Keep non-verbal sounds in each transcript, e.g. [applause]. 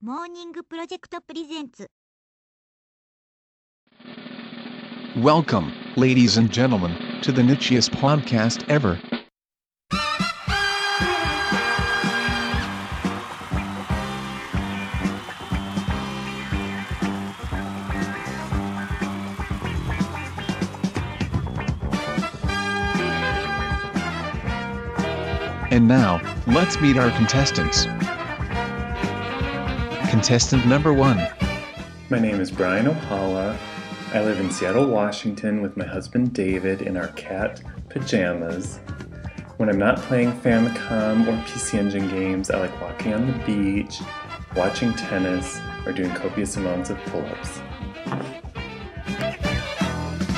モーニングプロジェクトプレゼンツ Welcome, ladies and gentlemen, to the nichiest podcast ever. And now, let's meet our contestants. Contestant number one. My name is Brian Opala. I live in Seattle, Washington with my husband David in our cat pajamas. When I'm not playing Famicom or PC Engine games, I like walking on the beach, watching tennis, or doing copious amounts of pull ups.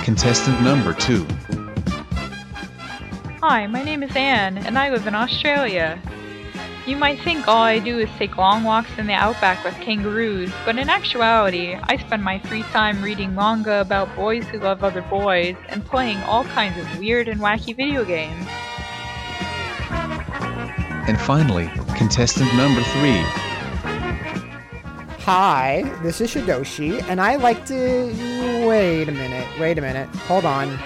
Contestant number two. Hi, my name is Anne, and I live in Australia. You might think all I do is take long walks in the outback with kangaroos, but in actuality, I spend my free time reading manga about boys who love other boys and playing all kinds of weird and wacky video games. And finally, contestant number three. Hi, this is Shidoshi, and I like to. Wait a minute, wait a minute. Hold on.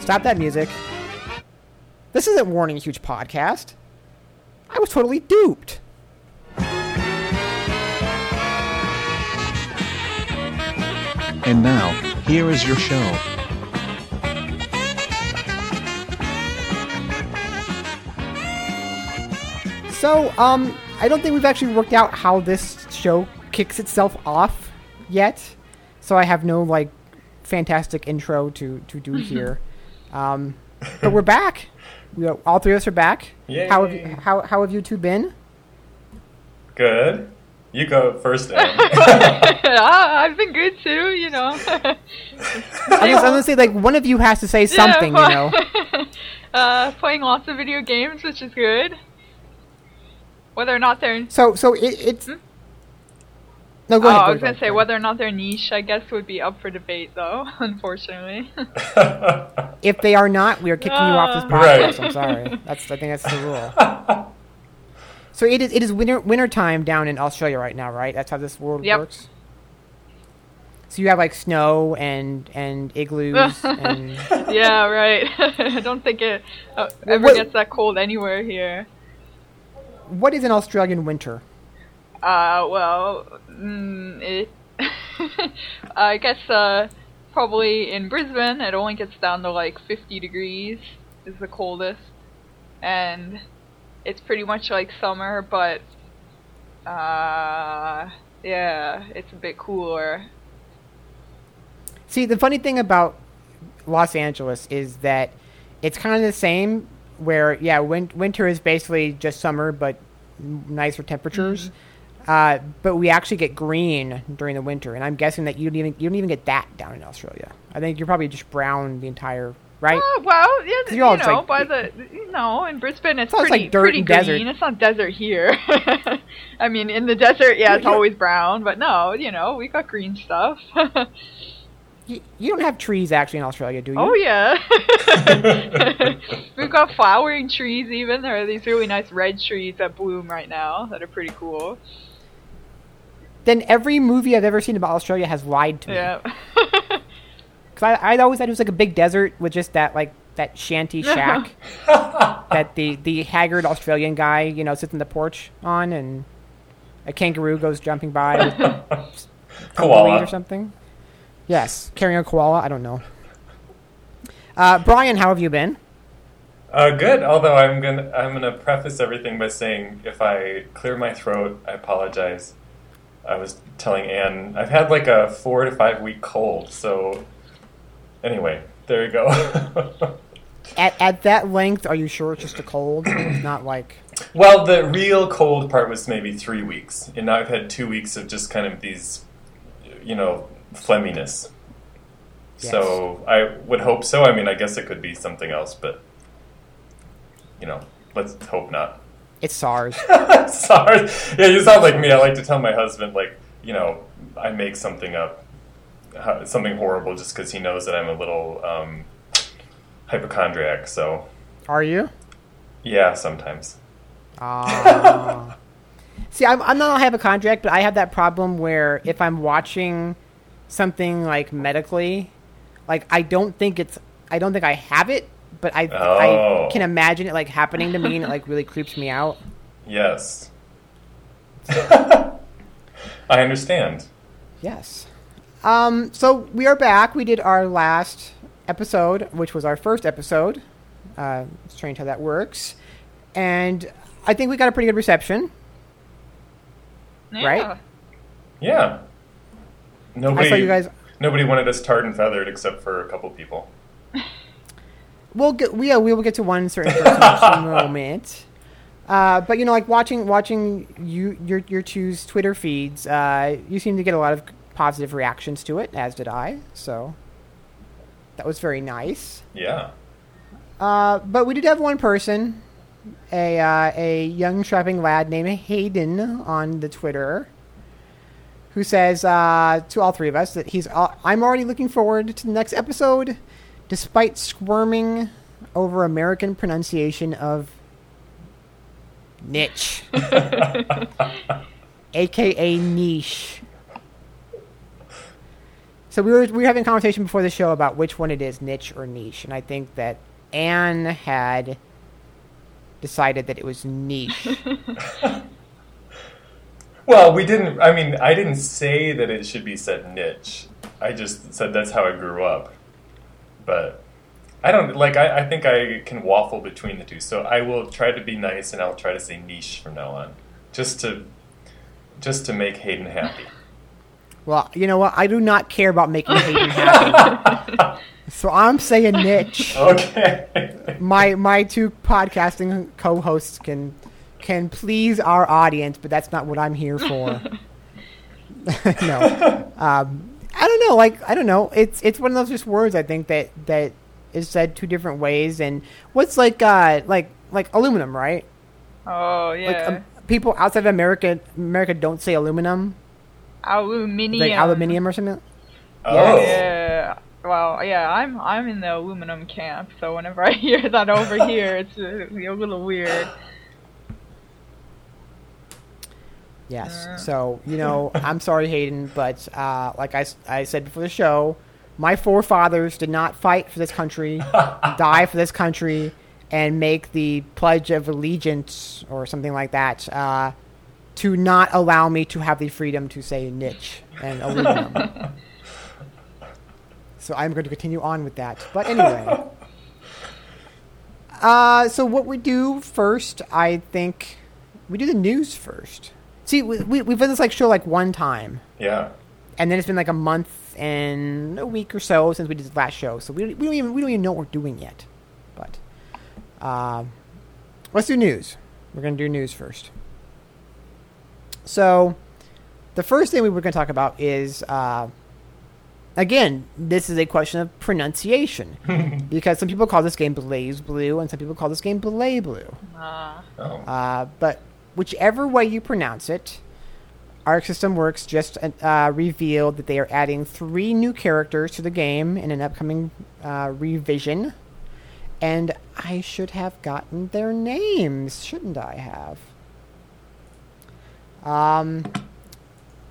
Stop that music. This isn't Warning Huge Podcast. I was totally duped. And now, here is your show. So, um, I don't think we've actually worked out how this show kicks itself off yet. So I have no like fantastic intro to to do [laughs] here. Um, but we're back. We are, all three of us are back. How have you, how how have you two been? Good. You go first, [laughs] ah, I've been good too, you know. [laughs] I was, I was gonna say like one of you has to say something, you know. [laughs] uh, playing lots of video games, which is good. Whether or not they're So so it, it's. No, go oh, ahead. I was gonna say whether or not they're niche, I guess would be up for debate, though. [laughs] Unfortunately. [laughs] If they are not, we are kicking you off this Uh. podcast. Right. I'm sorry. That's I think that's the rule. [laughs] So it is it is winter winter time down in Australia right now, right? That's how this world Yep. works. So you have like snow and and igloos and yeah, right. I don't think it uh, ever what- gets that cold anywhere here. what is an Australian winter? Uh, well, mm, it. [laughs] I guess uh, probably in Brisbane it only gets down to like 50 degrees is the coldest, and it's pretty much like summer, but uh, yeah, it's a bit cooler. See, the funny thing about Los Angeles is that it's kind of the same. Where yeah, win- winter is basically just summer, but nicer temperatures. Uh, but we actually get green during the winter, and I'm guessing that you don't even you don't even get that down in Australia. I think you're probably just brown the entire right. Oh, well, yeah, you know, like- by the you know, in Brisbane it's pretty like dirt pretty green. desert. It's not desert here. [laughs] I mean, in the desert, yeah, it's always brown, but no, you know, we got green stuff. [laughs] You, you don't have trees actually in Australia, do you? oh yeah, [laughs] we've got flowering trees. Even there are these really nice red trees that bloom right now that are pretty cool. Then every movie I've ever seen about Australia has lied to me. Yeah. [laughs] Because I, I always thought it was like a big desert with just that like that shanty [laughs] shack that the the haggard Australian guy you know sits in the porch on, and a kangaroo goes jumping by with [laughs] Koala. or something. Yes, carrying a koala. I don't know. Uh, Brian, how have you been? Uh, good. Although I'm gonna I'm gonna preface everything by saying if I clear my throat, I apologize. I was telling Anne I've had like a four to five week cold. So anyway, there you go. [laughs] At at that length, are you sure it's just a cold? It's not like well, the real cold part was maybe three weeks, and now I've had two weeks of just kind of these, you know, phlegminess. So I would hope so. I mean, I guess it could be something else, but you know, let's hope not. It's SARS. [laughs] SARS. Yeah, you sound like me. I like to tell my husband, like, you know, I make something up, something horrible, just because he knows that I'm a little um, hypochondriac. So, Are you? yeah, sometimes. Ah. [laughs] See, I'm, I'm not. A contract, but I have that problem where if I'm watching something like medically, like I don't think it's. I don't think I have it, but I Oh. I can imagine it like happening to me, and it like really creeps me out. Yes. [laughs] I understand. Yes. Um. So we are back. We did our last episode, which was our first episode. Uh, strange how that works, and I think we got a pretty good reception. Yeah. Right? Yeah. Nobody, I saw you guys. nobody wanted us tarred and feathered except for a couple people. [laughs] We'll get we, yeah, we will get to one certain person in a [laughs] moment. Uh, but you know, like watching watching you your your two's Twitter feeds, uh, you seem to get a lot of positive reactions to it, as did I. So that was very nice. Yeah. Uh, but we did have one person, a uh, a young strapping lad named Hayden on the Twitter, who says uh, to all three of us that he's uh, I'm already looking forward to the next episode, despite squirming over American pronunciation of niche, [laughs] aka niche. So we were we were having a conversation before the show about which one it is, niche or niche, and I think that Anne had decided that it was niche. [laughs] Well, we didn't. I mean, I didn't say that it should be said niche. I just said that's how I grew up. But I don't like. I, I think I can waffle between the two. So I will try to be nice, and I'll try to say niche from now on, just to just to make Hayden happy. [laughs] well, you know what? I do not care about making Hayden happy. [laughs] so I'm saying niche. Okay. [laughs] My my two podcasting co-hosts can can please our audience, but that's not what I'm here for. no. Um, I don't know. Like I don't know. It's it's one of those just words I think that that is said two different ways. And what's like uh like like aluminum, right? Oh yeah. Like um, people outside of America America don't say aluminum, aluminium. like aluminium or something. oh. Yeah. Well, yeah, I'm I'm in the aluminum camp, so whenever I [laughs] hear that over here, it's uh, a little weird. Yes. So, you know, I'm sorry, Hayden, but uh, like I said before the show, my forefathers did not fight for this country, [laughs] die for this country, and make the Pledge of Allegiance or something like that uh, to not allow me to have the freedom to say niche and aluminum. so I'm going to continue on with that. But anyway. [laughs] Uh, so what we do first, I think, we do the news first. See, we, we, we've done this like show like one time, Yeah. and then it's been like a month and a week or so since we did the last show. So we don't, we don't even we don't even know what we're doing yet. But um, let's do news. We're gonna do news first. So the first thing we were gonna talk about is uh, again, this is a question of pronunciation [laughs] because some people call this game Blaze Blue and some people call this game Belay Blue. Uh, Oh. Uh, but whichever way you pronounce it, Arc System Works just uh, revealed that they are adding three new characters to the game in an upcoming uh, revision. And I should have gotten their names, shouldn't I have? Um,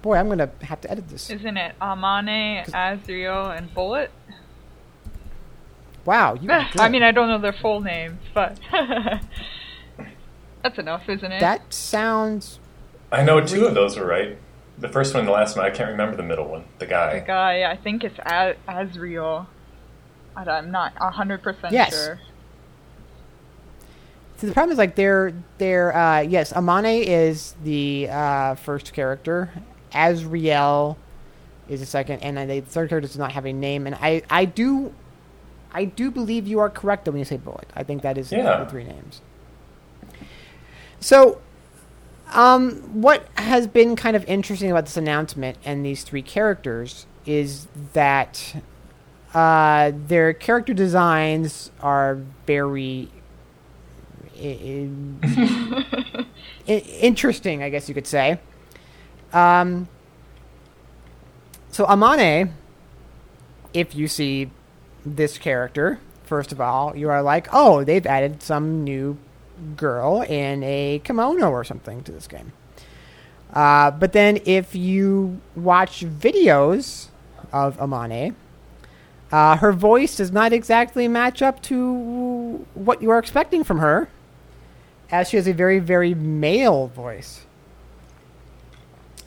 boy, I'm gonna have to edit this. isn't it Amane, Azrael, and Bullet? Wow, you. [laughs] I mean, I don't know their full names, but [laughs] that's enough, isn't it? that sounds I know two of those were right. The first one and the last one. I can't remember the middle one. The guy. the guy, I think it's A- Azrael. I'm not hundred percent Yes. sure. See, the problem is like they're they're uh, yes, Amane is the uh, first character, Azrael is the second, and then the third character does not have a name. And I I do I do believe you are correct though when you say bullet. I think that is Yeah. the three names. So, um, what has been kind of interesting about this announcement and these three characters is that uh, their character designs are very i- i- [laughs] i- interesting, I guess you could say. Um, so Amane, if you see this character, first of all, you are like, oh, they've added some new girl in a kimono or something to this game. Uh, but then if you watch videos of Amane, uh, her voice does not exactly match up to what you are expecting from her, as she has a very, very male voice.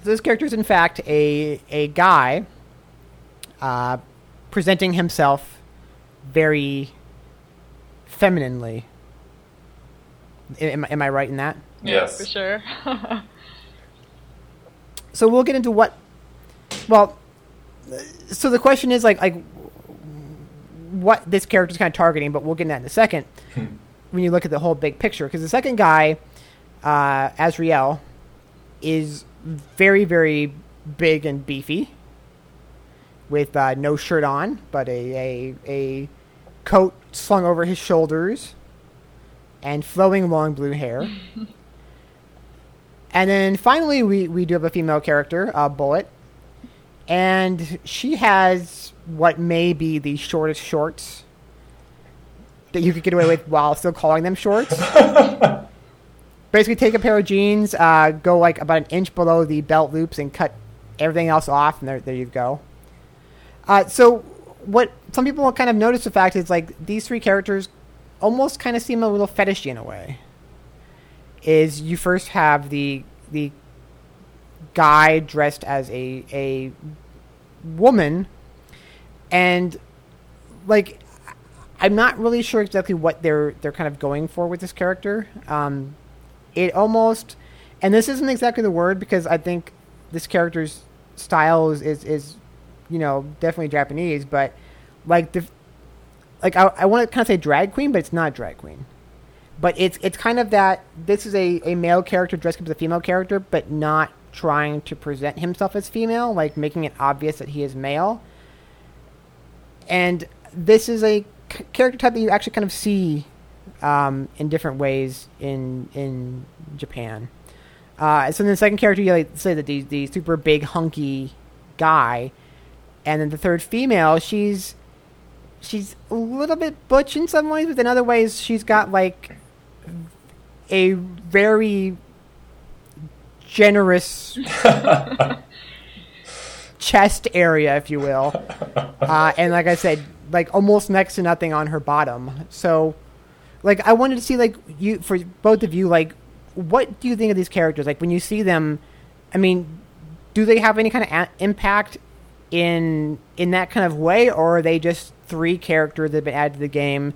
So this character is, in fact, a, a guy uh, presenting himself very femininely. Am, am I right in that? Yes. For sure. [laughs] so we'll get into what well so the question is like like what this character is kind of targeting but we'll get into that in a second [laughs] when you look at the whole big picture because the second guy uh azrael is very very big and beefy with uh, no shirt on but a, a a coat slung over his shoulders and flowing long blue hair [laughs] and then finally, we, we do have a female character, uh, Bullet. And she has what may be the shortest shorts that you could get away with [laughs] while still calling them shorts. [laughs] Basically, take a pair of jeans, uh, go like about an inch below the belt loops, and cut everything else off, and there, there you go. Uh, so, what some people kind of notice the fact is like these three characters almost kind of seem a little fetishy in a way is you first have the the guy dressed as a a woman and like I'm not really sure exactly what they're they're kind of going for with this character. Um, it almost and this isn't exactly the word because I think this character's style is is, is you know definitely Japanese, but like the like I, I want to kind of say drag queen, but it's not drag queen but it's it's kind of that this is a, a male character dressed up as a female character, but not trying to present himself as female, like making it obvious that he is male. And this is a c- character type that you actually kind of see um, in different ways in in Japan. Uh, so then the second character, you like say that the the super big hunky guy, and then the third female, she's she's a little bit butch in some ways, but in other ways she's got like a very generous [laughs] chest area, if you will, uh, and like I said, like almost next to nothing on her bottom. So, like, I wanted to see like you for both of you, like, what do you think of these characters? Like, when you see them, I mean, do they have any kind of a- impact in in that kind of way, or are they just three characters that have been added to the game,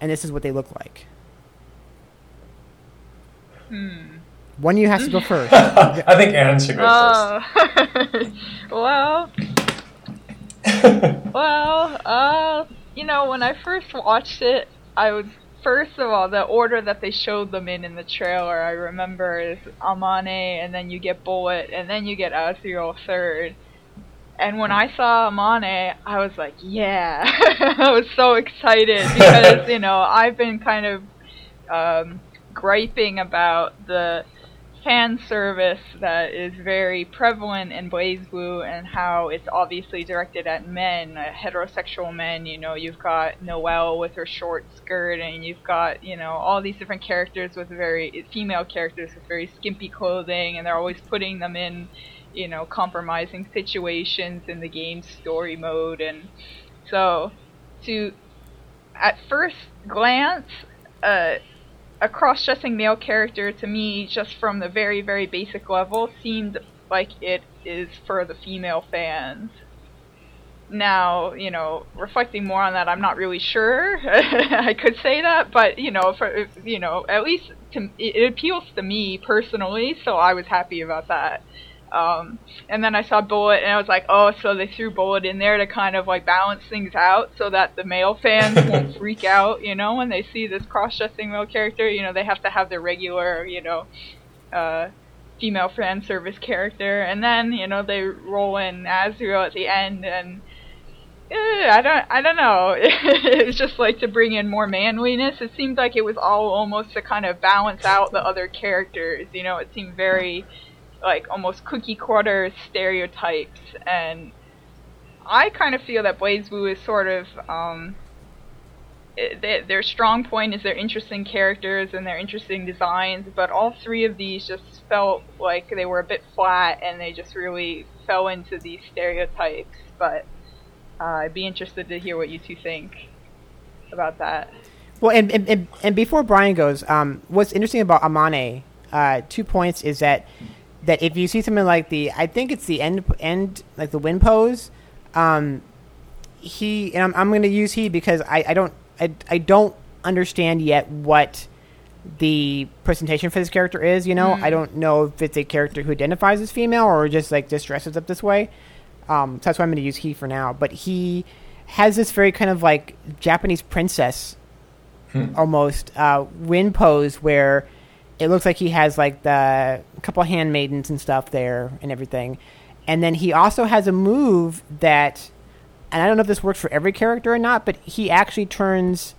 and this is what they look like? One of you has to go [laughs] first. [laughs] I think Anne should go Uh, [laughs] well, well, uh, you know, when I first watched it, I was first of all the order that they showed them in in the trailer. I remember is Amane, and then you get Bullet, and then you get Azrael third. And when I saw Amane, I was like, yeah, [laughs] I was so excited because [laughs] you know I've been kind of um, griping about the fan service that is very prevalent in BlazBlue and how it's obviously directed at men, uh, heterosexual men. You know, you've got Noel with her short skirt, and you've got, you know, all these different characters with very, female characters with very skimpy clothing, and they're always putting them in, you know, compromising situations in the game's story mode. And so, to, at first glance, uh, a cross-dressing male character to me, just from the very, very basic level, seemed like it is for the female fans. Now, you know, reflecting more on that, I'm not really sure. [laughs] I could say that, but you know, for you know, at least to, it appeals to me personally, so I was happy about that. Um, and then I saw Bullet, and I was like, oh, so they threw Bullet in there to kind of like balance things out, so that the male fans [laughs] won't freak out, you know, when they see this cross-dressing male character. You know, they have to have their regular, you know, uh, female fan service character, and then you know they roll in Azrael at the end, and eh, I don't, I don't know. [laughs] it was just like to bring in more manliness. It seemed like it was all almost to kind of balance out the other characters. You know, it seemed very like almost cookie cutter stereotypes, and I kind of feel that BlazBlue is sort of um, they, their strong point is their interesting characters and their interesting designs, but all three of these just felt like they were a bit flat and they just really fell into these stereotypes. But uh, I'd be interested to hear what you two think about that. Well, and and, and, and before Brian goes, um, what's interesting about Amane, uh, two points is that that if you see something like the, I think it's the end end like the wind pose, um, he and I'm, I'm going to use he because I, I don't I, I don't understand yet what the presentation for this character is. You know, I don't know if it's a character who identifies as female or just like just dresses up this way. Um, so that's why I'm going to use he for now. But he has this very kind of like Japanese princess almost uh, wind pose where it looks like he has like the couple handmaidens and stuff there and everything. And then he also has a move that, and I don't know if this works for every character or not, but he actually turns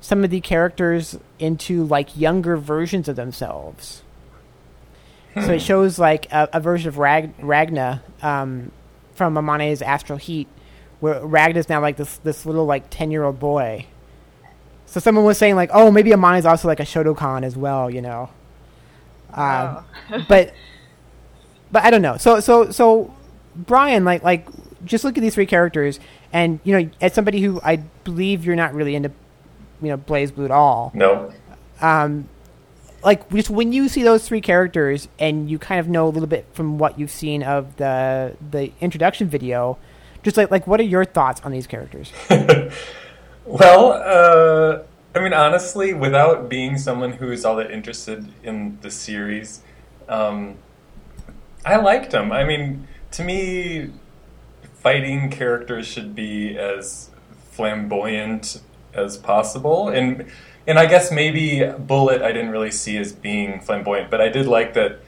some of the characters into like younger versions of themselves. So it shows like a, a version of Rag- Ragna um, from Amane's Astral Heat, where Ragna's now like this this little like ten year old boy. So someone was saying like, oh, maybe Amane's also like a shotacon as well, you know. Um, [laughs] but but I don't know. So so so Brian, like like just look at these three characters, and you know, as somebody who I believe you're not really into, you know, BlazBlue at all. No. Um, like just when you see those three characters, and you kind of know a little bit from what you've seen of the the introduction video, just like like what are your thoughts on these characters? [laughs] Well, uh, I mean, honestly, without being someone who is all that interested in the series, um, I liked them. I mean, to me, fighting characters should be as flamboyant as possible, and and I guess maybe Bullet I didn't really see as being flamboyant, but I did like that.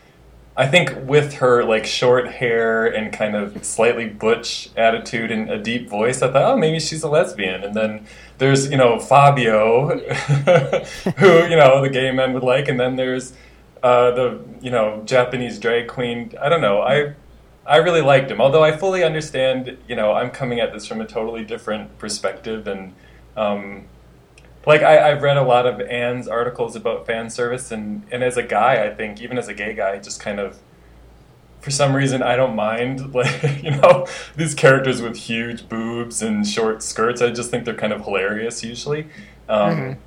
I think with her like short hair and kind of slightly butch attitude and a deep voice, I thought, oh, maybe she's a lesbian. And then there's you know Fabio, [laughs] who you know the gay men would like, and then there's uh, the you know Japanese drag queen. I don't know. I I really liked him, although I fully understand. You know, I'm coming at this from a totally different perspective, and um, like I, I've read a lot of Anne's articles about fan service, and and as a guy, I think even as a gay guy, just kind of for some reason I don't mind [laughs] like you know these characters with huge boobs and short skirts. I just think they're kind of hilarious usually. Um,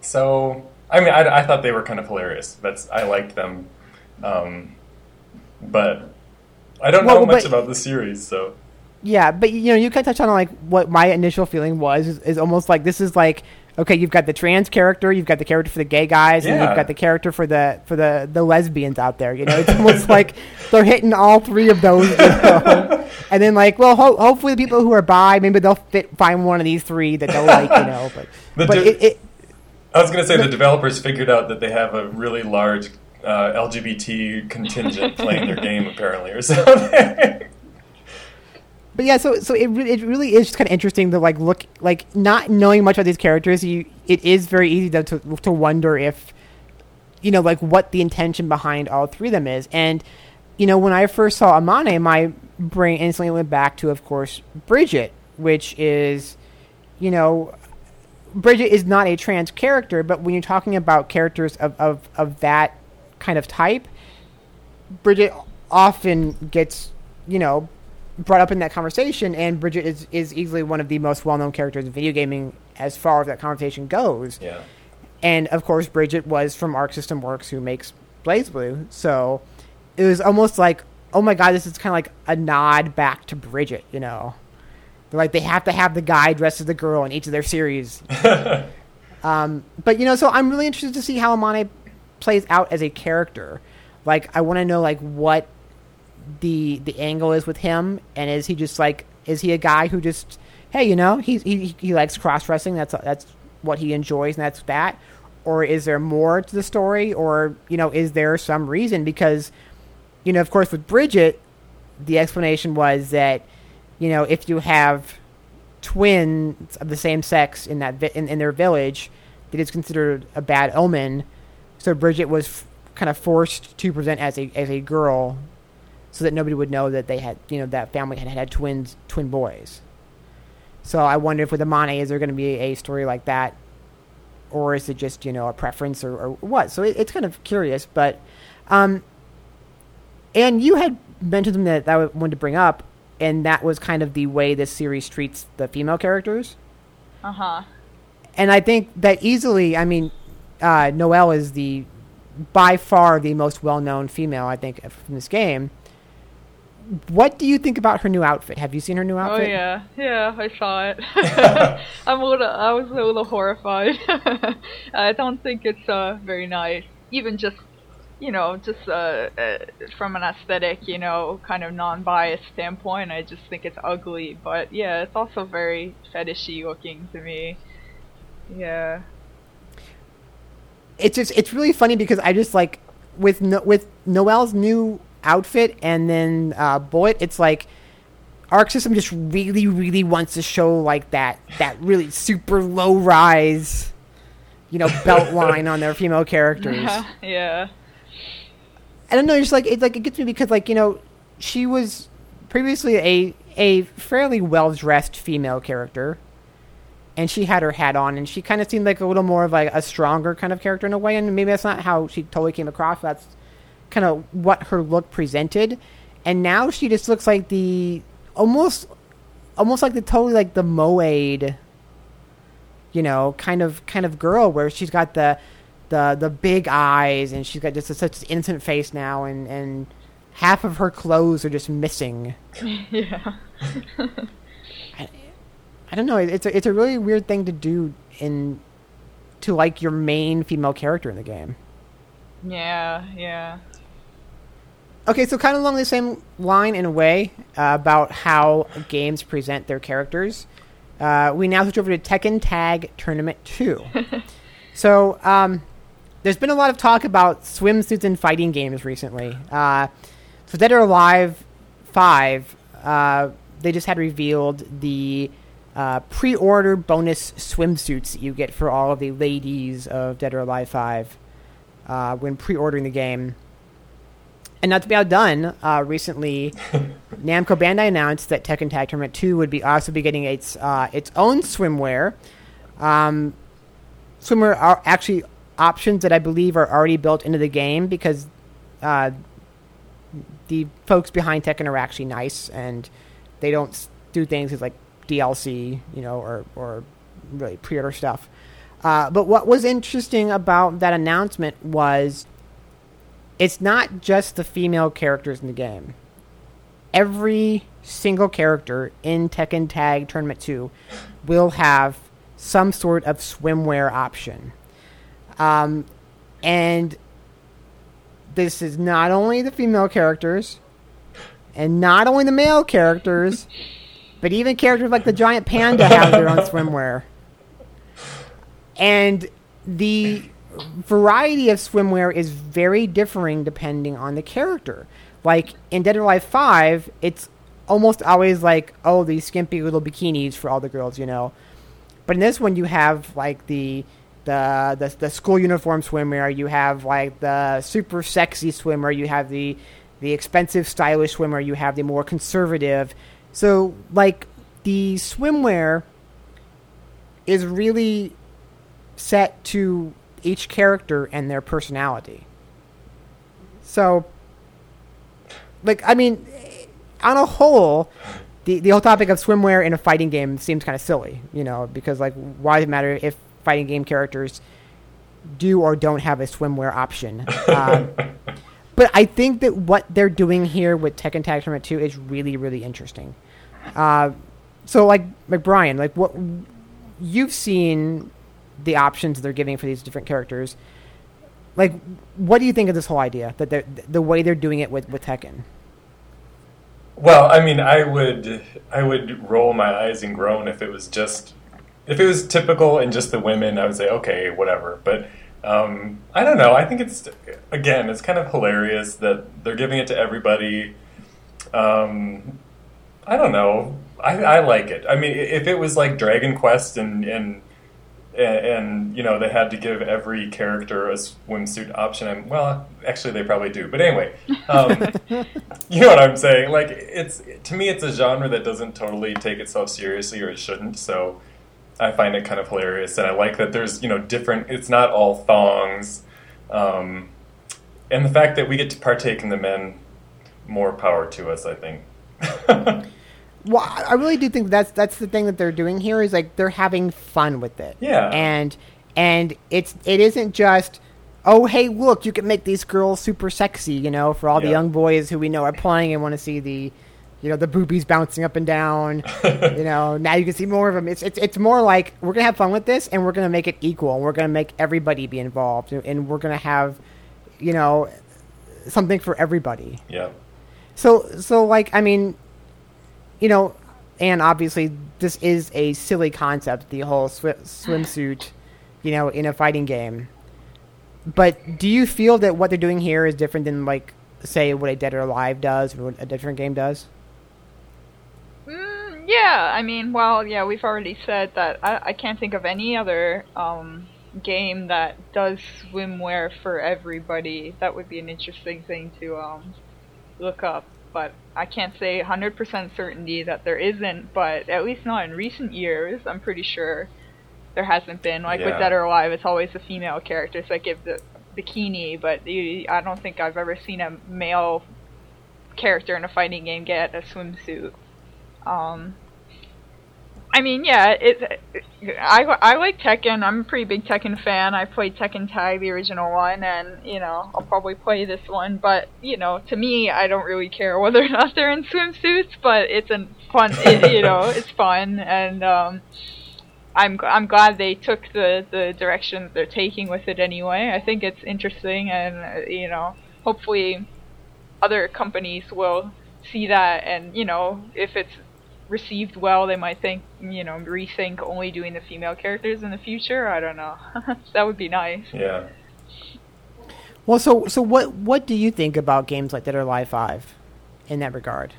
So I mean, I, I thought they were kind of hilarious. That's I liked them, um, but I don't know much about the series. So Yeah, but you know, you kind of touch on like what my initial feeling was is, is almost like this is like okay, you've got the trans character, you've got the character for the gay guys, and you've got the character for the for the the lesbians out there. You know, it's [laughs] almost like they're hitting all three of those. You know? [laughs] and then like, well, ho- hopefully the people who are bi, maybe they'll fit find one of these three that they'll like. You know, but [laughs] but di- it, it I was going to say the developers figured out that they have a really large uh, LGBT contingent playing their game apparently or something. But yeah, so so it re- it really is just kind of interesting to like look like not knowing much about these characters. You it is very easy to to, to wonder if you know like what the intention behind all three of them is. And you know when I first saw Amane, my brain instantly went back to, of course, Bridget, which is you know Bridget is not a trans character, but when you're talking about characters of of, of that kind of type, Bridget often gets, you know, brought up in that conversation, and Bridget is, is easily one of the most well known characters in video gaming as far as that conversation goes. yeah. And of course, Bridget was from Arc System Works, who makes BlazBlue. So it was almost like, oh my god, this is kind of like a nod back to Bridget, you know? They're like, they have to have the guy dressed as the girl in each of their series. [laughs] um, but, you know, so I'm really interested to see how Amane plays out as a character. Like, I want to know, like, what the the angle is with him, and is he just like, is he a guy who just, hey, you know, he he, he likes cross wrestling. That's that's what he enjoys, and that's that. Or is there more to the story, or you know, is there some reason? Because, you know, of course, with Bridget, the explanation was that, you know, if you have twins of the same sex in that vi- in, in their village, that is considered a bad omen. So Bridget was f- kind of forced to present as a as a girl, so that nobody would know that they had you know that family had had twins twin boys. So I wonder if with Amane, is there going to be a story like that, or is it just you know a preference or, or what? So it, it's kind of curious, but um, and you had mentioned something that, that I wanted to bring up, and that was kind of the way this series treats the female characters. Uh huh. And I think that easily, I mean, uh, Noel is the by far the most well-known female I think from this game. What do you think about her new outfit? Have you seen her new outfit? Oh yeah, yeah, I saw it. [laughs] [laughs] I'm a little, I was a little horrified. [laughs] I don't think it's uh very nice. Even just, you know, just uh, uh from an aesthetic, you know, kind of non-biased standpoint, I just think it's ugly. But yeah, it's also very fetishy looking to me. Yeah. it's just it's really funny because I just like with no, with Noel's new outfit and then uh, Bullet, it's like Arc System just really really wants to show like that that really super low rise, you know, belt [laughs] line on their female characters. [laughs] yeah. I don't know, it's like it's like it gets me because like you know she was previously a a fairly well dressed female character, and she had her hat on, and she kind of seemed like a little more of like a stronger kind of character in a way, and maybe that's not how she totally came across. That's kind of what her look presented, and now she just looks like the almost almost like the totally like the moe you know kind of kind of girl where she's got the the the big eyes and she's got just a, such an innocent face now and and half of her clothes are just missing. [laughs] Yeah. [laughs] i don't know. It's a, it's a really weird thing to do in to like your main female character in the game Yeah, yeah. Okay, so kind of along the same line in a way uh, about how games present their characters, uh, we now switch over to Tekken Tag Tournament 2. [laughs] so, um, there's been a lot of talk about swimsuits in fighting games recently. Uh, so, Dead or Alive 5, uh, they just had revealed the uh, pre order bonus swimsuits that you get for all of the ladies of Dead or Alive 5 uh, when pre ordering the game. And not to be outdone, uh, recently [laughs] Namco Bandai announced that Tekken Tag Tournament 2 would be also be getting its uh, its own swimwear. Um, swimwear are actually options that I believe are already built into the game because uh, the folks behind Tekken are actually nice and they don't do things as like DLC, you know, or or really pre-order stuff. Uh, but what was interesting about that announcement was it's not just the female characters in the game. Every single character in Tekken Tag Tournament 2 will have some sort of swimwear option. Um, and this is not only the female characters and not only the male characters, but even characters like the giant panda have their own swimwear. And the variety of swimwear is very differing depending on the character. Like in Dead or Alive 5, it's almost always like, oh, these skimpy little bikinis for all the girls, you know. But in this one, you have like the the the, the school uniform swimwear. You have like the super sexy swimmer. You have the the expensive, stylish swimmer. You have the more conservative. So like the swimwear is really set to each character and their personality. So, like, I mean, on a whole, the the whole topic of swimwear in a fighting game seems kind of silly, you know, because like, why does it matter if fighting game characters do or don't have a swimwear option? [laughs] Um, but I think that what they're doing here with Tekken Tag Tournament 2 is really, really interesting. Uh, so, like, like Brian, like, what you've seen the options they're giving for these different characters. Like, what do you think of this whole idea that the way they're doing it with, with Tekken? Well, I mean, I would I would roll my eyes and groan if it was just if it was typical and just the women. I would say okay, whatever. But um, I don't know. I think it's again, it's kind of hilarious that they're giving it to everybody. Um, I don't know. I, I like it. I mean, if it was like Dragon Quest and and and, and you know they had to give every character a swimsuit option. And well, actually, they probably do. But anyway, um, [laughs] you know what I'm saying? Like it's to me, it's a genre that doesn't totally take itself seriously, or it shouldn't. So I find it kind of hilarious, and I like that there's you know different. It's not all thongs, um, and the fact that we get to partake in the men, more power to us. I think. [laughs] Well, I really do think that's that's the thing that they're doing here is like they're having fun with it. Yeah. And and it's it isn't just oh hey look you can make these girls super sexy you know for all the young boys who we know are playing and want to see the you know the boobies bouncing up and down [laughs] you know now you can see more of them it's it's it's more like we're gonna have fun with this and we're gonna make it equal and we're gonna make everybody be involved and we're gonna have you know something for everybody yeah. so so like I mean, you know, and obviously this is a silly concept, the whole swi- swimsuit, you know, in a fighting game. But do you feel that what they're doing here is different than like say what a Dead or Alive does or what a different game does? Mm, yeah, I mean, well, yeah, we've already said that I, I can't think of any other um, game that does swimwear for everybody. That would be an interesting thing to um, look up. But I can't say 100% certainty that there isn't, but at least not in recent years, I'm pretty sure there hasn't been. Like with Dead or Alive, it's always the female characters that give the bikini, but you, I don't think I've ever seen a male character in a fighting game get a swimsuit. Um, I mean, yeah, it. I I like Tekken. I'm a pretty big Tekken fan. I played Tekken Tag, the original one, and you know I'll probably play this one. But you know, to me, I don't really care whether or not they're in swimsuits. But it's a fun. [laughs] It, you know, it's fun, and um, I'm I'm glad they took the the direction they're taking with it anyway. I think it's interesting, and uh, you know, hopefully, other companies will see that, and you know, if it's received well, they might think, you know, rethink only doing the female characters in the future. I don't know. [laughs] that would be nice. Yeah. Well, so so what what do you think about games like Dead or Alive Five in that regard?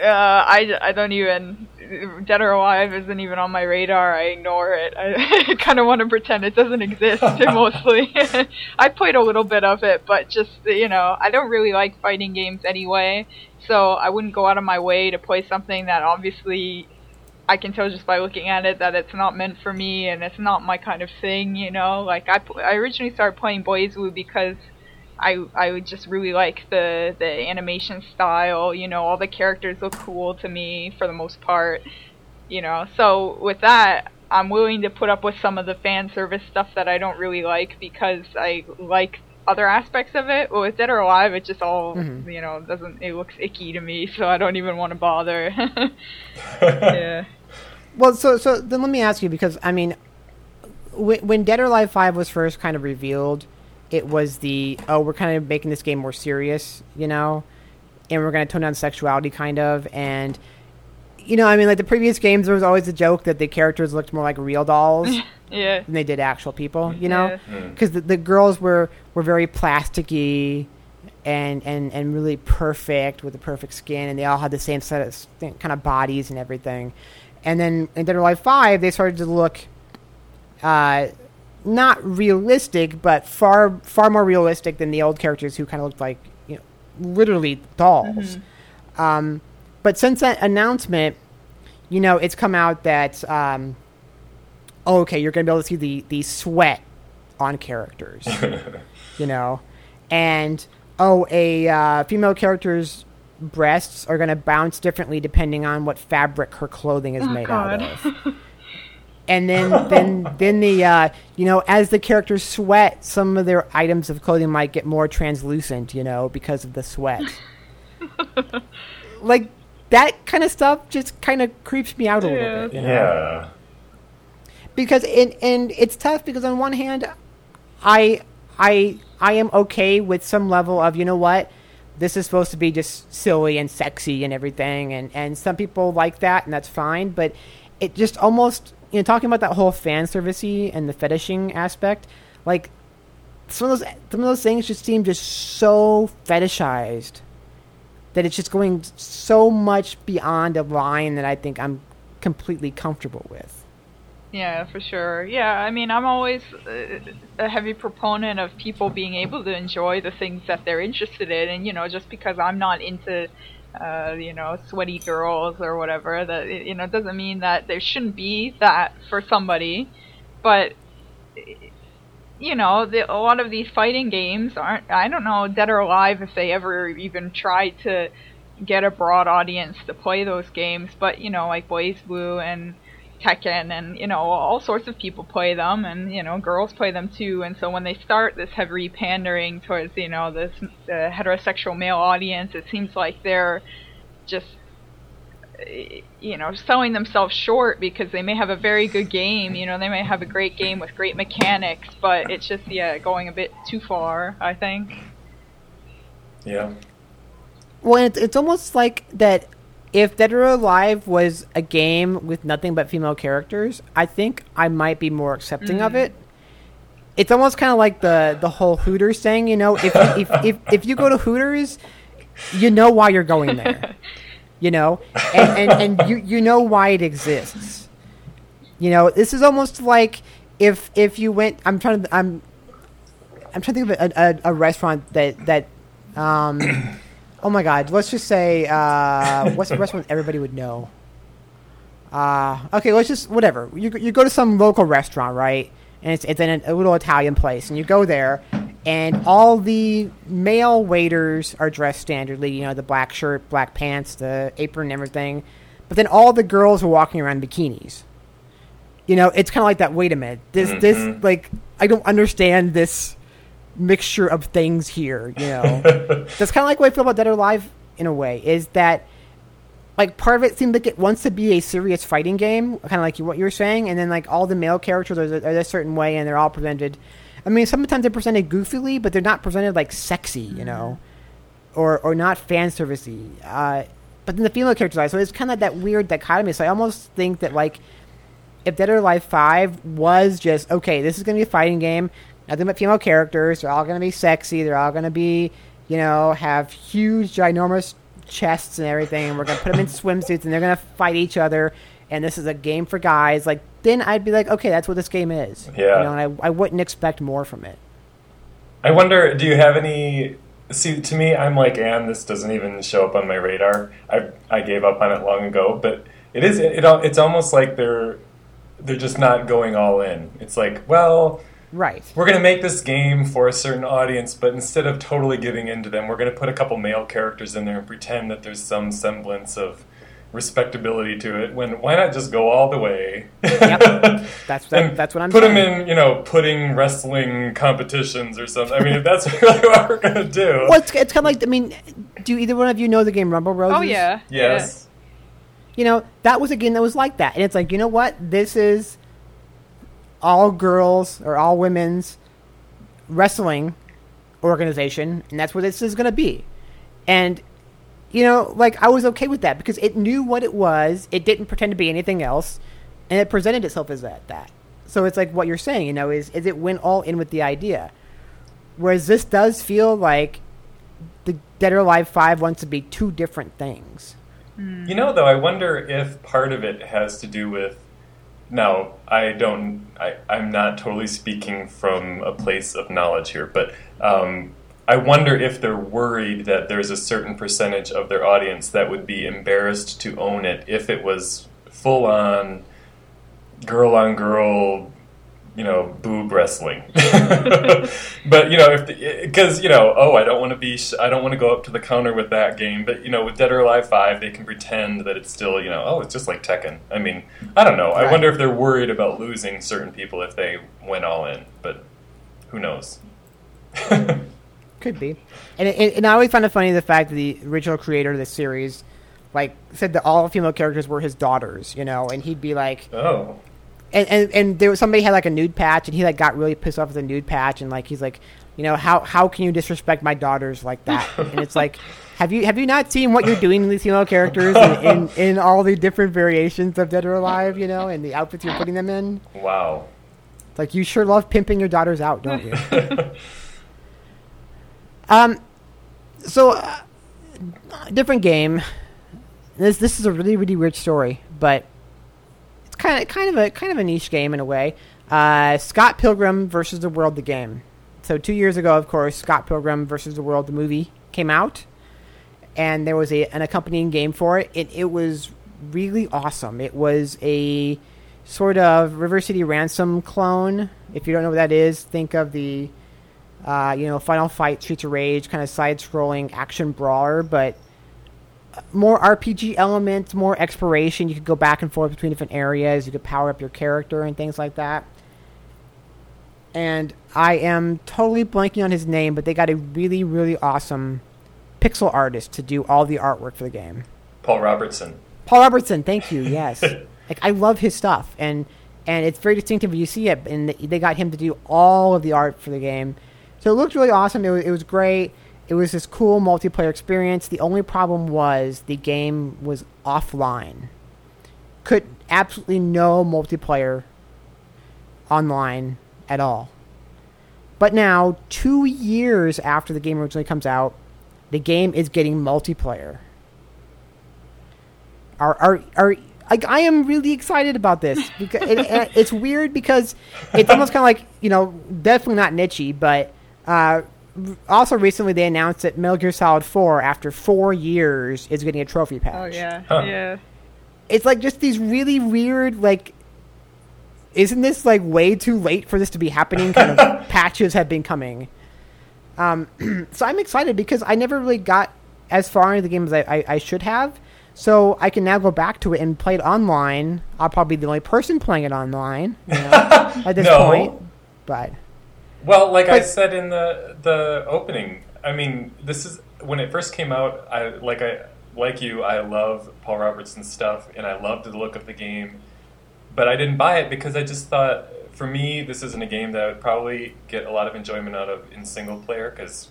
Uh, I, I don't even Dead or Alive isn't even on my radar. I ignore it. I [laughs] kind of want to pretend it doesn't exist [laughs] mostly. [laughs] I played a little bit of it, but just you know, I don't really like fighting games anyway. So I wouldn't go out of my way to play something that obviously I can tell just by looking at it that it's not meant for me and it's not my kind of thing. You know, like I I originally started playing BlazBlue because I I would just really like the the animation style. You know, all the characters look cool to me for the most part. You know, so with that, I'm willing to put up with some of the fan service stuff that I don't really like because I like other aspects of it. But with Dead or Alive, it just all Mhm. you know doesn't. It looks icky to me, so I don't even want to bother. [laughs] yeah. [laughs] Well, so so then let me ask you because I mean, when, when Dead or Alive Five was first kind of revealed, it was the oh we're kind of making this game more serious, you know, and we're going to tone down sexuality kind of, and you know I mean like the previous games there was always a joke that the characters looked more like real dolls [laughs] Yeah. than they did actual people, you know, Yeah. Mm. because the, the girls were were very plasticky. And, and, and really perfect with the perfect skin, and they all had the same set of s- kind of bodies and everything. And then in Dead or Alive 5, they started to look uh, not realistic, but far far more realistic than the old characters who kind of looked like you know, literally dolls. Um, but since that announcement, you know, it's come out that um, oh, okay, you're going to be able to see the the sweat on characters, [laughs] you know, and oh, a uh, female character's breasts are going to bounce differently depending on what fabric her clothing is Oh, made God. out of. [laughs] And then, [laughs] then, then the uh, you know, as the characters sweat, some of their items of clothing might get more translucent, you know, because of the sweat. [laughs] like that kind of stuff just kind of creeps me out a Yeah. little bit. you know? Yeah. because and and it's tough because on one hand i i i am okay with some level of you know what this is supposed to be just silly and sexy and everything and and some people like that and that's fine but it just almost you know talking about that whole fan servicey and the fetishing aspect like some of those some of those things just seem just so fetishized that it's just going so much beyond a line that i think i'm completely comfortable with Yeah, for sure. Yeah, I mean, I'm always uh, a heavy proponent of people being able to enjoy the things that they're interested in, and you know, just because I'm not into, uh, you know, sweaty girls or whatever, that you know, it doesn't mean that there shouldn't be that for somebody. But you know, the, a lot of these fighting games aren't. I don't know, Dead or Alive, if they ever even tried to get a broad audience to play those games. But you know, like Boys BlazBlue and Tekken and you know all sorts of people play them and you know girls play them too and so when they start this heavy pandering towards you know this uh, heterosexual male audience it seems like they're just you know selling themselves short because they may have a very good game you know they may have a great game with great mechanics but it's just yeah going a bit too far i think Yeah. Well, it's, it's almost like that. If Dead or Alive was a game with nothing but female characters, I think I might be more accepting of it. It's almost kind of like the the whole Hooters thing, you know. If you, if, if if you go to Hooters, you know why you're going there, [laughs] you know, and and, and you you know why it exists. You know, this is almost like if if you went. I'm trying to. I'm I'm trying to think of a, a, a restaurant that that. Um, oh my God! Let's just say uh, what's a restaurant everybody would know. Uh, okay, let's just whatever. You you go to some local restaurant, right? And it's it's in a, little Italian place, and you go there, and all the male waiters are dressed standardly. You know, the black shirt, black pants, the apron, and everything. But then all the girls are walking around in bikinis. You know, it's kind of like that. Wait a minute, this this like I don't understand this mixture of things here. You know, [laughs] that's kind of like what I feel about Dead or Alive in a way. Is that like part of it seems like it wants to be a serious fighting game, kind of like what you were saying, and then like all the male characters are, are a certain way, and they're all presented. I mean, sometimes they're presented goofily, but they're not presented like sexy, you know, or or not fan servicey. Uh, but then the female characters are, so it's kind of that weird dichotomy. So I almost think that like if Dead or Alive Five was just okay, this is gonna be a fighting game, nothing but female characters. They're all gonna be sexy. They're all gonna be, you know, have huge, ginormous chests and everything. And we're gonna put them in [laughs] swimsuits and they're gonna fight each other. And this is a game for guys. Like then I'd be like, okay, that's what this game is. Yeah. You know, and I I wouldn't expect more from it. I wonder, do you have any? See, to me, I'm like Anne. This doesn't even show up on my radar. I I gave up on it long ago. But it is. It, it it's almost like they're they're just not going all in. It's like, well, Right. we're going to make this game for a certain audience, but instead of totally giving in to them, we're going to put a couple male characters in there and pretend that there's some semblance of respectability to it. When why not just go all the way? Yep. [laughs] That's that, that's what I'm put saying. them in, you know, putting wrestling competitions or something. I mean, if that's [laughs] really what we're gonna do. Well, it's, it's kind of like I mean, do either one of you know the game Rumble Roses? oh yeah Yes. you know that was a game that was like that and it's like you know what this is all girls or all women's wrestling organization and that's what this is going to be. And you know like i was okay with that because it knew what it was. It didn't pretend to be anything else and it presented itself as that that. So it's like what you're saying you know is, is it went all in with the idea. Whereas this does feel like the dead or alive 5 wants to be two different things. You know, though, I wonder if part of it has to do with. Now, I don't. I, I'm not totally speaking from a place of knowledge here, but um, I wonder if they're worried that there's a certain percentage of their audience that would be embarrassed to own it if it was full on girl on girl, you know, boob wrestling. [laughs] but you know, if because you know, oh, I don't want to be, sh- I don't want to go up to the counter with that game. But you know, with Dead or Alive Five, they can pretend that it's still, you know, oh, it's just like Tekken. I mean, I don't know. I wonder if they're worried about losing certain people if they went all in. But who knows? Could be, and it, and I always find it funny the fact that the original creator of the series, like, said that all female characters were his daughters, you know, and he'd be like, oh, and and, and there was somebody had like a nude patch, and he like got really pissed off with the nude patch, and like he's like, you know, how how can you disrespect my daughters like that? [laughs] and it's like, have you have you not seen what you're doing to these female characters in, in in all the different variations of Dead or Alive, you know, and the outfits you're putting them in? wow. It's like you sure love pimping your daughters out, don't you? [laughs] um, so uh, different game. This this is a really really weird story, but kind of kind of a kind of a niche game in a way. Uh, Scott Pilgrim versus the World, the game. So two years ago, of course, Scott Pilgrim versus the World, the movie came out, and there was a an accompanying game for it. It it was really awesome. It was a sort of River City Ransom clone. If you don't know what that is, think of the uh, you know Final Fight, Streets of Rage, kind of side-scrolling action brawler, but more RPG elements, more exploration. You could go back and forth between different areas. You could power up your character and things like that. And I am totally blanking on his name, but they got a really, really awesome pixel artist to do all the artwork for the game. Paul Robertson. Paul Robertson, thank you. [laughs] Yes, like I love his stuff, and and it's very distinctive when you see it. And they got him to do all of the art for the game, so it looked really awesome. It was, it was great. It was this cool multiplayer experience. The only problem was the game was offline. Could absolutely no multiplayer online at all. But now, two years after the game originally comes out, the game is getting multiplayer. Are are are like I am really excited about this [laughs] because it, it, it's weird because it's almost kind of like you know definitely not nichey, but uh, also recently they announced that Metal Gear Solid Four after four years is getting a trophy patch. Oh yeah, Huh. yeah. it's like just these really weird like isn't this like way too late for this to be happening kind of [laughs] patches have been coming um, [clears throat] so i'm excited because i never really got as far into the game as I, I, I should have so i can now go back to it and play it online i'll probably be the only person playing it online you know, [laughs] at this No. point but Well, like I said in the the opening, I mean, this is when it first came out. I like I like you. I love Paul Robertson's stuff, and I loved the look of the game. But I didn't buy it because I just thought, for me, this isn't a game that I would probably get a lot of enjoyment out of in single player because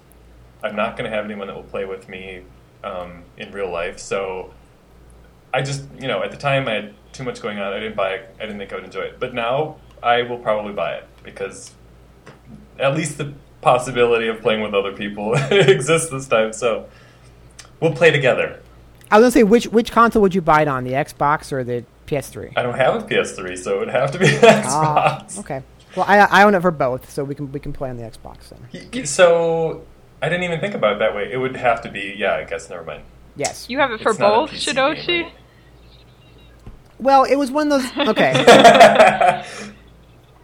I'm not going to have anyone that will play with me um, in real life. So I just, you know, at the time I had too much going on. I didn't buy it. I didn't think I would enjoy it. But now I will probably buy it because at least the possibility of playing with other people [laughs] exists this time. So we'll play together. i was gonna say which which console would you buy it on the xbox or the ps3 I don't have a PS3, so it would have to be an [laughs] Ah, Xbox. okay well I, I own it for both so we can we can play on the xbox then So I didn't even think about it that way. It would have to be, yeah, I guess, never mind. yes You have it for It's both, PC Shidoshi? game, Well, it was one of those. Okay, [laughs]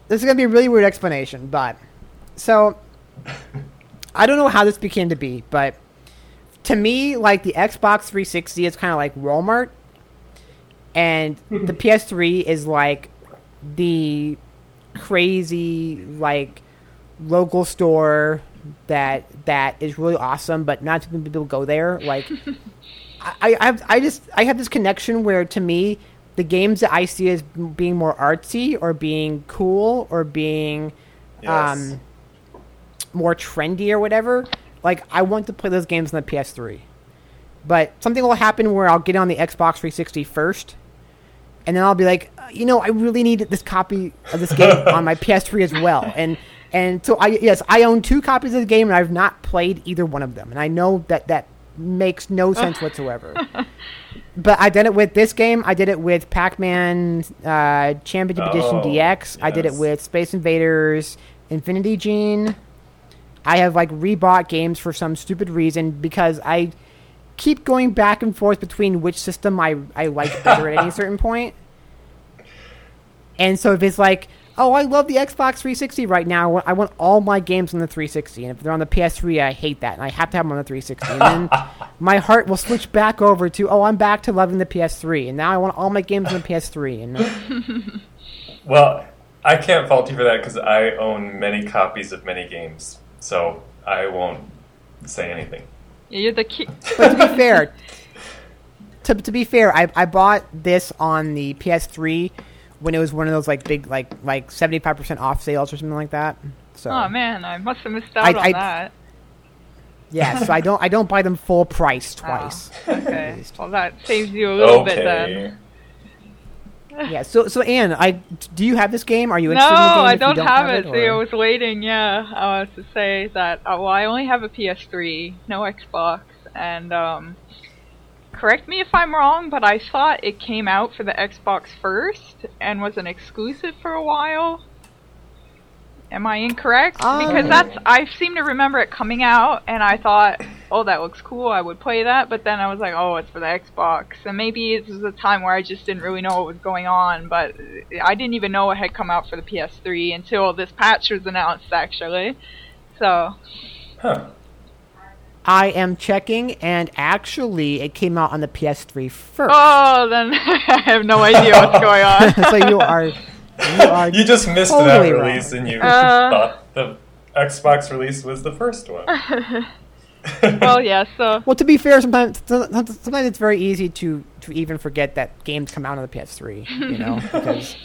this is gonna be a really weird explanation, but so I don't know how this became to be, but to me, like the Xbox 360 is kind of like Walmart, and the [laughs] PS3 is like the crazy like local store that that is really awesome, but not too many people go there. Like [laughs] I, I, have, I just I have this connection where to me the games that I see as being more artsy or being cool or being Yes. um, more trendy or whatever, like I want to play those games on the PS3. But something will happen where I'll get on the Xbox 360 first, and then I'll be like, uh, you know, I really need this copy of this game [laughs] on my PS3 as well. And and so I yes, I own two copies of the game, and I've not played either one of them. And I know that that makes no [laughs] sense whatsoever. But I did it with this game. I did it with Pac-Man uh, Championship Edition Oh, DX. I did it with Space Invaders Infinity Gene. I have like rebought games for some stupid reason because I keep going back and forth between which system I I like better at any [laughs] certain point. And so if it's like, oh, I love the Xbox 360 right now, I want, all my games on the 360, and if they're on the PS3, I hate that, and I have to have them on the 360. And then [laughs] my heart will switch back over to, oh, I'm back to loving the PS3, and now I want all my games on the PS3. And [laughs] Well, I can't fault you for that because I own many copies of many games, so I won't say anything. You're the ki- [laughs] [laughs] but to be fair, to, to be fair, I, I bought this on the PS3 when it was one of those like big like like 75% off sales or something like that. So Oh man, I must have missed out I- on I- that. yeah, so I don't I don't buy them full price [laughs] twice. Okay. Well, that saves you a little bit Okay. then. [laughs] Yeah. So so Anne, I do you have this game? Are you No, interested in the game? I you don't, have, it. See, I was waiting. Yeah, I was to say that. Uh, well, I only have a PS3, no Xbox, and um, correct me if I'm wrong, but I thought it came out for the Xbox first and was an exclusive for a while. Am I incorrect? Um, because that's I seem to remember it coming out, and I thought, oh, that looks cool. I would play that. But then I was like, oh, it's for the Xbox, and maybe it was a time where I just didn't really know what was going on. But I didn't even know it had come out for the PS3 until this patch was announced, actually. So Huh. I am checking, and actually, it came out on the PS3 first. Oh, then [laughs] I have no idea what's [laughs] going on. so you are, you. You just missed Totally that wrong. release and you [laughs] Uh. thought the Xbox release was the first one. [laughs] well, yeah. So Well, to be fair, sometimes sometimes it's very easy to to even forget that games come out on the PS3. You know, [laughs] because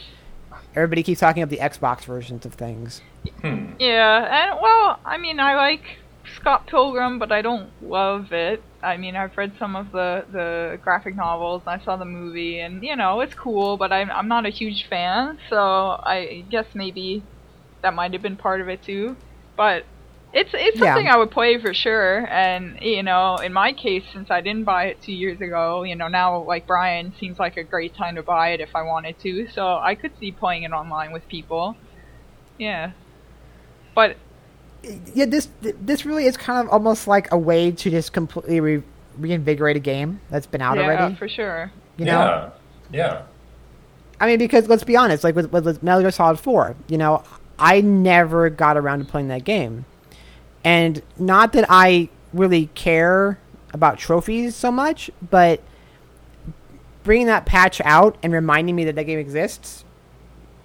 everybody keeps talking about the Xbox versions of things. Hmm. yeah, and well, I mean, I like Scott Pilgrim, but I don't love it. I mean, I've read some of the the graphic novels, and I saw the movie, and you know, it's cool, but I'm I'm not a huge fan. So I guess maybe that might have been part of it too. But it's it's Yeah. something I would play for sure. And you know, in my case, since I didn't buy it two years ago, you know, now like Brian seems like a great time to buy it if I wanted to. So I could see playing it online with people. Yeah. But Yeah, this this really is kind of almost like a way to just completely re- reinvigorate a game that's been out already. yeah, already. for sure. You know, Yeah. Yeah. I mean, because let's be honest, like with, with Metal Gear Solid 4, you know, I never got around to playing that game. And not that I really care about trophies so much, but bringing that patch out and reminding me that that game exists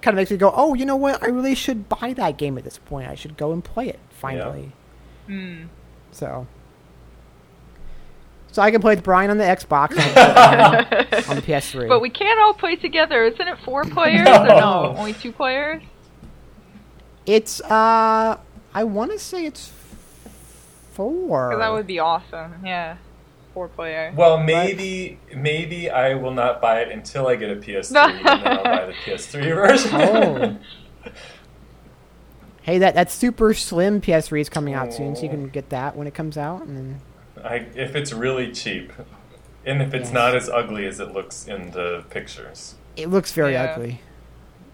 kind of makes me go, oh, you know what? I really should buy that game at this point. I should go and play it finally. Hmm. So. So I can play with Brian on the Xbox and on, on the [laughs] PS3. But we can't all play together. Isn't it four [laughs] players or no? Only two players? It's uh, I want to say it's four. 'Cause that would be awesome. Yeah. Four player. Well, maybe maybe I will not buy it until I get a PS3, [laughs] and then I'll buy the PS3 [laughs] version. Oh. hey, that that super slim PS3 is coming out soon, so you can get that when it comes out. And then, I, if it's really cheap, and if it's Yes. not as ugly as it looks in the pictures. it looks very Yeah. ugly.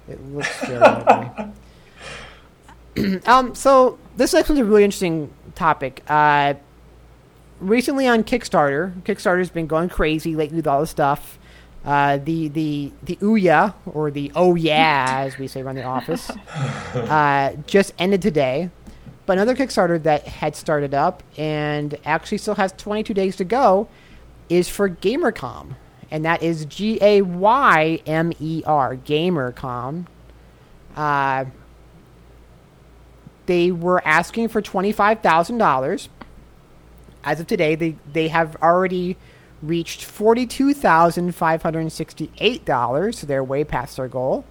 It looks [laughs] very ugly. [clears throat] um, so this next one's a really interesting topic. Uh, recently on Kickstarter, Kickstarter's been going crazy lately with all the stuff. Uh, the the the Ouya or the Oh Yeah as we say around the office [laughs] uh, just ended today. But another Kickstarter that had started up and actually still has 22 days to go is for GaymerCon, and that is G A Y M E R GaymerCon. Uh, they were asking for twenty five thousand dollars. As of today, they they have already reached forty two thousand five hundred sixty eight dollars. So they're way past their goal.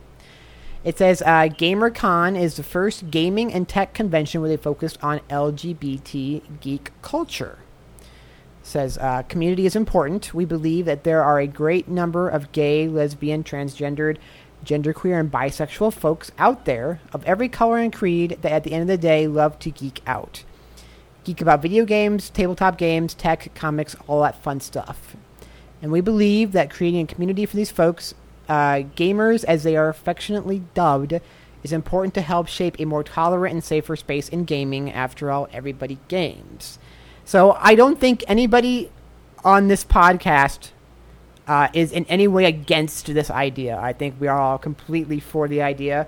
It says uh, GaymerCon is the first gaming and tech convention where they focused on LGBT geek culture. Says uh, community is important. We believe that there are a great number of gay, lesbian, transgendered, genderqueer, and bisexual folks out there of every color and creed that at the end of the day love to geek out. Geek about video games, tabletop games, tech, comics, all that fun stuff. And we believe that creating a community for these folks, uh, gaymers as they are affectionately dubbed, is important to help shape a more tolerant and safer space in gaming. After all, everybody games. So I don't think anybody on this podcast uh, is in any way against this idea. I think we are all completely for the idea.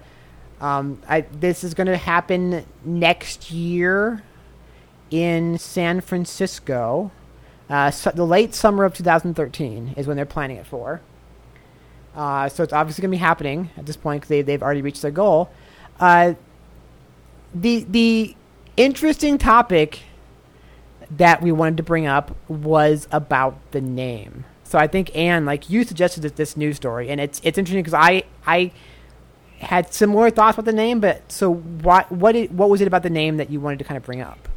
Um, I, this is going to happen next year in San Francisco. Uh, so the late summer of 2013 is when they're planning it for. Uh, so it's obviously going to be happening at this point because they, they've already reached their goal. Uh, the the interesting topic that we wanted to bring up was about the name. So I think Anne, like you suggested this, this news story, and it's it's interesting because I I had similar thoughts about the name, but so what what what was it about the name that you wanted to kind of bring up?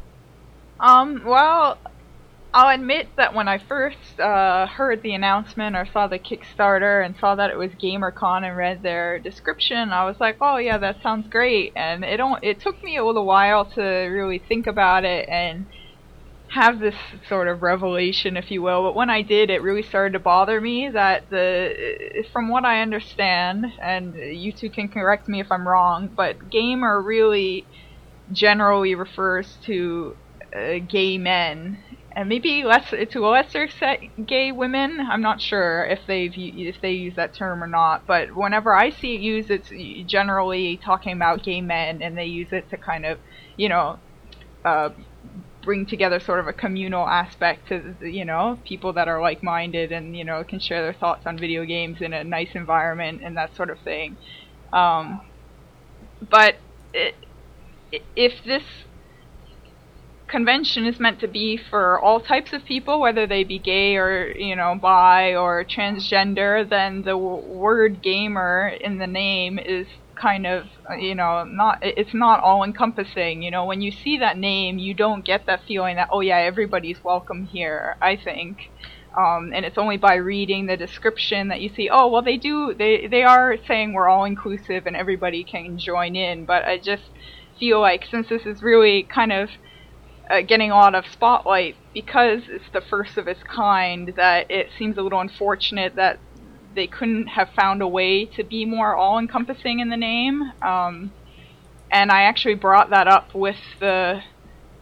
Um, well, I'll admit that when I first uh, heard the announcement or saw the Kickstarter and saw that it was GaymerCon and read their description, I was like, "Oh yeah, that sounds great." And it don't. It took me a little while to really think about it and have this sort of revelation, if you will. But when I did, it really started to bother me that the, from what I understand, and you two can correct me if I'm wrong, but gaymer really generally refers to uh, gay men and maybe less to a lesser extent gay women. I'm not sure if they if they use that term or not, but whenever I see it used, it's generally talking about gay men, and they use it to kind of, you know, uh, bring together sort of a communal aspect to you know people that are like-minded and you know can share their thoughts on video games in a nice environment and that sort of thing. Um, but it, if this convention is meant to be for all types of people, whether they be gay or you know bi or transgender, then the w- word gaymer in the name is kind of you know not it's not all encompassing you know when you see that name you don't get that feeling that oh yeah everybody's welcome here i think. Um, and it's only by reading the description that you see oh well they do they they are saying we're all inclusive and everybody can join in. But i just feel like since this is really kind of uh, getting a lot of spotlight because it's the first of its kind that it seems a little unfortunate that they couldn't have found a way to be more all encompassing in the name. Um, and I actually brought that up with the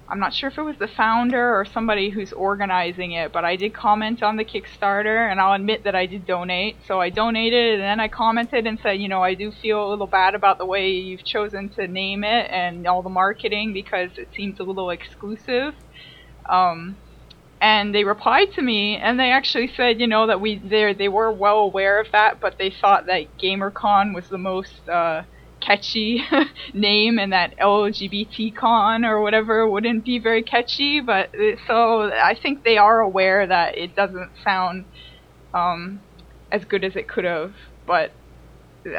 I'm not sure if it was the founder or somebody who's organizing it, but I did comment on the Kickstarter, and I'll admit that I did donate. So I donated, and then I commented and said, you know, I do feel a little bad about the way you've chosen to name it and all the marketing because it seems a little exclusive. Um, and they replied to me, and they actually said, you know, that we they they were well aware of that, but they thought that GaymerCon was the most uh, catchy [laughs] name and that LGBT con or whatever wouldn't be very catchy. But uh, so I think they are aware that it doesn't sound um, as good as it could have. But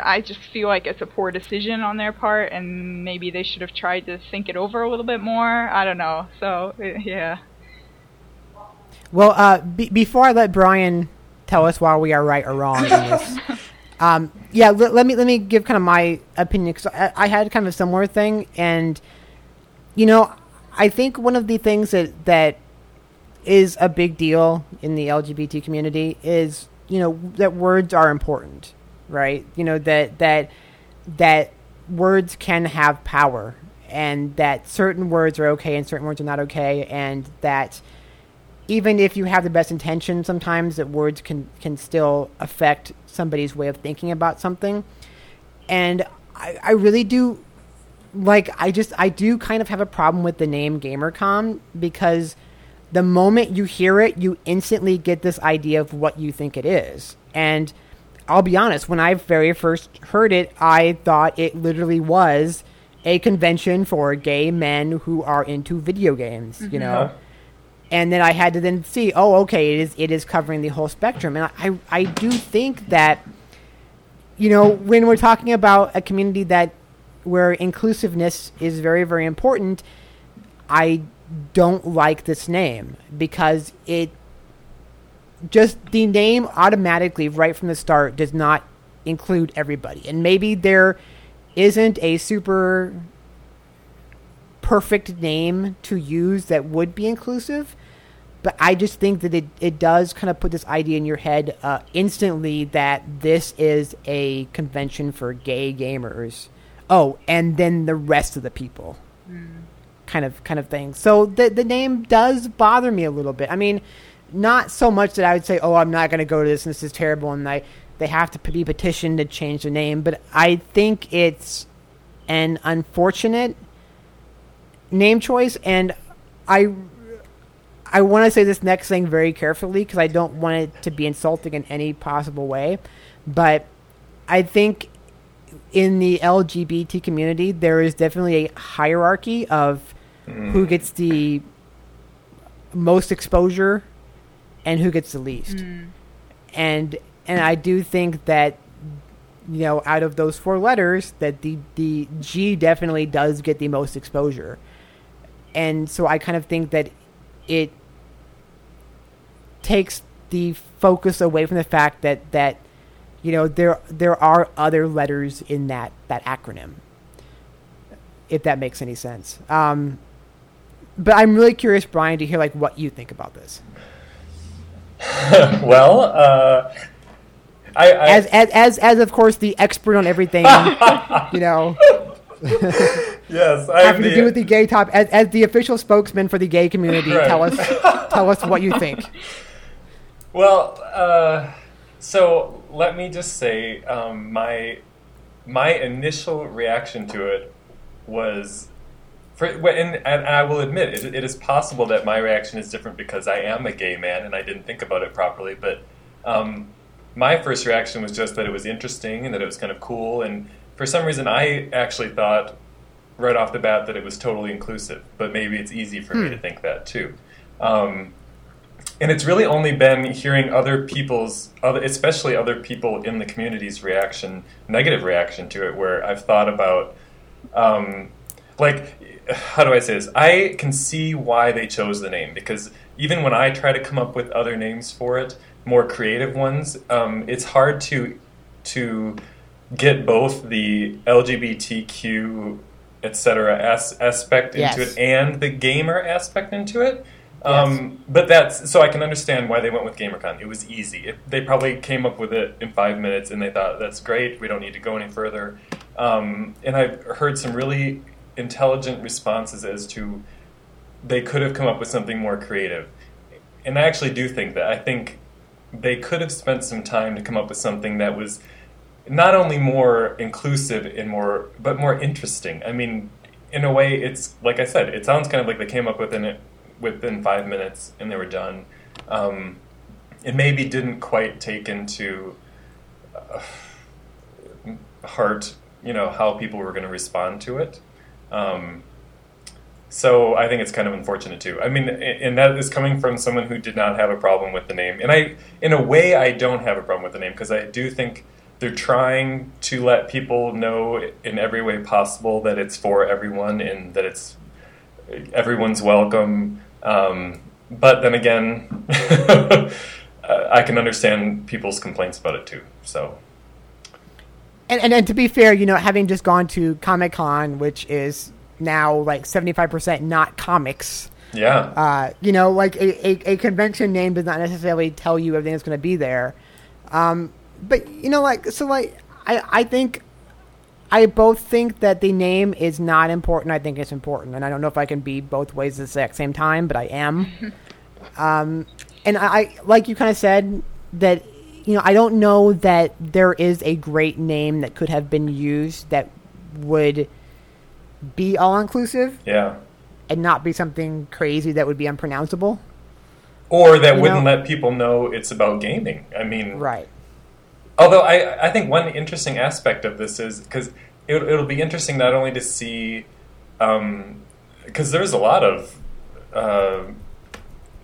I just feel like it's a poor decision on their part, and maybe they should have tried to think it over a little bit more. I don't know. So uh, yeah. Well, uh, b- before I let Brian tell us why we are right or wrong in this, [laughs] um, yeah, let, let, me let me give kind of my opinion because I, I, had kind of a similar thing, and you know, I think one of the things that that is a big deal in the LGBT community is you know that words are important, right? You know that that that words can have power, and that certain words are okay and certain words are not okay, and that even if you have the best intention, sometimes that words can can still affect somebody's way of thinking about something. And I, I really do like I just I do kind of have a problem with the name GaymerCon because the moment you hear it, you instantly get this idea of what you think it is. And I'll be honest, when I very first heard it, I thought it literally was a convention for gay men who are into video games, mm-hmm. you know and then I had to then see, oh, okay, it is it is covering the whole spectrum, and I I do think that, you know, when we're talking about a community that where inclusiveness is very very important, I don't like this name because it just the name automatically right from the start does not include everybody, and maybe there isn't a super perfect name to use that would be inclusive. But I just think that it, it does kind of put this idea in your head uh, instantly that this is a convention for gay gamers. Oh, and then the rest of the people. Mm. Kind of kind of thing. So the the name does bother me a little bit. I mean, not so much that I would say, "Oh, I'm not going to go to this and this is terrible," and I they have to be petitioned to change the name. But I think it's an unfortunate name choice, and I I want to say this next thing very carefully because I don't want it to be insulting in any possible way, but I think in the LGBT community there is definitely a hierarchy of mm. who gets the most exposure and who gets the least. Mm. And and I do think that you know out of those four letters that the the G definitely does get the most exposure and so I kind of think that it takes the focus away from the fact that that you know there there are other letters in that that acronym if that makes any sense um, but I'm really curious, Brian, to hear like what you think about this. [laughs] well, uh, I, I As as as as of course the expert on everything, [laughs] you know, [laughs] yes, I having to do with the gay top. As as the official spokesman for the gay community, Right. tell us [laughs] tell us what you think. Well, uh, so let me just say, um, my my initial reaction to it was, for, and, and I will admit, it, it is possible that my reaction is different because I am a gay man and I didn't think about it properly. But um, my first reaction was just that it was interesting and that it was kind of cool. And for some reason, I actually thought right off the bat that it was totally inclusive. But maybe it's easy for me to think that too. Um, and it's really only been hearing other people's other especially other people in the community's reaction negative reaction to it where i've thought about um, like how do i say this i can see why they chose the name because even when i try to come up with other names for it more creative ones um, it's hard to to get both the lgbtq etc as, aspect into Yes. it and the gamer aspect into it um, But that's so I can understand why they went with GaymerCon. It was easy. It, they probably came up with it in five minutes, and they thought that's great. We don't need to go any further. Um, and I've heard some really intelligent responses as to they could have come up with something more creative. And I actually do think that. I think they could have spent some time to come up with something that was not only more inclusive and more, but more interesting. I mean, in a way, it's like I said, it sounds kind of like they came up with it within five minutes and they were done. Um, it maybe didn't quite take into uh, heart, you know, how people were going to respond to it. Um, so I think it's kind of unfortunate too. I mean, and that is coming from someone who did not have a problem with the name. And I, in a way, I don't have a problem with the name because I do think they're trying to let people know in every way possible that it's for everyone and that it's everyone's welcome. Um, but then again, [laughs] I can understand people's complaints about it too. So And, and and to be fair, you know, having just gone to Comic Con, which is now like seventy five percent not comics. yeah, Uh, you know, like a, a, a convention name does not necessarily tell you everything that's going to be there. Um, but you know, like so, like I I think I both think that the name is not important. I think it's important, and I don't know if I can be both ways at the exact same time, but I am. [laughs] um, and I, I like you kind of said that you know I don't know that there is a great name that could have been used that would be all inclusive yeah. and not be something crazy that would be unpronounceable. Or that You wouldn't know- let people know it's about gaming. I mean, Right. Although I, I think one interesting aspect of this is because it, it'll be interesting not only to see, because there's a lot of uh,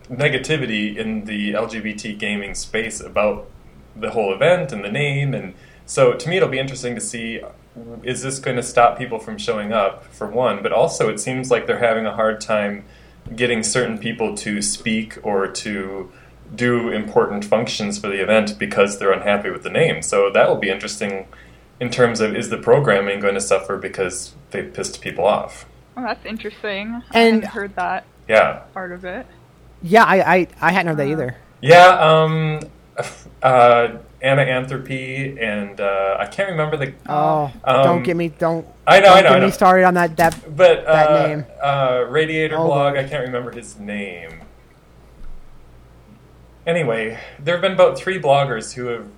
negativity in the LGBT gaming space about the whole event and the name, and so to me it'll be interesting to see is this going to stop people from showing up for one, but also it seems like they're having a hard time getting certain people to speak or to do important functions for the event because they're unhappy with the name. So that will be interesting in terms of is the programming going to suffer because they pissed people off? Oh, that's interesting. And- hadn't heard that Yeah. part of it. Yeah, I I, I hadn't heard that either. Yeah, um, uh, Anna Anthropy and uh, I can't remember the. Oh, Um, don't get me don't. I know, don't I know, get I know. me started on that. That But that uh, name. Uh, Radiator Oh, blog, Lord. I can't remember his name. Anyway, there have been about three bloggers who have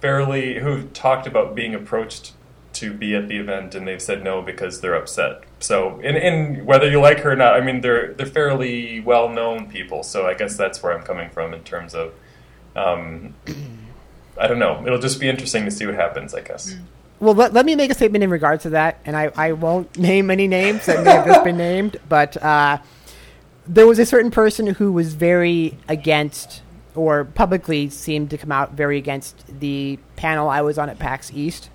fairly who've talked about being approached to be at the event, and they've said no because they're upset. So, and, and whether you like her or not, I mean, they're they're fairly well known people. So, I guess that's where I'm coming from in terms of. Um, [clears throat] I don't know. It'll just be interesting to see what happens, I guess. well, let, let me make a statement in regards to that, and I, I won't [laughs] name any names that may have just been named, but uh, there was a certain person who was very against, or publicly seemed to come out very against the panel I was on at PAX East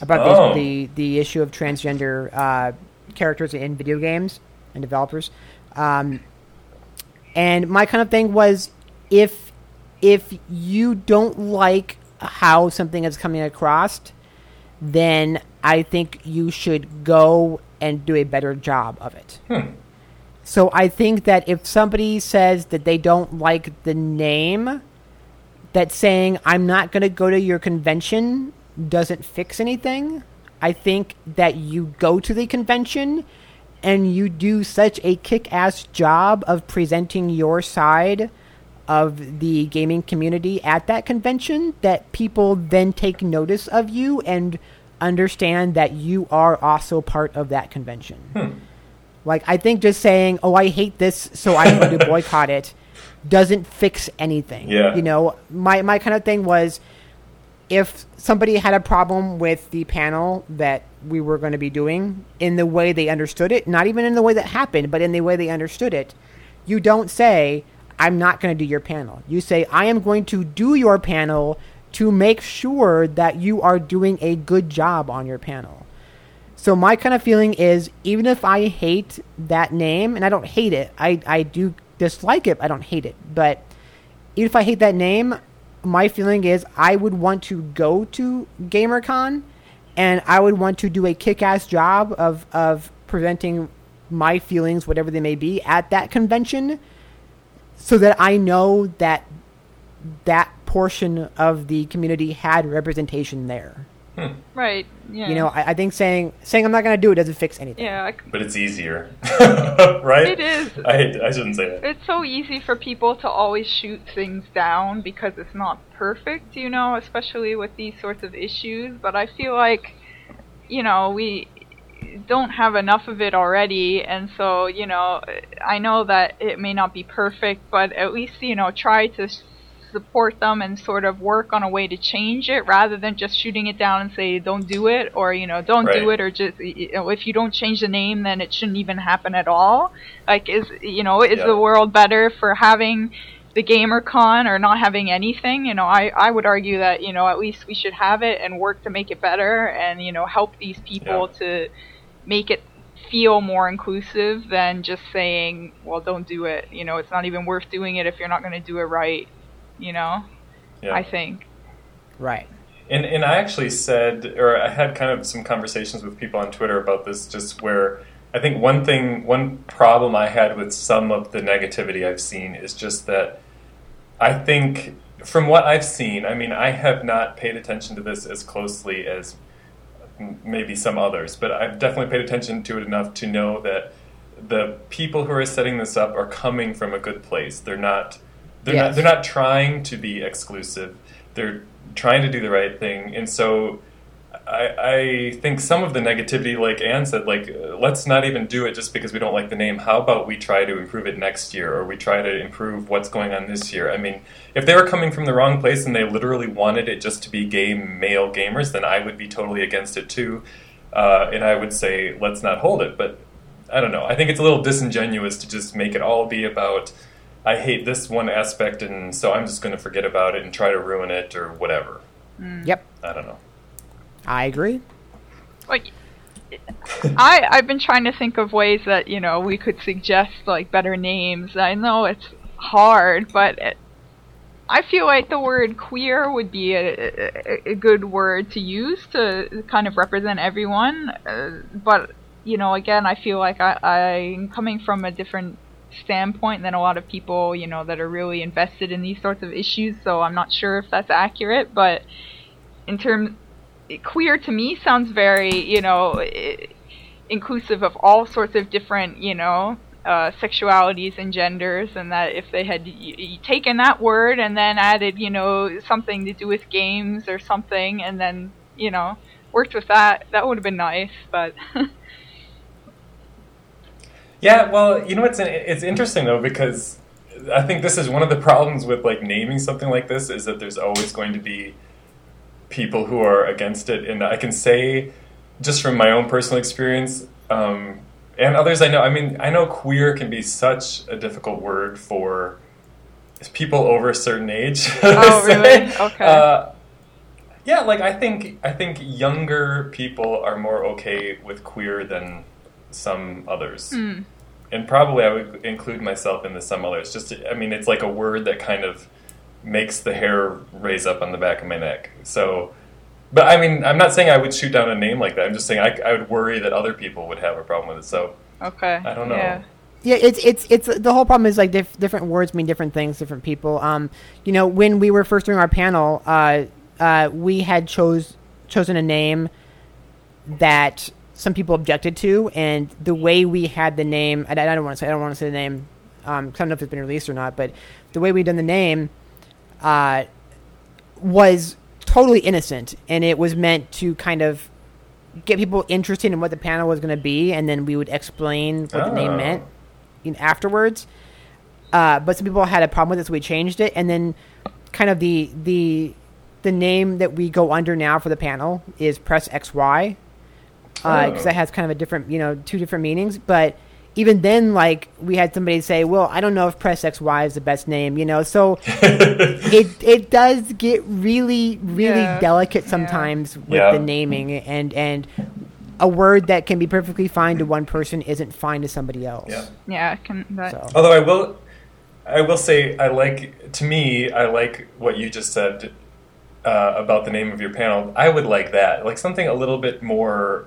about the- Oh. the, the issue of transgender uh, characters in video games and developers. Um, and my kind of thing was if if you don't like how something is coming across, then I think you should go and do a better job of it. So I think that if somebody says that they don't like the name, that saying I'm not going to go to your convention doesn't fix anything. I think that you go to the convention and you do such a kick-ass job of presenting your side of the gaming community at that convention that people then take notice of you and understand that you are also part of that convention. Hmm. Like I think just saying, "Oh, I hate this, so I'm going to [laughs] boycott it," doesn't fix anything. Yeah. You know, my my kind of thing was if somebody had a problem with the panel that we were going to be doing in the way they understood it, not even in the way that happened, but in the way they understood it, you don't say, I'm not going to do your panel. You say, I am going to do your panel to make sure that you are doing a good job on your panel. So my kind of feeling is even if I hate that name, and I don't hate it, I, I do dislike it, I don't hate it. But even if I hate that name, my feeling is I would want to go to GaymerCon and I would want to do a kick ass job of, of presenting my feelings, whatever they may be, at that convention so that I know that that portion of the community had representation there. Hmm. Right. Yeah. You know, I, I think saying saying I'm not going to do it doesn't fix anything. Yeah. I c- But it's easier, [laughs] right? It is. I I shouldn't say that. It's so easy for people to always shoot things down because it's not perfect, you know, especially with these sorts of issues. But I feel like, you know, we don't have enough of it already, and so, you know, I know that it may not be perfect, but at least, you know, try to s- support them and sort of work on a way to change it rather than just shooting it down and say don't do it or you know don't do it or just you know, if you don't change the name then it shouldn't even happen at all. Like is you know is Yeah. the world better for having the gaymer con or not having anything? You know I, I would argue that you know at least we should have it and work to make it better and you know help these people to make it feel more inclusive than just saying well don't do it. You know it's not even worth doing it if you're not going to do it right you know Yeah. i think Right. And and I actually said, or I had kind of some conversations with people on Twitter about this, just where I think one thing, one problem I had with some of the negativity I've seen is just that I think from what I've seen, I mean, I have not paid attention to this as closely as maybe some others, but I've definitely paid attention to it enough to know that the people who are setting this up are coming from a good place. They're not they're not they're not trying to be exclusive. They're trying to do the right thing. And so I, I think some of the negativity, like Anne said, like uh, let's not even do it just because we don't like the name. How about we try to improve it next year, or we try to improve what's going on this year? I mean, if they were coming from the wrong place and they literally wanted it just to be gay male gamers, then I would be totally against it too, uh, and I would say let's not hold it. But I don't know. I think it's a little disingenuous to just make it all be about I hate this one aspect, and so I'm just going to forget about it and try to ruin it or whatever. Yep. I don't know. I agree. like I I've been trying to think of ways that you know we could suggest like better names. I know it's hard, but it, I feel like the word queer would be a, a, a good word to use to kind of represent everyone. Uh, but you know, again, I feel like I, I'm coming from a different standpoint than a lot of people, you know, that are really invested in these sorts of issues. So I'm not sure if that's accurate, but in terms queer to me sounds very you know inclusive of all sorts of different you know uh, sexualities and genders and that if they had y- y- taken that word and then added you know something to do with games or something and then you know worked with that that would have been nice but [laughs] Yeah, well, you know what's it's interesting though because I think this is one of the problems with like naming something like this is that there's always going to be people who are against it, and I can say just from my own personal experience um, and others I know. I mean, I know queer can be such a difficult word for people over a certain age. [laughs] Oh, really? [laughs] Okay. Uh, yeah, like I think I think younger people are more okay with queer than some others, Hmm. And probably I would include myself in the some others. Just to- I mean, it's like a word that kind of makes the hair raise up on the back of my neck. So, but I mean, I'm not saying I would shoot down a name like that. I'm just saying I, I would worry that other people would have a problem with it. So okay I don't know. yeah Yeah, it's it's it's the whole problem is like diff- different words mean different things, different people. Um, you know, when we were first doing our panel, uh, uh, we had chose chosen a name that some people objected to, and the way we had the name, I, I don't want to say I don't want to say the name, um, 'cause I don't know if it's been released or not, but the way we done the name, uh, was totally innocent, and it was meant to kind of get people interested in what the panel was going to be, and then we would explain what the name Oh. meant you know, afterwards. Uh, but some people had a problem with it, so we changed it, and then kind of the the the name that we go under now for the panel is Press XY because Oh. that has kind of a different, you know, two different meanings. But even then, like we had somebody say, "Well, I don't know if Press XY is the best name," you know. So [laughs] it it does get really really Yeah. delicate Yeah. sometimes with Yeah. the naming and and a word that can be perfectly fine to one person isn't fine to somebody else. Yeah. Yeah, can that So Although I will, I will say I like. To me, I like what you just said uh, about the name of your panel. I would like that, like something a little bit more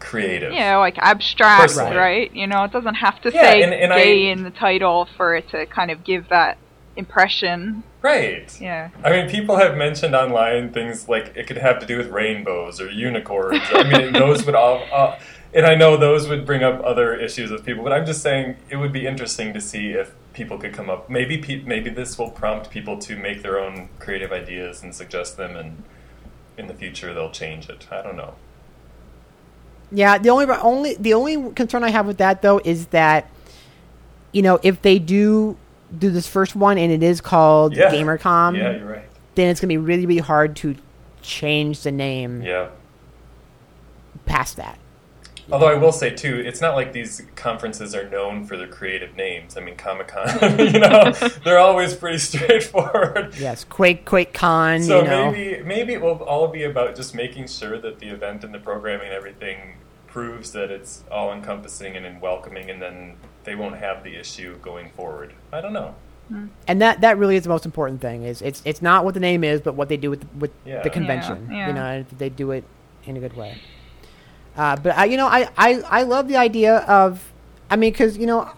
creative. Yeah, like abstract, Personally. right? You know, it doesn't have to Yeah, say and- and I- gay in the title for it to kind of give that impression. Right. Yeah. I mean, people have mentioned online things like it could have to do with rainbows or unicorns. I mean, [laughs] those would all. Uh, and I know those would bring up other issues with people, but I'm just saying it would be interesting to see if people could come up. Maybe pe- maybe this will prompt people to make their own creative ideas and suggest them, and in the future they'll change it. I don't know. Yeah, the only only the only concern I have with that though is that you know if they do do this first one and it is called Yeah. GaymerCon, yeah, you're right. then it's gonna be really really hard to change the name Yeah. past that. Although I will say too, it's not like these conferences are known for their creative names. I mean, Comic Con, [laughs] you know, [laughs] they're always pretty straightforward. Yes, Quake Quake Con, So you know. maybe maybe it will all be about just making sure that the event and the programming and everything proves that it's all encompassing and welcoming, and then they won't have the issue going forward. I don't know. and that that really is the most important thing is it's it's not what the name is but what they do with with Yeah. the convention Yeah, yeah. you know they do it in a good way uh, but I, you know I, I i love the idea of i mean because you know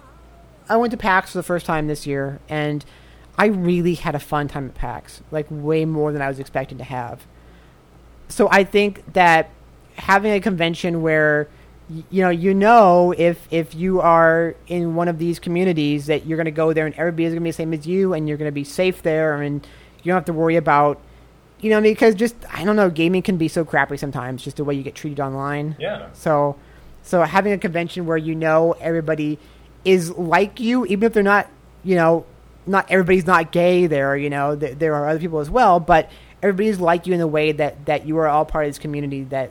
i went to pax for the first time this year and i really had a fun time at pax like way more than i was expecting to have so i think that having a convention where you know you know if if you are in one of these communities that you're going to go there and everybody is going to be the same as you and you're going to be safe there and you don't have to worry about you know because just i don't know gaming can be so crappy sometimes just the way you get treated online Yeah. so so having a convention where you know everybody is like you even if they're not you know not everybody's not gay there you know th- there are other people as well but everybody's like you in the way that that you are all part of this community that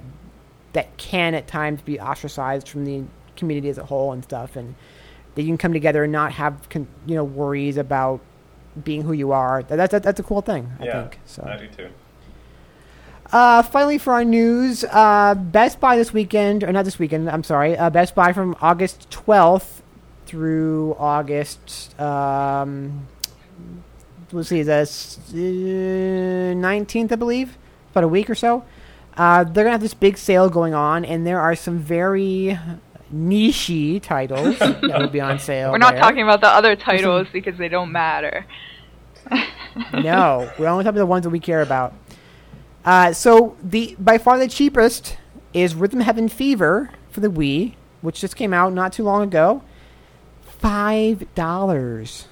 that can at times be ostracized from the community as a whole and stuff and that you can come together and not have con- you know worries about being who you are that, that, that that's a cool thing i yeah, think so I do too. uh, finally, for our news, uh, Best Buy this weekend, or not this weekend, I'm sorry, uh, Best Buy from August 12th through August, um, let's see, the s- uh, 19th, I believe, about a week or so. Uh, they're going to have this big sale going on, and there are some very nichey titles [laughs] that will be on sale. We're not there. talking about the other titles because they don't matter. [laughs] no, we're only talking about the ones that we care about. Uh, so the by far the cheapest is Rhythm Heaven Fever for the Wii, which just came out not too long ago. Five dollars.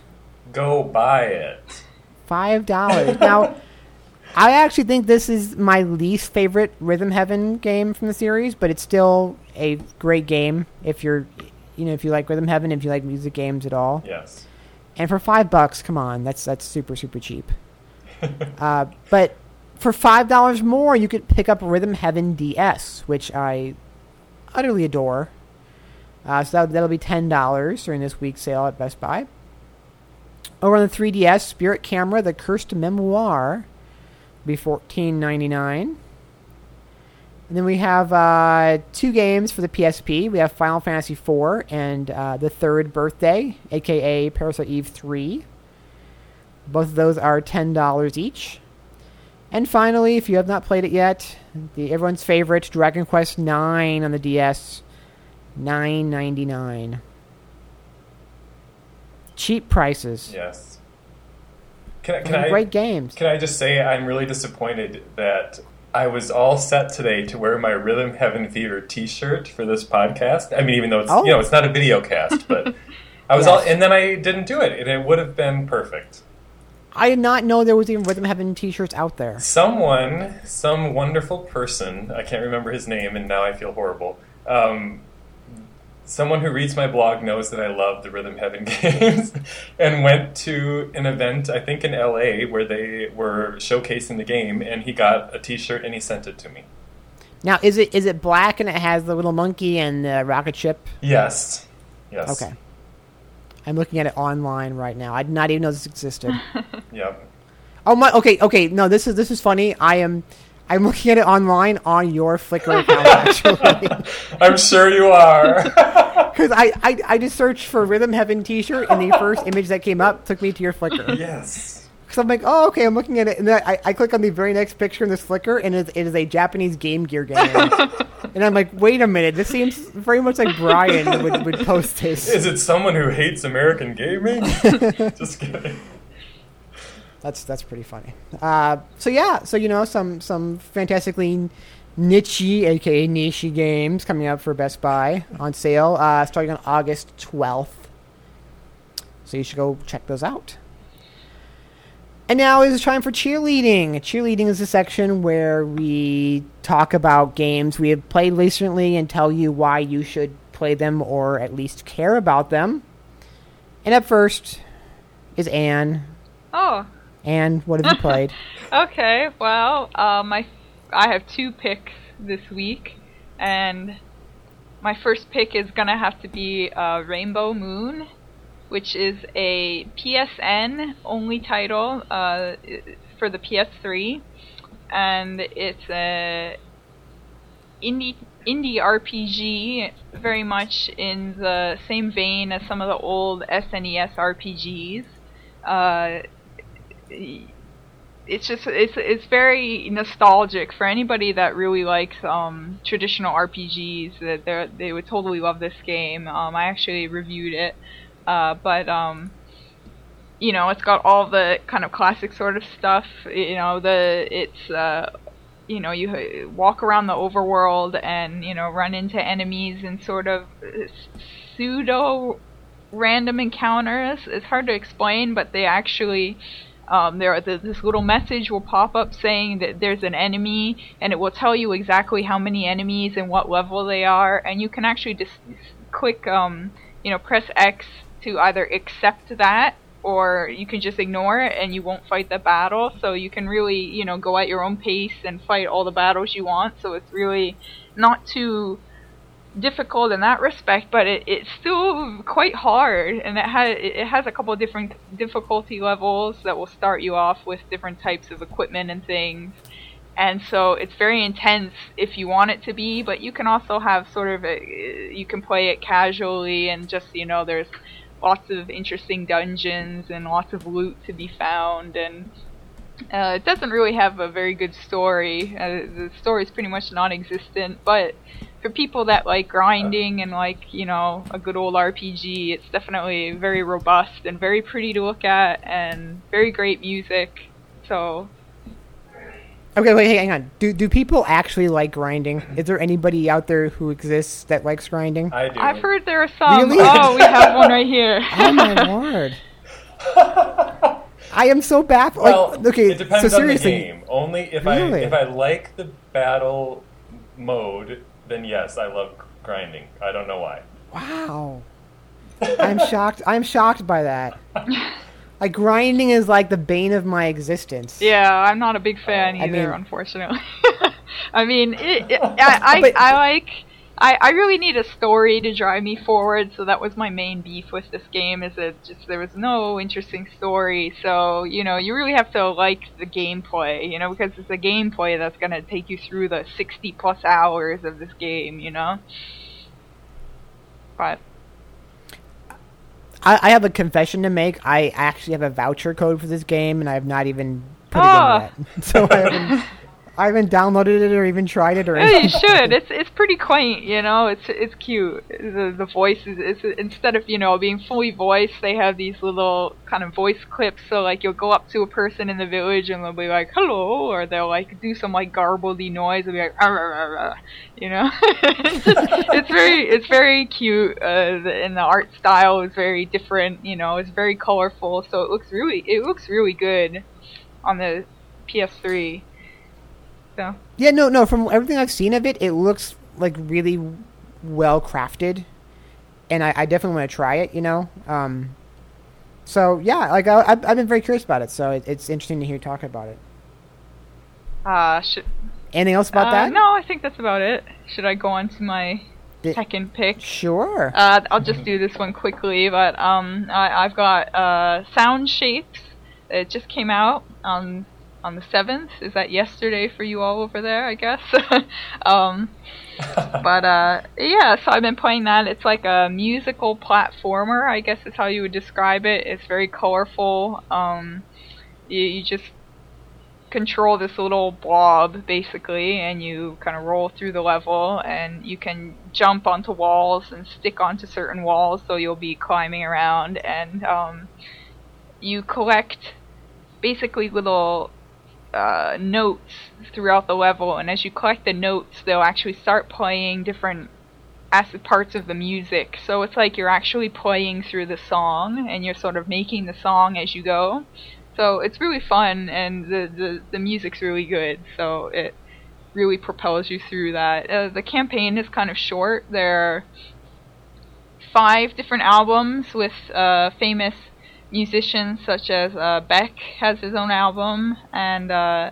Go buy it. Five dollars. now, [laughs] I actually think this is my least favorite Rhythm Heaven game from the series, but it's still a great game if you're, you know, if you like Rhythm Heaven, if you like music games at all. Yes. And for five bucks, come on, that's that's super super cheap. [laughs] uh, but for five dollars more, you could pick up Rhythm Heaven DS, which I utterly adore. Uh, so that, that'll be ten dollars during this week's sale at Best Buy. Over on the 3DS, Spirit Camera: The Cursed Memoir, be fourteen ninety nine. And then we have uh, two games for the PSP. We have Final Fantasy IV and uh, The Third Birthday, aka Parasite Eve 3. Both of those are $10 each. And finally, if you have not played it yet, the everyone's favorite Dragon Quest IX on the DS, nine ninety nine. cheap prices. Yes. Can, I- can I great games. Can I just say I'm really disappointed that I was all set today to wear my Rhythm Heaven Fever T-shirt for this podcast. I mean, even though it's Oh. you know it's not a video cast, but I was [laughs] Yes. all, and then I didn't do it, and it would have been perfect. I did not know there was even Rhythm Heaven T-shirts out there. Someone, some wonderful person, I can't remember his name, and now I feel horrible. Um, someone who reads my blog knows that I love the Rhythm Heaven [laughs] games, and went to an event, I think in LA, where they were showcasing the game, and he got a T-shirt and he sent it to me. Now, is it is it black and it has the little monkey and the rocket ship? Yes, yes, Okay. I'm looking at it online right now. I did not even know this existed. [laughs] yep. oh my. Okay. Okay. No, this is this is funny. I am. I'm looking at it online on your Flickr account actually, [laughs] I'm sure you are. [laughs] because I, I I just searched for Rhythm Heaven T-shirt and the first image that came up took me to your Flickr. yes. Because I'm like, oh, okay, I'm looking at it, and then I, I click on the very next picture in this Flickr, and it, it is a Japanese Game Gear game. [laughs] and I'm like, wait a minute, this seems very much like Brian would, would post this. Is it someone who hates American gaming? Just kidding. That's that's pretty funny. Uh, so yeah, so you know, some some fantastically niche, aka niche games coming up for Best Buy on sale, uh, starting on August 12th. So you should go check those out. And now is time for cheerleading. Cheerleading is a section where we talk about games we have played recently and tell you why you should play them or at least care about them. And up first is Anne. Oh, Anne, what have you [laughs] played? okay. Well, uh, my I have two picks this week, and my first pick is gonna have to be uh, Rainbow Moon, which is a PSN only title uh, for the PS3, and it's a indie indie RPG, very much in the same vein as some of the old SNES RPGs. Uh, it's just it's it's very nostalgic for anybody that really likes um, traditional RPGs. That they they would totally love this game. Um, I actually reviewed it, uh, but um, you know it's got all the kind of classic sort of stuff. You know the it's uh, you know you walk around the overworld and you know run into enemies and sort of pseudo random encounters. It's hard to explain, but they actually um, there th- this little message will pop up saying that there's an enemy, and it will tell you exactly how many enemies and what level they are, and you can actually just click, um, you know, press X to either accept that or you can just ignore it and you won't fight the battle. So you can really, you know, go at your own pace and fight all the battles you want. So it's really not too difficult in that respect, but it, it's still quite hard, and it has it has a couple different difficulty levels that will start you off with different types of equipment and things. And so it's very intense if you want it to be, but you can also have sort of a, you can play it casually and just you know there's lots of interesting dungeons and lots of loot to be found and uh, it doesn't really have a very good story. Uh, the story is pretty much non-existent, but for people that like grinding and like you know a good old RPG, it's definitely very robust and very pretty to look at and very great music. So Okay, wait, hang on. Do do people actually like grinding? Is there anybody out there who exists that likes grinding? I do. I've heard there are some. Really? Oh, we have one right here. [laughs] Oh my lord! I am so baffled. Well, like, okay, it depends so on the seriously, game. Only if Really? I if I like the battle mode, then yes, I love grinding. I don't know why. wow. I'm shocked. I'm shocked by that. [laughs] Like grinding is like the bane of my existence. Yeah, I'm not a big fan I either, mean- unfortunately. [laughs] I mean, it, it, I, I, But- I like. I, I really need a story to drive me forward, so that was my main beef with this game. Is that just there was no interesting story. So you know, you really have to like the gameplay, you know, because it's the gameplay that's gonna take you through the 60 plus hours of this game, you know. But I, I have a confession to make. I actually have a voucher code for this game, and I have not even put Ah. it in yet. [laughs] So I haven't. [laughs] I haven't downloaded it or even tried it or Yeah, you should. It's it's pretty quaint, you know. It's it's cute. The the voice is it's, instead of you know being fully voiced, they have these little kind of voice clips. So like you'll go up to a person in the village and they'll be like hello, or they'll like do some like garbledy noise and be like "Arr, arr, arr, arr," you know. [laughs] it's, just, it's very it's very cute. Uh, the, and the art style is very different. You know, it's very colorful. So it looks really it looks really good on the PS3. So. Yeah, no, no. From everything I've seen of it, it looks like really well crafted, and I, I definitely want to try it. You know, um, so yeah, like I, I've, I've been very curious about it. So it, it's interesting to hear you talk about it. Uh, should, Anything else about uh, that? No, I think that's about it. Should I go on to my second pick? Sure. Uh, I'll just do this one quickly, but um, I, I've got uh, Sound Shapes. It just came out on on the seventh. Is that yesterday for you all over there? I guess. [laughs] um, [laughs] but uh, yeah, so I've been playing that. It's like a musical platformer. I guess is how you would describe it. It's very colorful. Um, you, you just control this little blob basically and you kind of roll through the level and you can jump onto walls and stick onto certain walls so you'll be climbing around and um, you collect basically little uh, notes throughout the level and as you collect the notes they'll actually start playing different as parts of the music so it's like you're actually playing through the song and you're sort of making the song as you go so it's really fun, and the, the, the music's really good, so it really propels you through that. Uh, the campaign is kind of short. There are five different albums with uh, famous musicians, such as uh, Beck has his own album, and uh,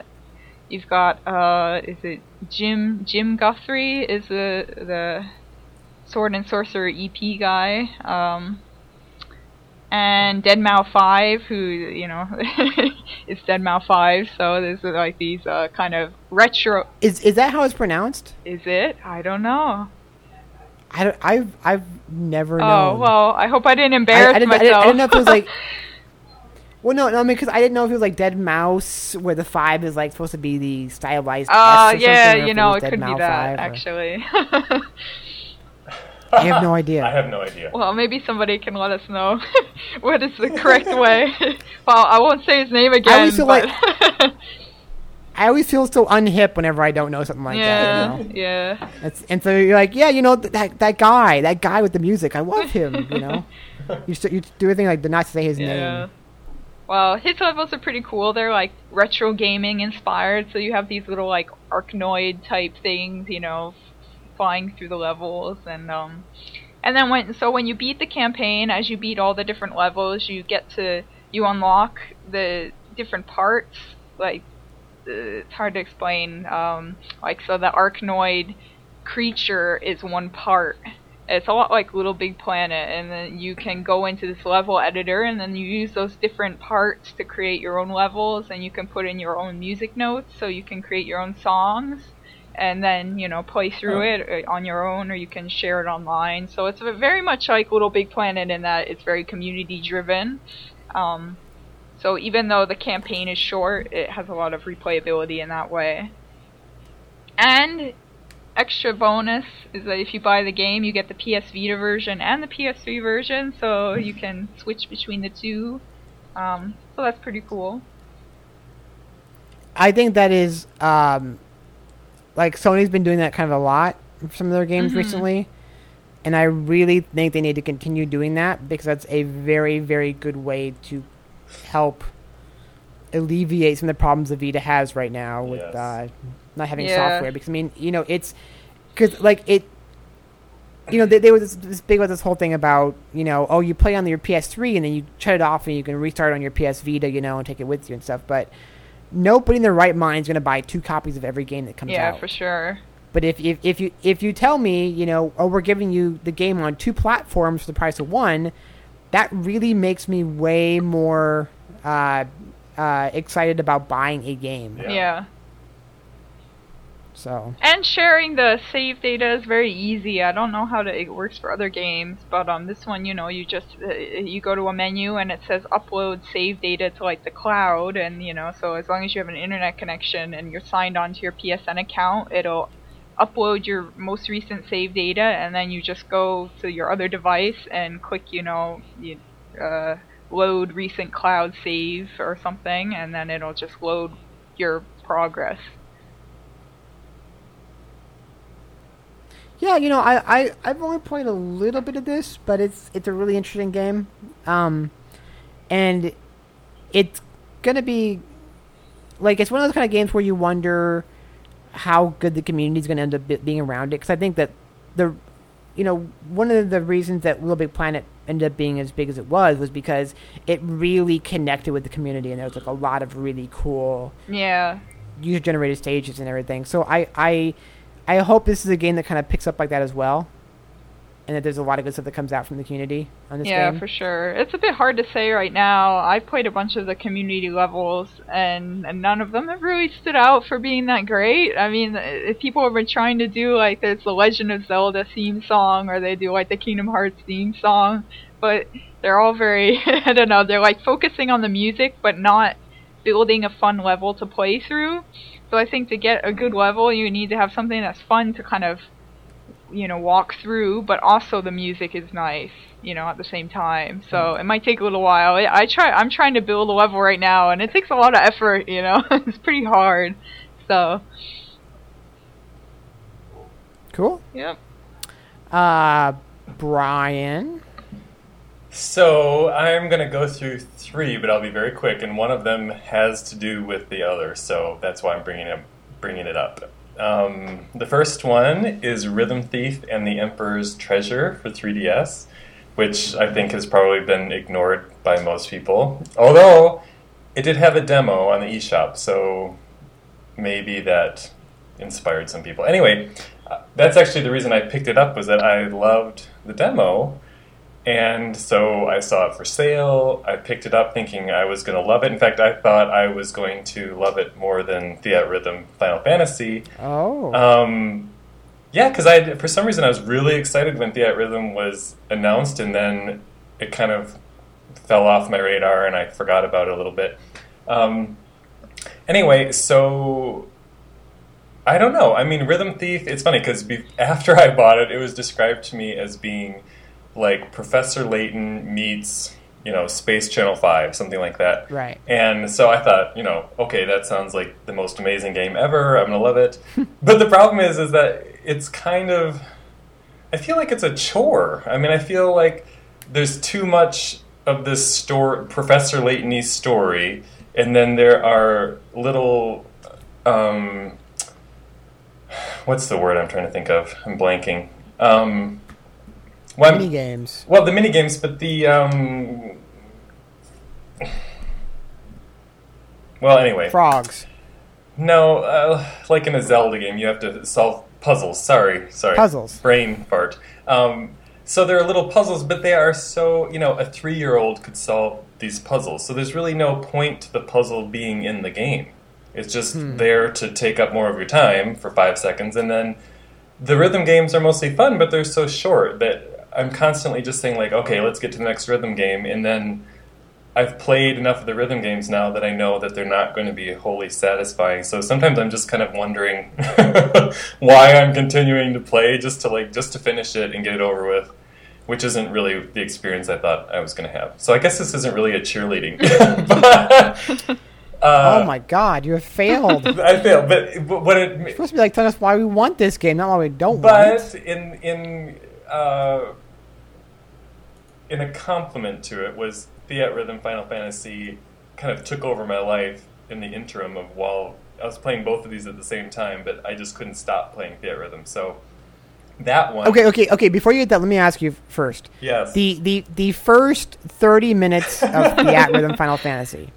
you've got uh, is it Jim Jim Guthrie is the the Sword and Sworcery EP guy. Um, and Dead Mouse Five, who you know [laughs] is Dead Mouse Five. So there's like these uh, kind of retro. Is is that how it's pronounced? Is it? I don't know. I don't, I've I've never Oh known. well, I hope I didn't embarrass I, didn't, I, myself. didn't, I didn't know if it was like. [laughs] Well, no, no, I mean, because I didn't know if it was like Dead Mouse, where the five is like supposed to be the stylized. Uh, yeah, or you know, was it Dead could be that 5 or- actually. [laughs] I have no idea. I have no idea. well, maybe somebody can let us know [laughs] what is the correct way. well, I won't say his name again. I always feel but I always feel so unhip whenever I don't know something like yeah, that. You know? yeah. It's, and so you're like, yeah, you know th- that that guy, that guy with the music, I love him. [laughs] You know, you st- you do everything like to not say his Yeah. name. Well, his levels are pretty cool. They're like retro gaming inspired, so you have these little like Arkanoid type things, you know, flying through the levels, and um, and then when so when you beat the campaign, as you beat all the different levels, you get to you unlock the different parts. Like it's hard to explain. Um, like so, the Arkanoid creature is one part. It's a lot like Little Big Planet, and then you can go into this level editor, and then you use those different parts to create your own levels, and you can put in your own music notes, so you can create your own songs, and then you know play through Oh. it uh, on your own, or you can share it online. So it's very much like Little Big Planet in that it's very community driven. Um, so even though the campaign is short, it has a lot of replayability in that way. And extra bonus is that if you buy the game, you get the PS Vita version and the PS3 version, so you can switch between the two. Um, so that's pretty cool. I think that is um, like Sony's been doing that kind of a lot for some of their games Mhm. recently, and I really think they need to continue doing that because that's a very very good way to help alleviate some of the problems that Vita has right now with Yes. uh, not having Yeah. software. Because I mean, you know, it's because like it. You know, they, they were this, this big with this whole thing about you know, oh, you play on your PS3 and then you shut it off and you can restart on your PS Vita, you know, and take it with you and stuff. But nobody in their right mind is going to buy two copies of every game that comes Yeah, out. Yeah, for sure. But if, if if you if you tell me, you know, oh, we're giving you the game on two platforms for the price of one, that really makes me way more uh, uh, excited about buying a game. Yeah. Yeah. So And sharing the save data is very easy. I don't know how to, it works for other games, but um, this one, you know, you just uh, you go to a menu and it says upload save data to like the cloud, and you know, so as long as you have an internet connection and you're signed onto your PSN account, it'll upload your most recent save data, and then you just go to your other device and click, you know, you, uh, load recent cloud save or something, and then it'll just load your progress. yeah, you know, I, I I've only played a little bit of this, but it's it's a really interesting game, um, and it's gonna be like it's one of those kind of games where you wonder how good the community is gonna end up be- being around it. Because I think that the you know one of the reasons that Little Big Planet ended up being as big as it was was because it really connected with the community, and there was like a lot of really cool Yeah. user generated stages and everything. So I, I I hope this is a game that kind of picks up like that as well. And that there's a lot of good stuff that comes out from the community on this Yeah, game. Yeah, for sure. It's a bit hard to say right now. I've played a bunch of the community levels, and, and none of them have really stood out for being that great. I mean, if people have been trying to do like there's the Legend of Zelda theme song, or they do like the Kingdom Hearts theme song, but they're all very [laughs] I don't know. They're like focusing on the music, but not building a fun level to play through. So I think to get a good level, you need to have something that's fun to kind of you know walk through but also the music is nice you know at the same time. So it might take a little while. I, I try i'm trying to build a level right now and it takes a lot of effort you know. [laughs] It's pretty hard. So. Cool. yep. Uh, Brian. So I'm going to go through three, but I'll be very quick, and one of them has to do with the other, so that's why I'm bringing it bringing it up. Um, the first one is Rhythm Thief and the Emperor's Treasure for 3DS, which I think has probably been ignored by most people. Although it did have a demo on the eShop, so maybe that inspired some people. Anyway, uh, that's actually the reason I picked it up was that I loved the demo. And so I saw it for sale. I picked it up thinking I was going to love it. In fact, I thought I was going to love it more than Theatrhythm Final Fantasy. Oh. Um, yeah, because I for some reason I was really excited when Theatrhythm was announced, and then it kind of fell off my radar, and I forgot about it a little bit. Um, anyway, so I don't know. I mean, Rhythm Thief. It's funny because be- [laughs] after I bought it, it was described to me as being like Professor Layton meets you know Space Channel Five, something like that. right. And so I thought, you know, okay, that sounds like the most amazing game ever. I'm gonna love it. [laughs] but the problem is, is that it's kind of, I feel like it's a chore. I mean, I feel like there's too much of this story, Professor Layton's story, and then there are little, um, what's the word I'm trying to think of? I'm blanking. Um, well, Mini games. well, the mini games, but the um. Well, anyway, Frogs. no, uh, like in a Zelda game, you have to solve puzzles. Sorry, sorry, Puzzles. Brain fart. Um, so there are little puzzles, but they are so you know a three-year-old could solve these puzzles. So there's really no point to the puzzle being in the game. It's just there to take up more of your time for five seconds, and then the rhythm games are mostly fun, but they're so short that I'm constantly just saying like, okay, let's get to the next rhythm game, and then I've played enough of the rhythm games now that I know that they're not going to be wholly satisfying. So sometimes I'm just kind of wondering [laughs] why I'm continuing to play just to like just to finish it and get it over with, which isn't really the experience I thought I was going to have. So I guess this isn't really a cheerleading. [laughs] but, uh, oh my god, you have failed. [laughs] I failed, but, but what it supposed to be like telling us why we want this game, not why we don't want but in in uh, in a compliment to it was Theatrhythm Final Fantasy kind of took over my life in the interim of while I was playing both of these at the same time, but I just couldn't stop playing Theatrhythm. So that one, Okay, okay, okay. Before you get that, let me ask you first. yes, The the the first thirty minutes of [laughs] Theatrhythm Final Fantasy.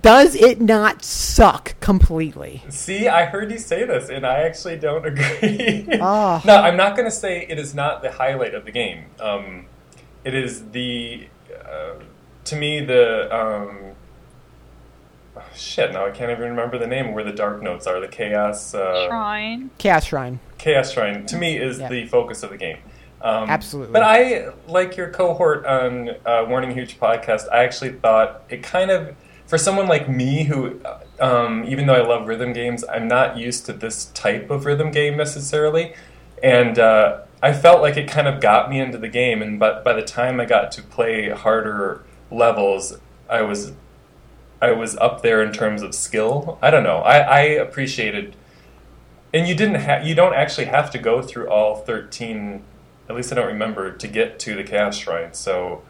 Does it not suck completely? See, I heard you say this, and I actually don't [laughs] agree. Ah. No, I'm not going to say it is not the highlight of the game. Um, it is the, uh, to me, the um, shit. Now I can't even remember the name where the dark notes are. The chaos uh, Shrine. Chaos Shrine. chaos shrine to me is Yeah. the focus of the game. Um, Absolutely. But I like your cohort on uh, Warning Huge podcast. I actually thought it kind of for someone like me who, um, even though I love rhythm games, I'm not used to this type of rhythm game necessarily, and uh, I felt like it kind of got me into the game. And but by the time I got to play harder levels, I was I was up there in terms of skill. I don't know. I, I appreciated, and you didn't have you don't actually have to go through all thirteen. At least I don't remember to get to the chaos shrine. So,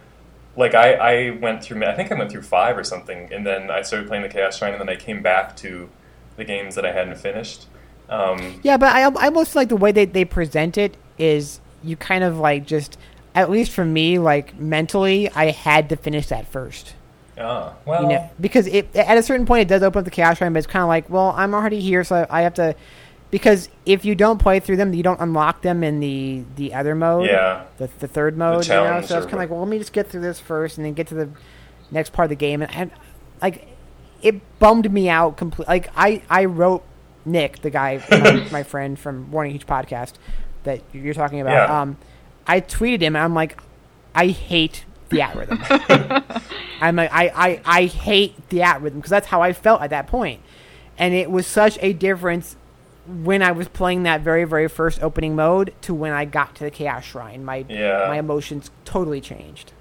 like I, I went through. I think I went through five or something, and then I started playing the chaos shrine, and then I came back to the games that I hadn't finished. Um, Yeah, but I, I almost like the way they, they present it is you kind of like just, at least for me, like mentally, I had to finish that first. ah, well, You know, because it at a certain point it does open up the chaos shrine, but it's kind of like, well, I'm already here, so I have to. Because if you don't play through them, you don't unlock them in the the other mode. yeah, The, the third mode, you know. So it's kind of like, well, let me just get through this first, and then get to the next part of the game, and, and like, it bummed me out completely. Like I I wrote Nick, the guy, my, [laughs] my friend from Warning Huge podcast that you're talking about. Yeah. Um, I tweeted him, and I'm like, I hate Theatrhythm. [laughs] I'm like, I, I, I hate Theatrhythm because that's how I felt at that point. And it was such a difference when I was playing that very, very first opening mode to when I got to the Chaos Shrine. My Yeah. my emotions totally changed.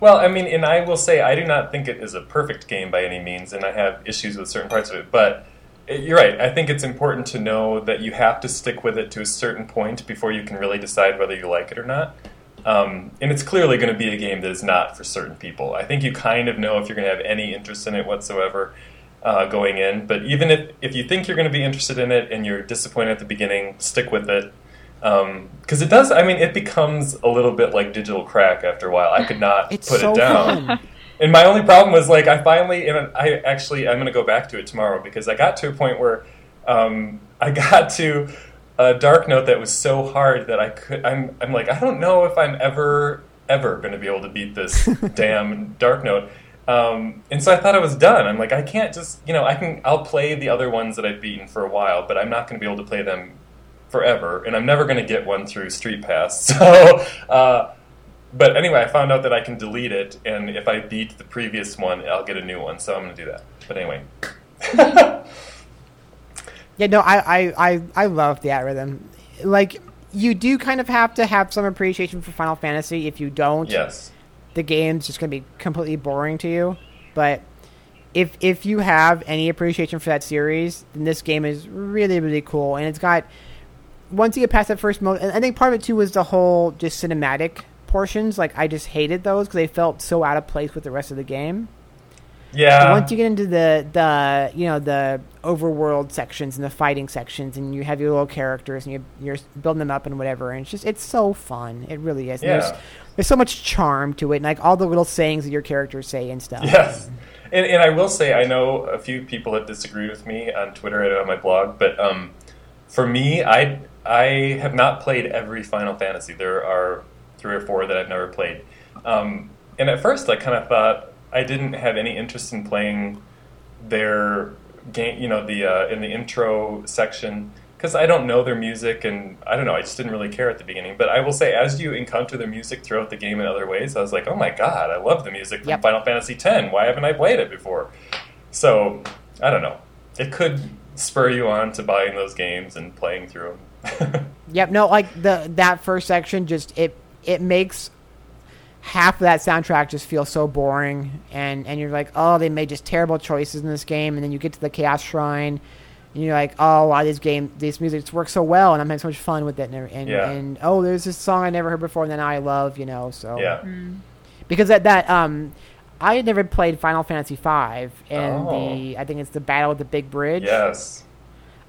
Well, I mean, and I will say I do not think it is a perfect game by any means, and I have issues with certain parts of it. But you're right. I think it's important to know that you have to stick with it to a certain point before you can really decide whether you like it or not. Um, and it's clearly going to be a game that is not for certain people. I think you kind of know if you're going to have any interest in it whatsoever uh, going in. But even if, if you think you're going to be interested in it and you're disappointed at the beginning, stick with it. Because it does, I mean, it becomes a little bit like digital crack after a while. I could not It's put so it down. [laughs] And my only problem was like I finally, and I actually, I'm going to go back to it tomorrow because I got to a point where um, I got to a dark note that was so hard that I could. I'm, I'm like, I don't know if I'm ever, ever going to be able to beat this [laughs] damn dark note. Um, and so I thought I was done. I'm like, I can't just, you know, I can, I'll play the other ones that I've beaten for a while, but I'm not going to be able to play them forever, and I'm never going to get one through Street Pass. [laughs] So. Uh, but anyway, I found out that I can delete it, and if I beat the previous one, I'll get a new one. So I'm going to do that. But anyway, [laughs] Yeah, no, I, I, I, I love Theatrhythm. Like you do kind of have to have some appreciation for Final Fantasy. If you don't, yes, the game's just going to be completely boring to you. But if if you have any appreciation for that series, then this game is really really cool, and it's got once you get past that first mode, and I think part of it too was the whole just cinematic portions. Like I just hated those because they felt so out of place with the rest of the game. But yeah, once you get into the the you know the overworld sections and the fighting sections, and you have your little characters and you, you're building them up and whatever, and it's just it's so fun. It really is. Yeah. There's there's so much charm to it, and like all the little sayings that your characters say and stuff. yes. And, and I will say, I know a few people have disagreed with me on Twitter and on my blog, but um, for me, I I have not played every Final Fantasy. There are three or four that I've never played. Um, and at first, I kind of thought I didn't have any interest in playing their game. You know, the uh, in the intro section because I don't know their music, and I don't know. I just didn't really care at the beginning. But I will say, as you encounter their music throughout the game in other ways, I was like, oh my god, I love the music from Yep. Final Fantasy X. Why haven't I played it before? So I don't know. It could spur you on to buying those games and playing through them. [laughs] Yep. No, like the that first section just it it makes half of that soundtrack just feel so boring, and and you're like, oh, they made just terrible choices in this game, and then you get to the Chaos Shrine. And you're like, oh, wow, this game, this music just works so well, and I'm having so much fun with it. And, and, Yeah. and oh, there's this song I never heard before, and then I love, you know. So yeah. because that that um, I had never played Final Fantasy V, and Oh. the I think it's the Battle of the Big Bridge. Yes.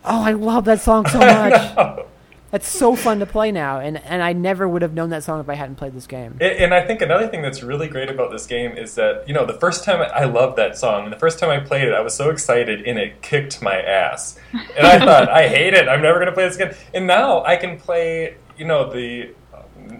Oh, I love that song so much. [laughs] That's so fun to play now, and and I never would have known that song if I hadn't played this game. And and I think another thing that's really great about this game is that, you know, the first time I loved that song, and the first time I played it, I was so excited and it kicked my ass. And I thought, I hate it, I'm never going to play this again. And now I can play, you know, the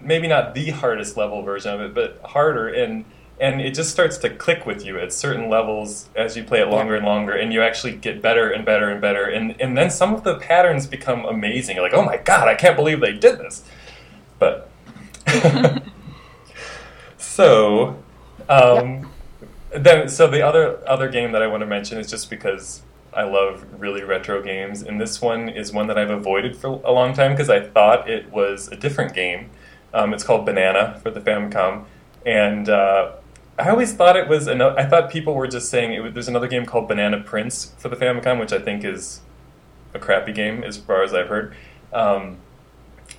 maybe not the hardest level version of it, but harder. And and it just starts to click with you at certain levels as you play it longer and longer, and you actually get better and better and better, and and then some of the patterns become amazing. You're like, oh my god, I can't believe they did this, but. [laughs] so, um, then so the other other game that I want to mention is just because I love really retro games, and this one is one that I've avoided for a long time because I thought it was a different game. Um, it's called Banana for the Famicom, and uh, I always thought it was. Ano- I thought people were just saying was, there's another game called Banana Prince for the Famicom, which I think is a crappy game as far as I've heard. Um,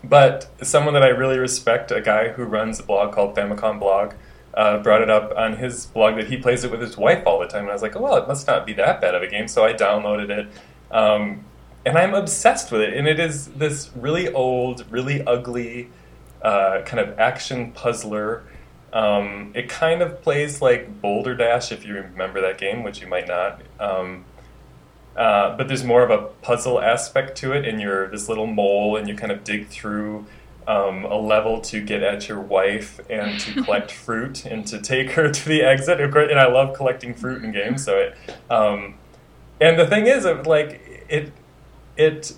but someone that I really respect, a guy who runs a blog called Famicom Blog, uh, brought it up on his blog that he plays it with his wife all the time. And I was like, oh, well, it must not be that bad of a game. So I downloaded it. Um, and I'm obsessed with it. And it is this really old, really ugly uh, kind of action puzzler. Um, it kind of plays like Boulder Dash, if you remember that game, which you might not. Um, uh, but there's more of a puzzle aspect to it, and you're this little mole, and you kind of dig through um, a level to get at your wife and to [laughs] collect fruit and to take her to the exit. Of course, and I love collecting fruit in games. So it, um, and the thing is, like it, it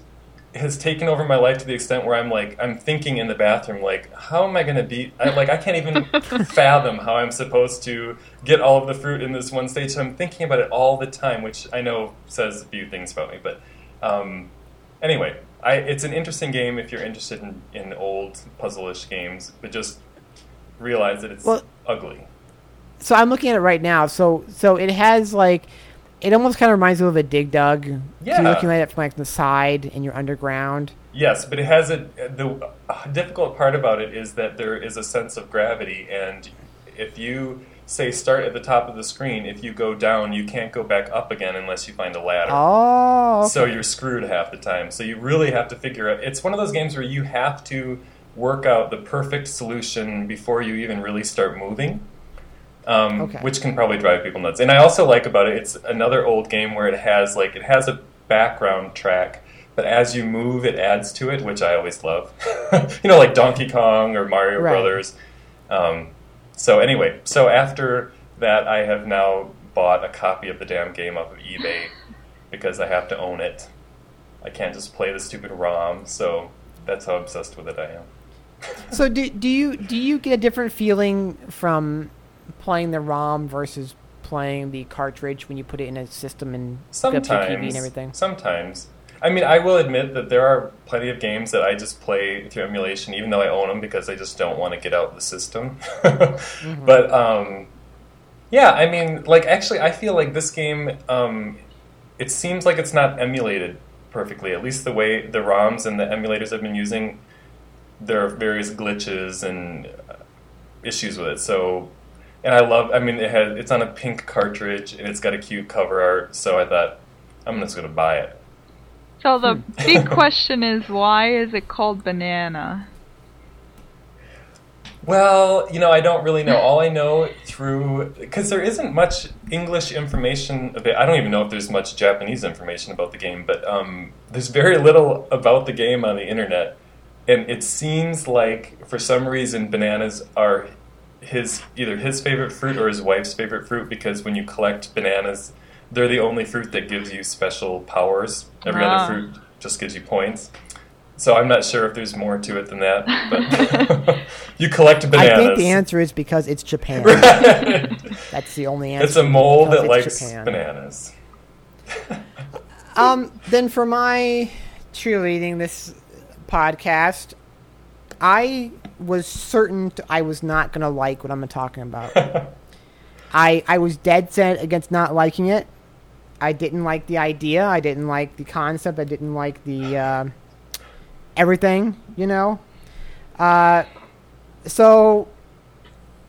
has taken over my life to the extent where I'm like, I'm thinking in the bathroom, like, how am I going to be I, like, I can't even [laughs] fathom how I'm supposed to get all of the fruit in this one stage. So I'm thinking about it all the time, which I know says a few things about me. But um, anyway, I, it's an interesting game if you're interested in, in old puzzle-ish games, but just realize that it's Well- ugly. So I'm looking at it right now. So so it has like it almost kind of reminds me of a dig dug. So Yeah. you're looking at it from like the side and you're underground. Yes, but it has a the uh, difficult part about it is that there is a sense of gravity, and if you say start at the top of the screen, if you go down, you can't go back up again unless you find a ladder. Oh, okay. So you're screwed half the time. So you really have to figure out. It's one of those games where you have to work out the perfect solution before you even really start moving. Um, Okay. Which can probably drive people nuts. And I also like about it, it's another old game where it has like it has a background track, but as you move, it adds to it, which I always love. [laughs] you know, like Donkey Kong or Mario Right. Brothers. Um, so anyway, so after that, I have now bought a copy of the damn game off of eBay [laughs] because I have to own it. I can't just play the stupid ROM, so that's how obsessed with it I am. So do do you do you get a different feeling from playing the ROM versus playing the cartridge when you put it in a system and hook up to your TV Sometimes, and everything? sometimes. I mean, I will admit that there are plenty of games that I just play through emulation, even though I own them, because I just don't want to get out the system. [laughs] But um, yeah, I mean, like actually, I feel like this game. Um, it seems like it's not emulated perfectly. At least the way the ROMs and the emulators I've been using, there are various glitches and uh, issues with it. So, and I love. I mean, it had. It's on a pink cartridge and it's got a cute cover art. So I thought I'm just going to buy it. So the [laughs] big question is, why is it called banana? Well, you know, I don't really know. [laughs] All I know through because there isn't much English information. About, I don't even know if there's much Japanese information about the game, but um, there's very little about the game on the internet, and it seems like for some reason bananas are his either his favorite fruit or his wife's favorite fruit because when you collect bananas, they're the only fruit that gives you special powers. Every Ah. other fruit just gives you points. So I'm not sure if there's more to it than that, but [laughs] you collect bananas. I think the answer is because it's Japan. Right. [laughs] That's the only answer. it's a mole that likes Japan. bananas. [laughs] Um, then for my cheerleading this podcast, I was certain t- I was not going to like what I'm talking about. [laughs] I I was dead set against not liking it. I didn't like the idea. I didn't like the concept. I didn't like the uh, everything. You know. Uh, so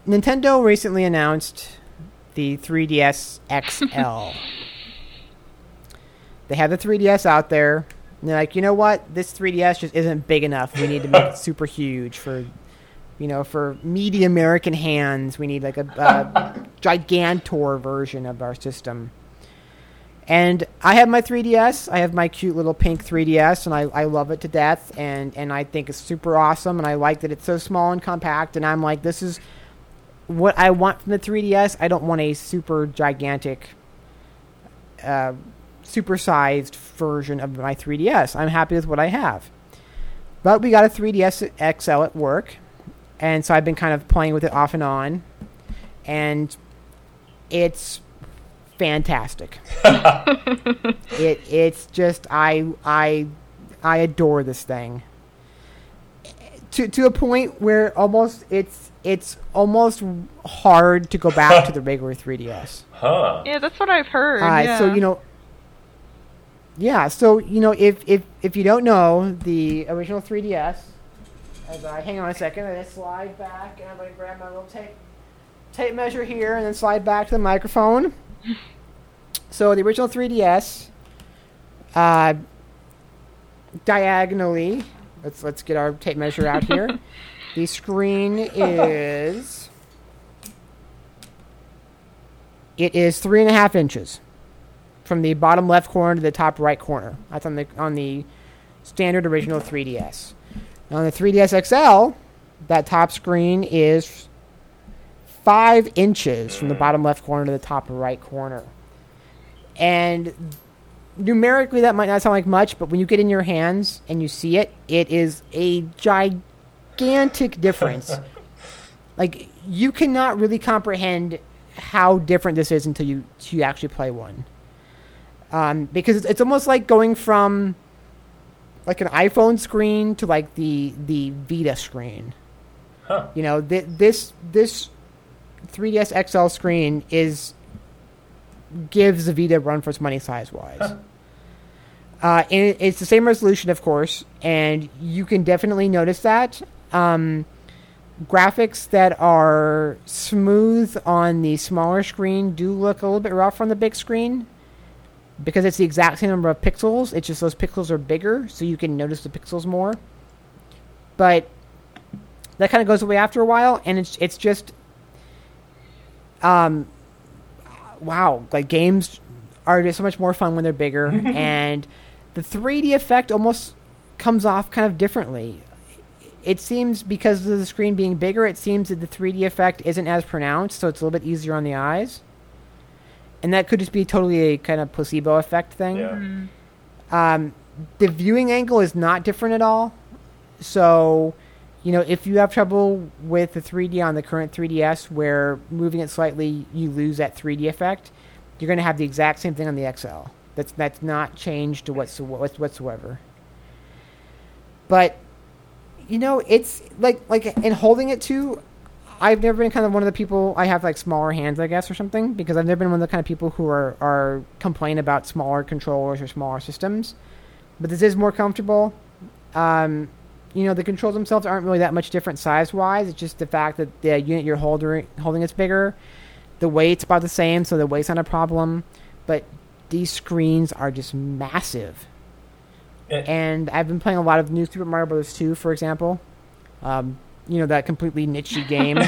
Nintendo recently announced the 3DS XL. [laughs] They have the 3DS out there. And they're like, you know what? This 3DS just isn't big enough. We need to make it [laughs] super huge for, you know, for meaty American hands. We need like a, a [laughs] gigantor version of our system. And I have my 3DS. I have my cute little pink 3DS, and I, I love it to death. And, and I think it's super awesome. And I like that it's so small and compact. And I'm like, this is what I want from the 3DS. I don't want a super gigantic, uh, supersized version of my 3DS. I'm happy with what I have. But we got a 3DS XL at work, and so I've been kind of playing with it off and on, and it's fantastic. [laughs] it it's just I I I adore this thing. To to a point where almost it's it's almost hard to go back to the [laughs] regular 3DS. Huh. Yeah, that's what I've heard. Uh, yeah. So you know, yeah. So you know, if if if you don't know the original 3DS, as I hang on a second, I just slide back and I'm gonna grab my little tape tape measure here and then slide back to the microphone. so the original 3DS, uh, diagonally. Let's let's get our tape measure out here. [laughs] the screen is. It is three and a half inches from the bottom left corner to the top right corner. That's on the on the standard original 3DS. Now on the 3DS XL, that top screen is five inches from the bottom left corner to the top right corner. And numerically, that might not sound like much, but when you get in your hands and you see it, it is a gigantic difference. [laughs] like you cannot really comprehend how different this is until you you actually play one. Um, because it's, it's almost like going from like an iPhone screen to like the the Vita screen. Huh. You know, th- this this 3DS XL screen is gives the Vita run for its money size wise. Uh, and it- it's the same resolution, of course, and you can definitely notice that. Um, graphics that are smooth on the smaller screen do look a little bit rough on the big screen because it's the exact same number of pixels. It's just those pixels are bigger, so you can notice the pixels more. But that kind of goes away after a while, and it's it's just, um, wow, like games are just so much more fun when they're bigger, [laughs] and the 3D effect almost comes off kind of differently. It seems because of the screen being bigger, it seems that the 3D effect isn't as pronounced, so it's a little bit easier on the eyes. And that could just be totally a kind of placebo effect thing. Yeah. Um, the viewing angle is not different at all. So, you know, if you have trouble with the 3D on the current 3DS, where moving it slightly you lose that 3D effect, you're going to have the exact same thing on the XL. That's that's not changed to whatso- whatsoever. But you know, it's like like in holding it too. I've never been kind of one of the people. I have like smaller hands, I guess, or something, because I've never been one of the kind of people who are are complain about smaller controllers or smaller systems. But this is more comfortable. Um, you know, the controls themselves aren't really that much different size wise. It's just the fact that the unit you're holding holding is bigger. The weight's about the same, so the weight's not a problem. But these screens are just massive. Eh. And I've been playing a lot of New Super Mario Bros. 2, for example. Um, you know, that completely niche game.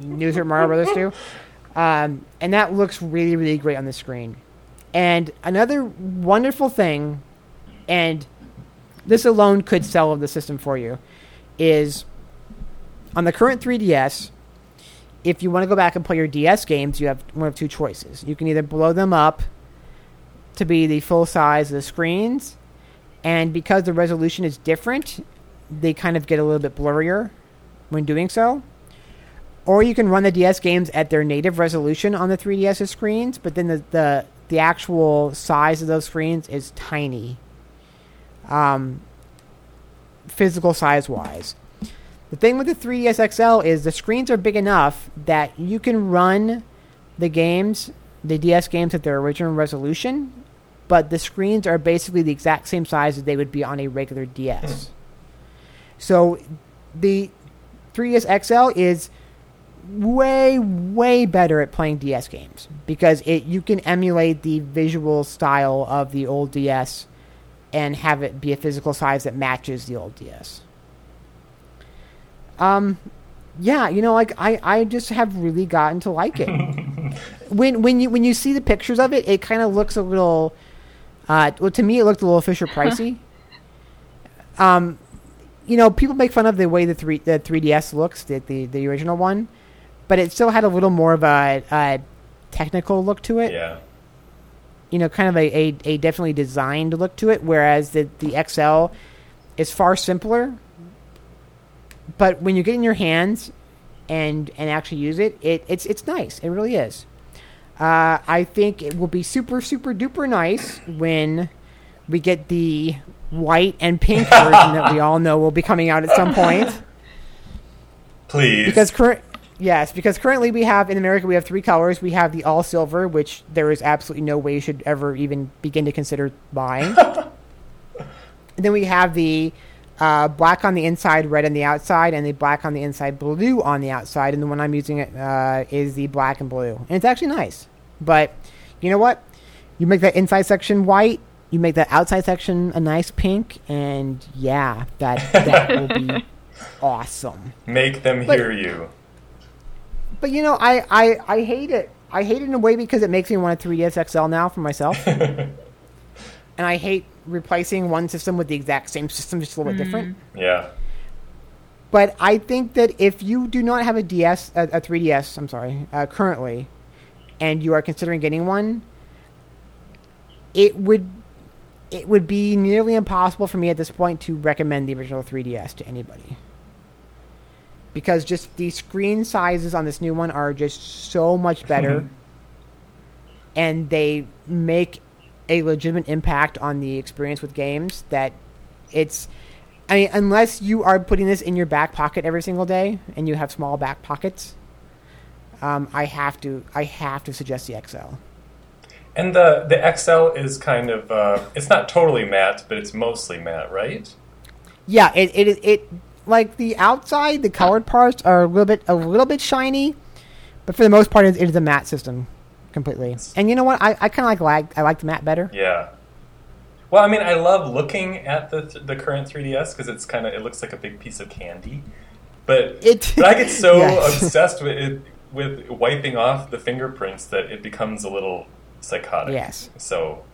New Super Mario Brothers 2. Um, and that looks really, really great on the screen. And another wonderful thing, and this alone could sell the system for you, is on the current 3DS, if you want to go back and play your DS games, you have one of two choices. You can either blow them up to be the full size of the screens, and because the resolution is different, they kind of get a little bit blurrier when doing so. Or you can run the DS games at their native resolution on the 3DS screens, but then the, the, the actual size of those screens is tiny, um, physical size wise. The thing with the 3DS XL is the screens are big enough that you can run the games, the DS games at their original resolution, but the screens are basically the exact same size as they would be on a regular DS. So the 3DS XL is way way better at playing DS games because it you can emulate the visual style of the old DS and have it be a physical size that matches the old DS. Um yeah, you know like I I just have really gotten to like it. [laughs] when when you when you see the pictures of it, it kind of looks a little uh well to me it looked a little Fisher pricey. [laughs] um you know, people make fun of the way the three the 3DS looks, the the, the original one, but it still had a little more of a, a technical look to it. Yeah. You know, kind of a, a, a definitely designed look to it, whereas the, the XL is far simpler. But when you get in your hands and and actually use it, it it's it's nice. It really is. Uh, I think it will be super super duper nice when we get the white and pink [laughs] version that we all know will be coming out at some point. Please. Because current, yes, because currently we have in America we have three colors. We have the all silver, which there is absolutely no way you should ever even begin to consider buying. and [laughs] then we have the uh, black on the inside, red on the outside, and the black on the inside, blue on the outside. And the one I'm using it uh, is the black and blue, and it's actually nice. But you know what? You make that inside section white. You make that outside section a nice pink, and yeah, that that will be [laughs] awesome. Make them But- hear you. But you know, I, I, I hate it. I hate it in a way because it makes me want a 3ds XL now for myself. [laughs] and I hate replacing one system with the exact same system, just a little bit different. Yeah. But I think that if you do not have a DS, a, a 3DS, I'm sorry, uh, currently, and you are considering getting one, it would it would be nearly impossible for me at this point to recommend the original 3DS to anybody. Because just the screen sizes on this new one are just so much better, [laughs] and they make a legitimate impact on the experience with games that it's I mean, unless you are putting this in your back pocket every single day and you have small back pockets, um, I have to I have to suggest the XL. And the the XL is kind of uh, it's not totally matte, but it's mostly matte, right? Yeah, it it it, it like the outside, the colored parts are a little bit a little bit shiny, but for the most part, it, is a matte system completely. And you know what? I, I kind of like like I like the matte better. Yeah. Well, I mean, I love looking at the the current 3DS because it's kind of it looks like a big piece of candy, but It- but I get so [laughs] Yes. obsessed with it with wiping off the fingerprints that it becomes a little psychotic. Yes. So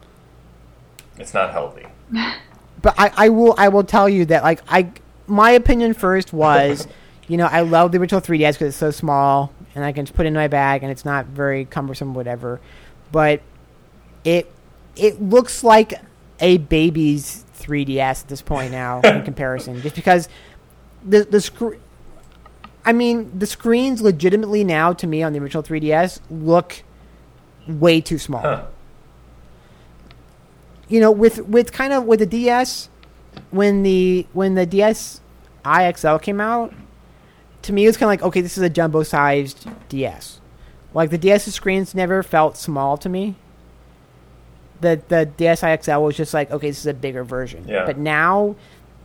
it's not healthy. [laughs] but I, I will I will tell you that like I my opinion first was, [laughs] you know, I love the original 3DS because it's so small and I can just put it in my bag and it's not very cumbersome, whatever. But it it looks like a baby's 3DS at this point now [laughs] in comparison, just because the the screen. I mean, the screens legitimately now to me on the original 3DS look way too small Huh. you know, with with kind of with the DS, when the when the DSi XL came out, to me it was kind of like okay, this is a jumbo sized DS. Like the DS screens never felt small to me. The the DSi XL was just like okay, this is a bigger version. Yeah. But now,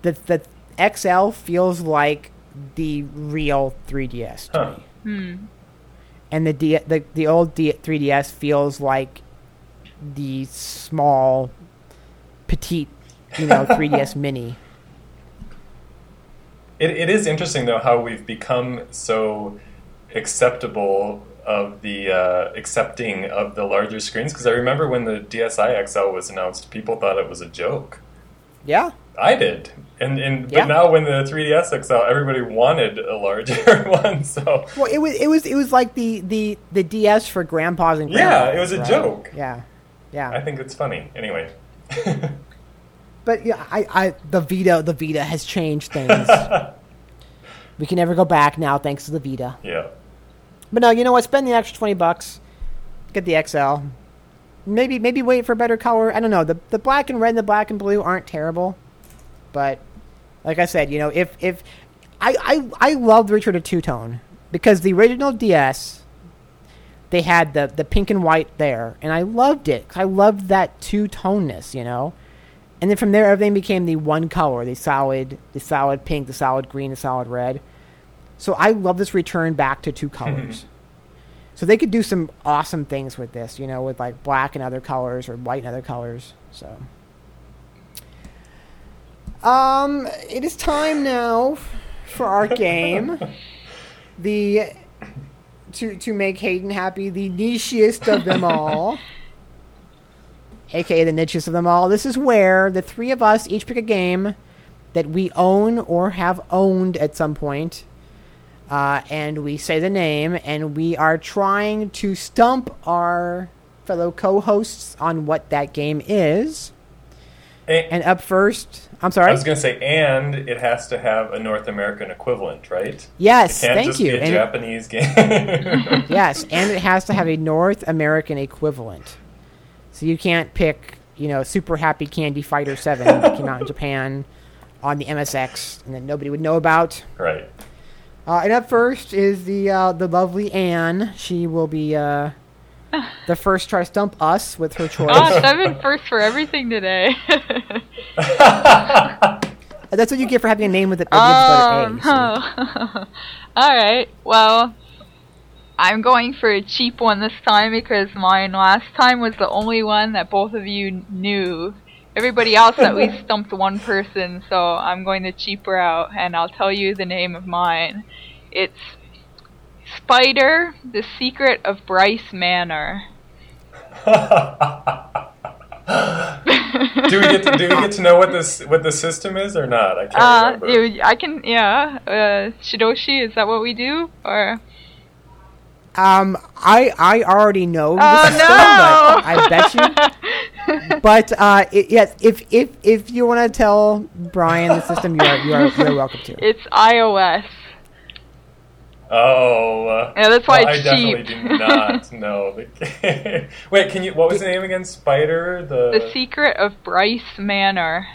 the the XL feels like the real 3DS to Huh. me. Hmm. And the D, the the old D, 3DS feels like the small, petite, you know, [laughs] 3DS mini. It, it is interesting though how we've become so acceptable of the uh, accepting of the larger screens because I remember when the DSi XL was announced, people thought it was a joke. Yeah, I did, and and Yeah. but now when the 3DS XL, everybody wanted a larger [laughs] one. So well, it was it was it was like the the the DS for grandpas and Yeah, it was a right? joke. Yeah, yeah. I think it's funny. Anyway, [laughs] But yeah, I, I the Vita the Vita has changed things. [laughs] we can never go back now, thanks to the Vita. yeah, But no, you know what? Spend the extra twenty bucks, get the XL. Maybe maybe wait for a better color. I don't know. The the black and red and the black and blue aren't terrible, but like I said, you know, if if I I I love the return to two tone because the original DS they had the the pink and white there, and I loved it. I loved that two toneness, you know. And then from there, everything became the one color: the solid, the solid pink, the solid green, the solid red. So I love this return back to two colors. [laughs] so they could do some awesome things with this, you know, with like black and other colors or white and other colors. So, um, it is time now for our [laughs] game. the to to make Hayden happy, the nichiest of them all. [laughs] AKA the nichiest of them all. This is where the three of us each pick a game that we own or have owned at some point uh, and we say the name, and we are trying to stump our fellow co-hosts on what that game is. And, And up first, I'm sorry. I was going to say, and it has to have a North American equivalent, right? yes, it thank you. a And it- Japanese game. [laughs] yes, and it has to have a North American equivalent. So you can't pick, you know, Super Happy Candy Fighter 7 that came out in Japan on the MSX and that nobody would know about. right. Uh, and up first is the uh, the lovely Anne. She will be uh, [laughs] the first to try to stump us with her choice. Gosh, I've been first for everything today. [laughs] That's what you get for having a name with it. um, begins with [laughs] an A, so- all right. Well, I'm going for a cheap one this time because mine last time was the only one that both of you knew. Everybody else at least [laughs] stumped one person, so I'm going the cheap route, and I'll tell you the name of mine. It's Spider: The Secret of Bryce Manor. [laughs] do we get to, do we get to know what this what the system is or not? I can't Uh, remember. I can, yeah. Uh, Shidoshi, is that what we do? Or Um, I I already know oh system, no! but I bet you. [laughs] But uh, i yes, if if if you want to tell Brian the system, you are you are you're welcome to. it's iOS. oh, uh, Yeah, that's why well, it's I definitely do not [laughs] know. The [laughs] Wait, can you? What was the name again? Spider. The. The Secret of Bryce Manor.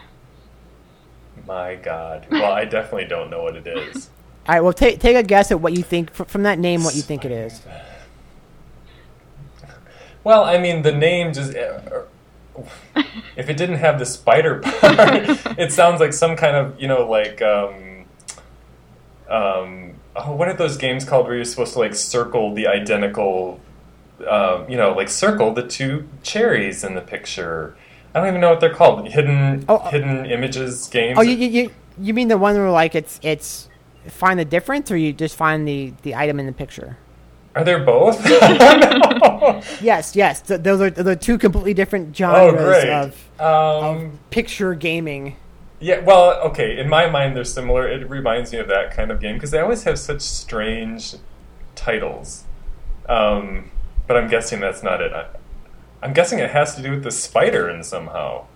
My God. Well, I definitely don't know what it is. All right, well, take take a guess at what you think fr- from that name. What you think it is? Well, I mean, the name just. uh, If it didn't have the spider part, [laughs] it sounds like some kind of, you know, like. Um, um, oh, what are those games called where you're supposed to, like, circle the identical. Um, you know, like circle the two cherries in the picture. I don't even know what they're called. Hidden Oh, uh, hidden images games. Oh, you you you mean the one where like it's it's find the difference, or you just find the the item in the picture? Are there both? [laughs] [laughs] Yes, yes. Th- those are the two completely different Oh, genres great. of, um, of picture gaming. Yeah, well, okay. In my mind, they're similar. It reminds me of that kind of game because they always have such strange titles. Um, but I'm guessing that's not it. I, I'm guessing it has to do with the spider in somehow.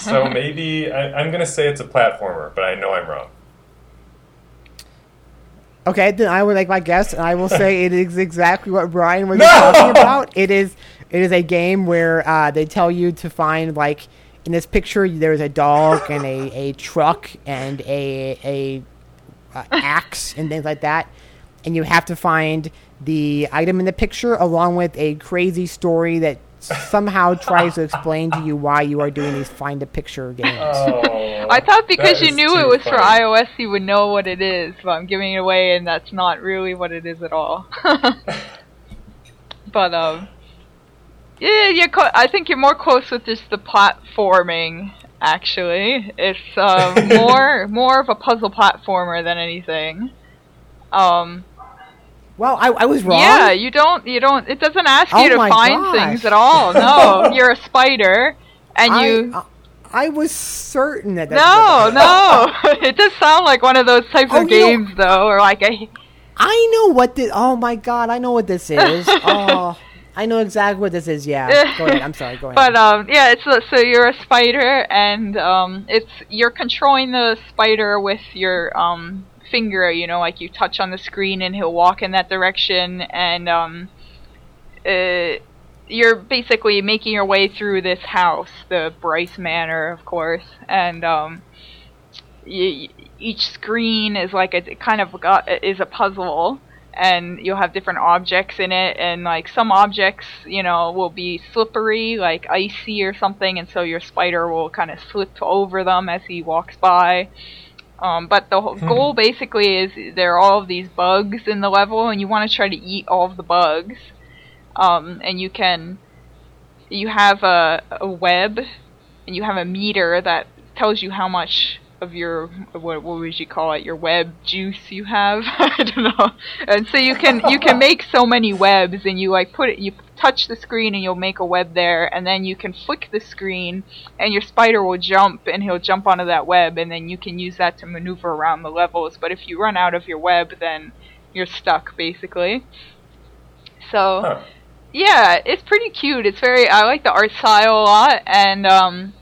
So [laughs] maybe I, I'm going to say it's a platformer, but I know I'm wrong. Okay, then I would like my guess, and I will say [laughs] it is exactly what Brian was No! talking about. It is it is a game where uh, they tell you to find like in this picture there's a dog and a, a truck and a a uh, [laughs] axe and things like that, and you have to find the item in the picture along with a crazy story that somehow tries to explain to you why you are doing these find a picture games. Oh, I thought because you knew it was for iOS, you would know what it is, but I'm giving it away, and that's not really what it is at all. [laughs] but um, yeah, you're. Co- I think you're more close with just the platforming. Actually, it's um, [laughs] more more of a puzzle platformer than anything. Um, Well, I, I was wrong. yeah, you don't. You don't. It doesn't ask Oh you to find gosh. things at all. No, [laughs] you're a spider, and I, you. I, I was certain that. No, no. [laughs] it does sound like one of those types Oh, of you know- games, though, or like a. I know what this. Oh my god, I know what this is. [laughs] oh, I know exactly what this is. Yeah. Go ahead. I'm sorry. Go ahead. But um, yeah, it's a, so you're a spider, and um, it's you're controlling the spider with your um finger. You know, like you touch on the screen, and he'll walk in that direction, and um, uh, you're basically making your way through this house, the Bryce Manor, of course, and um, y- each screen is like a kind of got is a puzzle. And you'll have different objects in it. And like some objects you know will be slippery like icy or something. And so your spider will kind of slip over them as he walks by um, but the whole goal basically is there are all of these bugs in the level and you want to try to eat all of the bugs. Um, and you can you have a, a web and you have a meter that tells you how much of your what what would you call it your web juice you have [laughs] I don't know and so you can you can make so many webs and you like put it you touch the screen and you'll make a web there and then you can flick the screen and your spider will jump and he'll jump onto that web and then you can use that to maneuver around the levels but if you run out of your web then you're stuck basically so Huh. yeah, it's pretty cute. It's very I like the art style a lot, and um,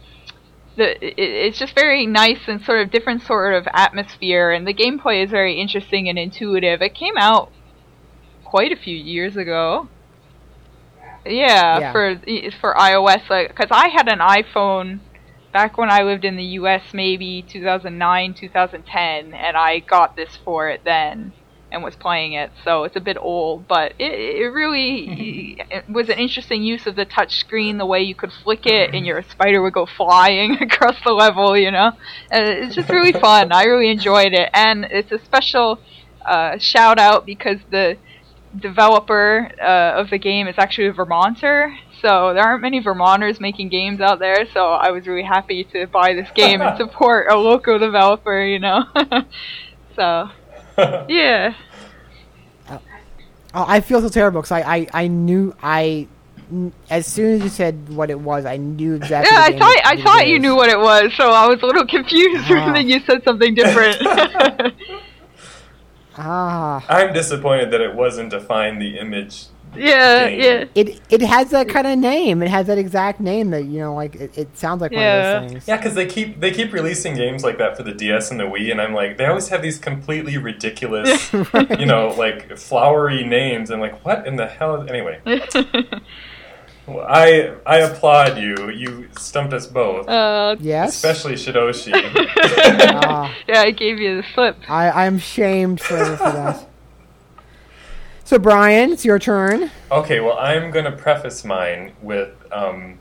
the it, it's just very nice and sort of different sort of atmosphere, and the gameplay is very interesting and intuitive. It came out quite a few years ago. Yeah, Yeah. for for iOS, like because I had an iPhone back when I lived in the U.S. maybe 2009, 2010, and I got this for it then and was playing it, so it's a bit old, but it, it really [laughs] it was an interesting use of the touch screen, the way you could flick it and your spider would go flying [laughs] across the level, you know? And it's just really [laughs] fun. I really enjoyed it, and it's a special uh, shout out because the developer uh, of the game is actually a Vermonter. So there aren't many Vermonters making games out there, so I was really happy to buy this game and support a local developer, you know. so [laughs] yeah. Oh, I feel so terrible because I, I, I knew I n- as soon as you said what it was, I knew exactly. Yeah, the I game thought it- I it thought you knew what it was, so I was a little confused [laughs] Ah. when you said something different. [laughs] Ah, I'm disappointed that it wasn't to find the image. Yeah, Game. yeah. it it has that kind of name. It has that exact name that you know, like it, it sounds like Yeah. one of those things. Yeah, because they keep they keep releasing games like that for the DS and the Wii, and I'm like, they always have these completely ridiculous, [laughs] you know, like flowery names. and like, what in the hell? Anyway, [laughs] well, I I applaud you. You stumped us both, uh, Yes. especially Shidoshi. [laughs] Ah, yeah, I gave you the slip. I I'm shamed for, for that. So Brian, it's your turn. Okay, well, I'm going to preface mine with um,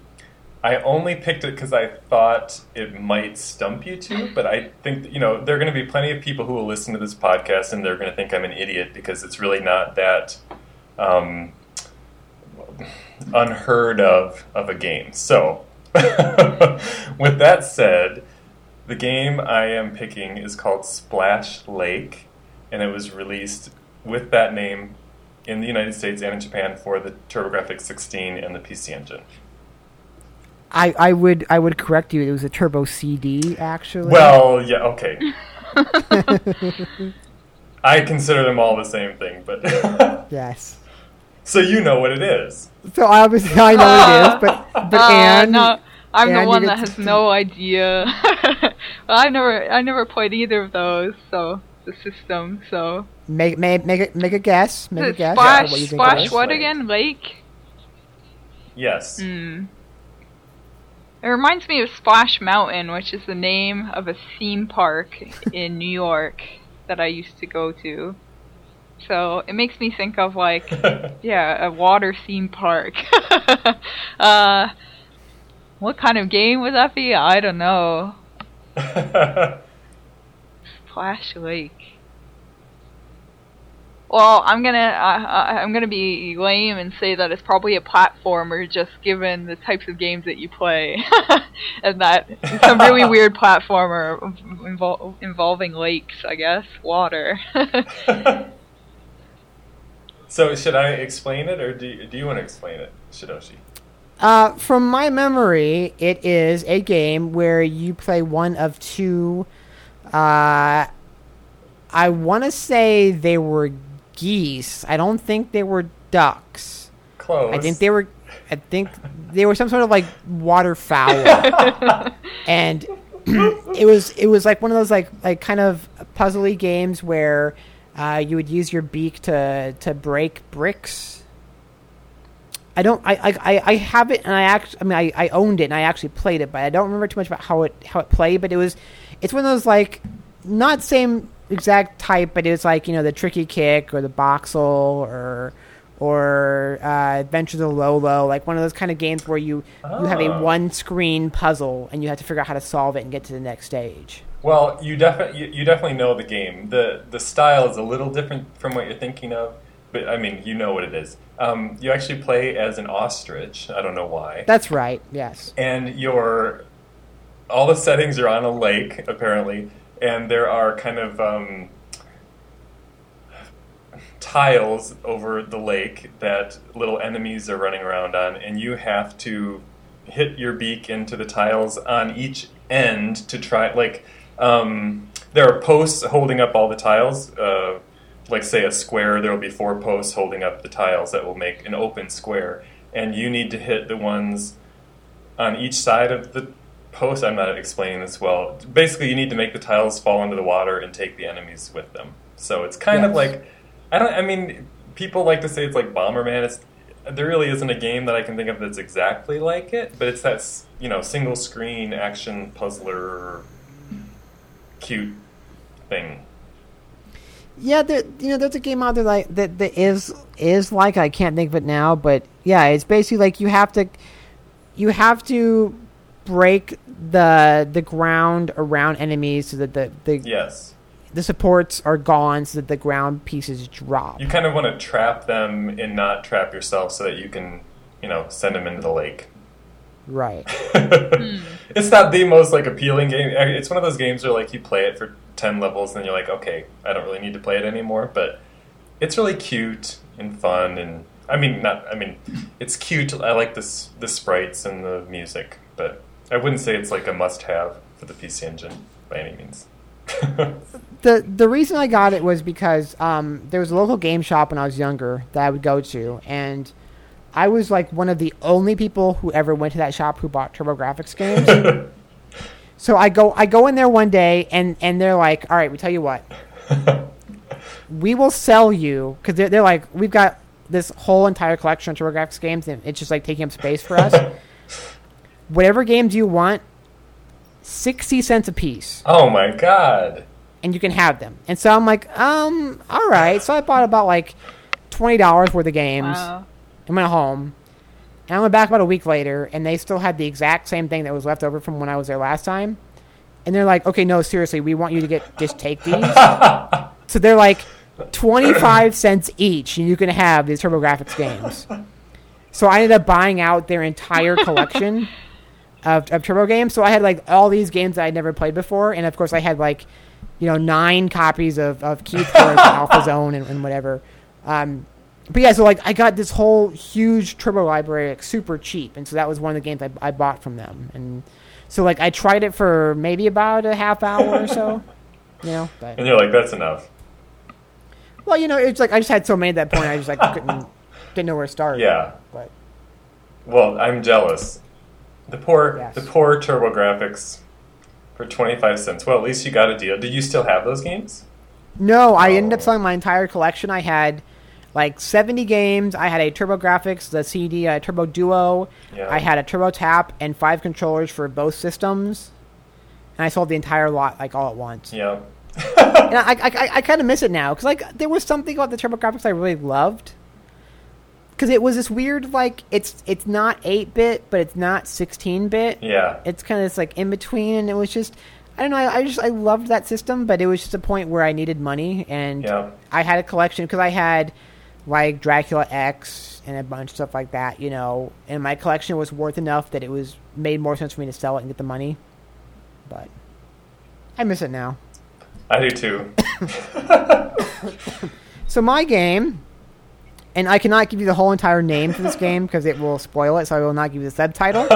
I only picked it because I thought it might stump you two, but I think, you know, there are going to be plenty of people who will listen to this podcast and they're going to think I'm an idiot because it's really not that um, unheard of of a game. So, [laughs] with that said, the game I am picking is called Splash Lake, and it was released with that name in the United States and in Japan for the TurboGrafx 16 and the PC Engine. I, I would I would correct you. It was a Turbo CD actually. Well, yeah, okay. [laughs] I consider them all the same thing, but [laughs] yes. so you know what it is. So obviously I know it is, but [laughs] but Uh, Anne, no, I'm Anne, the one get that to- has no idea. well, I never, I never played either of those, so the system. So make make make a, make a guess. Make a guess. splash, what you think it splash, is. what Lake. again? Lake. Yes. Hmm. It reminds me of Splash Mountain, which is the name of a theme park in New York that I used to go to. So it makes me think of like, [laughs] yeah, a water theme park. [laughs] uh, what kind of game would that be? I don't know. [laughs] Splash Lake. Well, I'm gonna uh, uh, I'm gonna be lame and say that it's probably a platformer, just given the types of games that you play, [laughs] and that it's a really [laughs] weird platformer invol- involving lakes, I guess, water. [laughs] so should I explain it, or do you, do you want to explain it, Shidoshi? Uh, from my memory, it is a game where you play one of two. Uh, I want to say they were geese. I don't think they were ducks. Close. I think they were. I think they were some sort of like waterfowl, [laughs] and it was it was like one of those like like kind of puzzly games where uh, you would use your beak to to break bricks. I don't. I, I, I- I have it, and I act. I mean, I, I owned it, and I actually played it, but I don't remember too much about how it how it played. But it was, it's one of those like, not same exact type, but it's like you know the tricky kick or the Boxxle or or uh, Adventures of Lolo, like one of those kind of games where you you have a Ah. one screen puzzle and you have to figure out how to solve it and get to the next stage. Well, you definitely you, you definitely know the game. the The style is a little different from what you're thinking of, but I mean, you know what it is. Um, you actually play as an ostrich. I don't know why. That's right. Yes. and your all the settings are on a lake apparently, and there are kind of um, tiles over the lake that little enemies are running around on, and you have to hit your beak into the tiles on each end to try like um, there are posts holding up all the tiles uh, like say a square there will be four posts holding up the tiles that will make an open square and you need to hit the ones on each side of the post i'm not explaining this well. Basically you need to make the tiles fall into the water and take the enemies with them. So it's kind of like i don't i mean people like to say it's like bomberman. It's there really isn't a game that I can think of that's exactly like it, but it's that you know single screen action puzzler cute thing. Yeah, there, you know, there's a game out there like that that is is like I can't think of it now, but yeah, it's basically like you have to you have to break the the ground around enemies so that the the, Yes, the supports are gone so that the ground pieces drop. you kind of want to trap them and not trap yourself so that you can you know send them into the lake. Right. [laughs] It's not the most like appealing game. It's one of those games where like you play it for ten levels and then you're like, okay, I don't really need to play it anymore. But it's really cute and fun, and I mean, not. I mean, it's cute. I like this the sprites and the music, but I wouldn't say it's like a must-have for the PC Engine by any means. [laughs] the the reason I got it was because um, there was a local game shop when I was younger that I would go to, and I was like one of the only people who ever went to that shop who bought TurboGrafx games. [laughs] so I go I go in there one day, and and they're like, "All right, we tell you what, [laughs] we will sell you because they're, they're like we've got this whole entire collection of TurboGrafx games, and it's just like taking up space for us. Whatever games you want, sixty cents a piece." oh my god! and you can have them. And so I'm like, um, all right. So I bought about like twenty dollars worth of games Wow. and went home. And I went back about a week later, and they still had the exact same thing that was left over from when I was there last time. And they're like, okay, no, seriously, we want you to get just take these. [laughs] so they're like twenty five cents each, and you can have these TurboGrafx games. So I ended up buying out their entire collection [laughs] of, of Turbo games. So I had like all these games that I'd never played before, and of course I had like, you know, nine copies of, of Keith Courage [laughs] Alpha Zone and, and whatever. Um, but yeah, so like I got this whole huge Turbo library like super cheap, and so that was one of the games I, I bought from them. And so like I tried it for maybe about a half hour or so, you know. But And you're like, that's enough. well, you know, it's like I just had so many at that point, I just like couldn't [laughs] didn't know where to start. Yeah. But Well, I'm jealous. The poor, Yes. the poor TurboGrafx for twenty five cents. Well, at least you got a deal. Do you still have those games? No, I oh. ended up Oh. selling my entire collection. I had like 70 games. I had a TurboGrafx, the CD, a Turbo Duo. Yeah. I had a Turbo Tap and five controllers for both systems. And I sold the entire lot like all at once. Yeah. And I, I, I, I kind of miss it now because like there was something about the TurboGrafx I really loved. Because it was this weird like it's it's not 8 bit, but it's not 16 bit Yeah. it's kind of this like in between and it was just i don't know I, I just i loved that system but it was just a point where i needed money and Yeah. i had a collection because i had like dracula x and a bunch of stuff like that you know and my collection was worth enough that it was made more sense for me to sell it and get the money but i miss it now I do too. [laughs] so my game and i cannot give you the whole entire name for this game because it will spoil it so i will not give you the subtitle [laughs]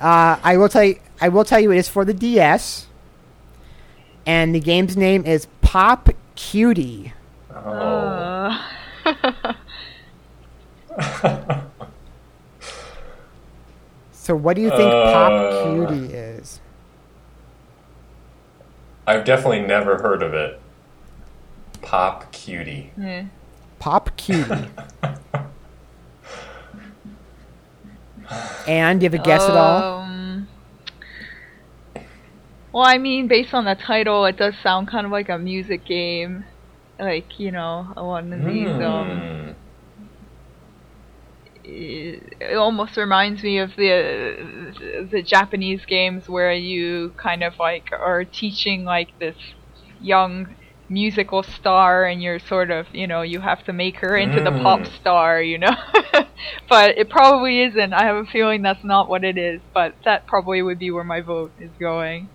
Oh. Uh, I will tell you. I will tell you. It is for the DS, and the game's name is Pop Cutie. Oh. Uh. So, what do you think Pop Uh. Cutie is? I've definitely never heard of it. Pop cutie. Yeah. Pop Cutie. and do you have a guess at all? Um, well, I mean, based on the title, it does sound kind of like a music game, like you know, one of these. Um, Hmm. it, it almost reminds me of the the Japanese games where you kind of like are teaching like this young musical star and you're sort of, you know, you have to make her into the pop Mm. star, you know. [laughs] but it probably isn't. I have a feeling that's not what it is, but that probably would be where my vote is going.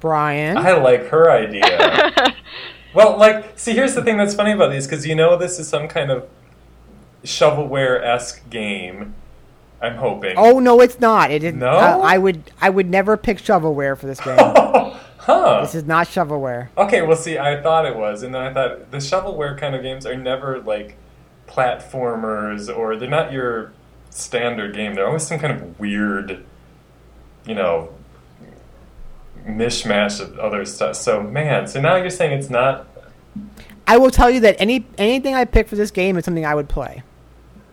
Brian. I like her idea. [laughs] well, like, see, here's the thing that's funny about these because you know this is some kind of shovelware esque game. I'm hoping. oh no, it's not. It is. No? Uh, I would. I would never pick shovelware for this game. [laughs] huh. this is not shovelware. Okay, well, see, I thought it was, and then I thought the shovelware kind of games are never like platformers, or they're not your standard game. They're always some kind of weird, you know, mishmash of other stuff. So, man, so now you're saying it's not, I will tell you that any anything I pick for this game is something I would play.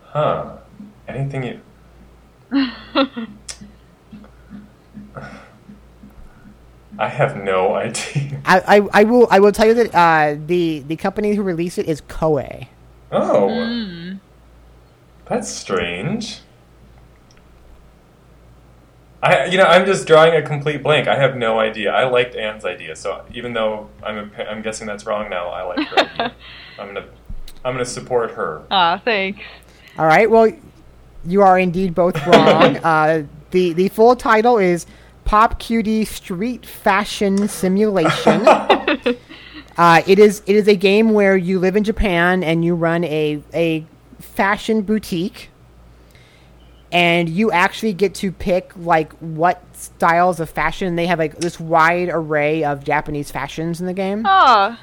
huh? Anything you. [laughs] [laughs] I have no [laughs] idea. I, I, I will I will tell you that uh, the the company who released it is Koei. Oh, Mm. that's strange. I, you know, I'm just drawing a complete blank. I have no idea. I liked Anne's idea, so even though I'm, a, I'm guessing that's wrong now, I like her. [laughs] I'm gonna, I'm gonna support her. Ah, thanks. All right. Well, you are indeed both wrong. [laughs] uh, the the full title is Pop Cutie Street Fashion Simulation. [laughs] uh, it is it is a game where you live in Japan and you run a a fashion boutique, and you actually get to pick like what styles of fashion. They have like this wide array of Japanese fashions in the game. Ah,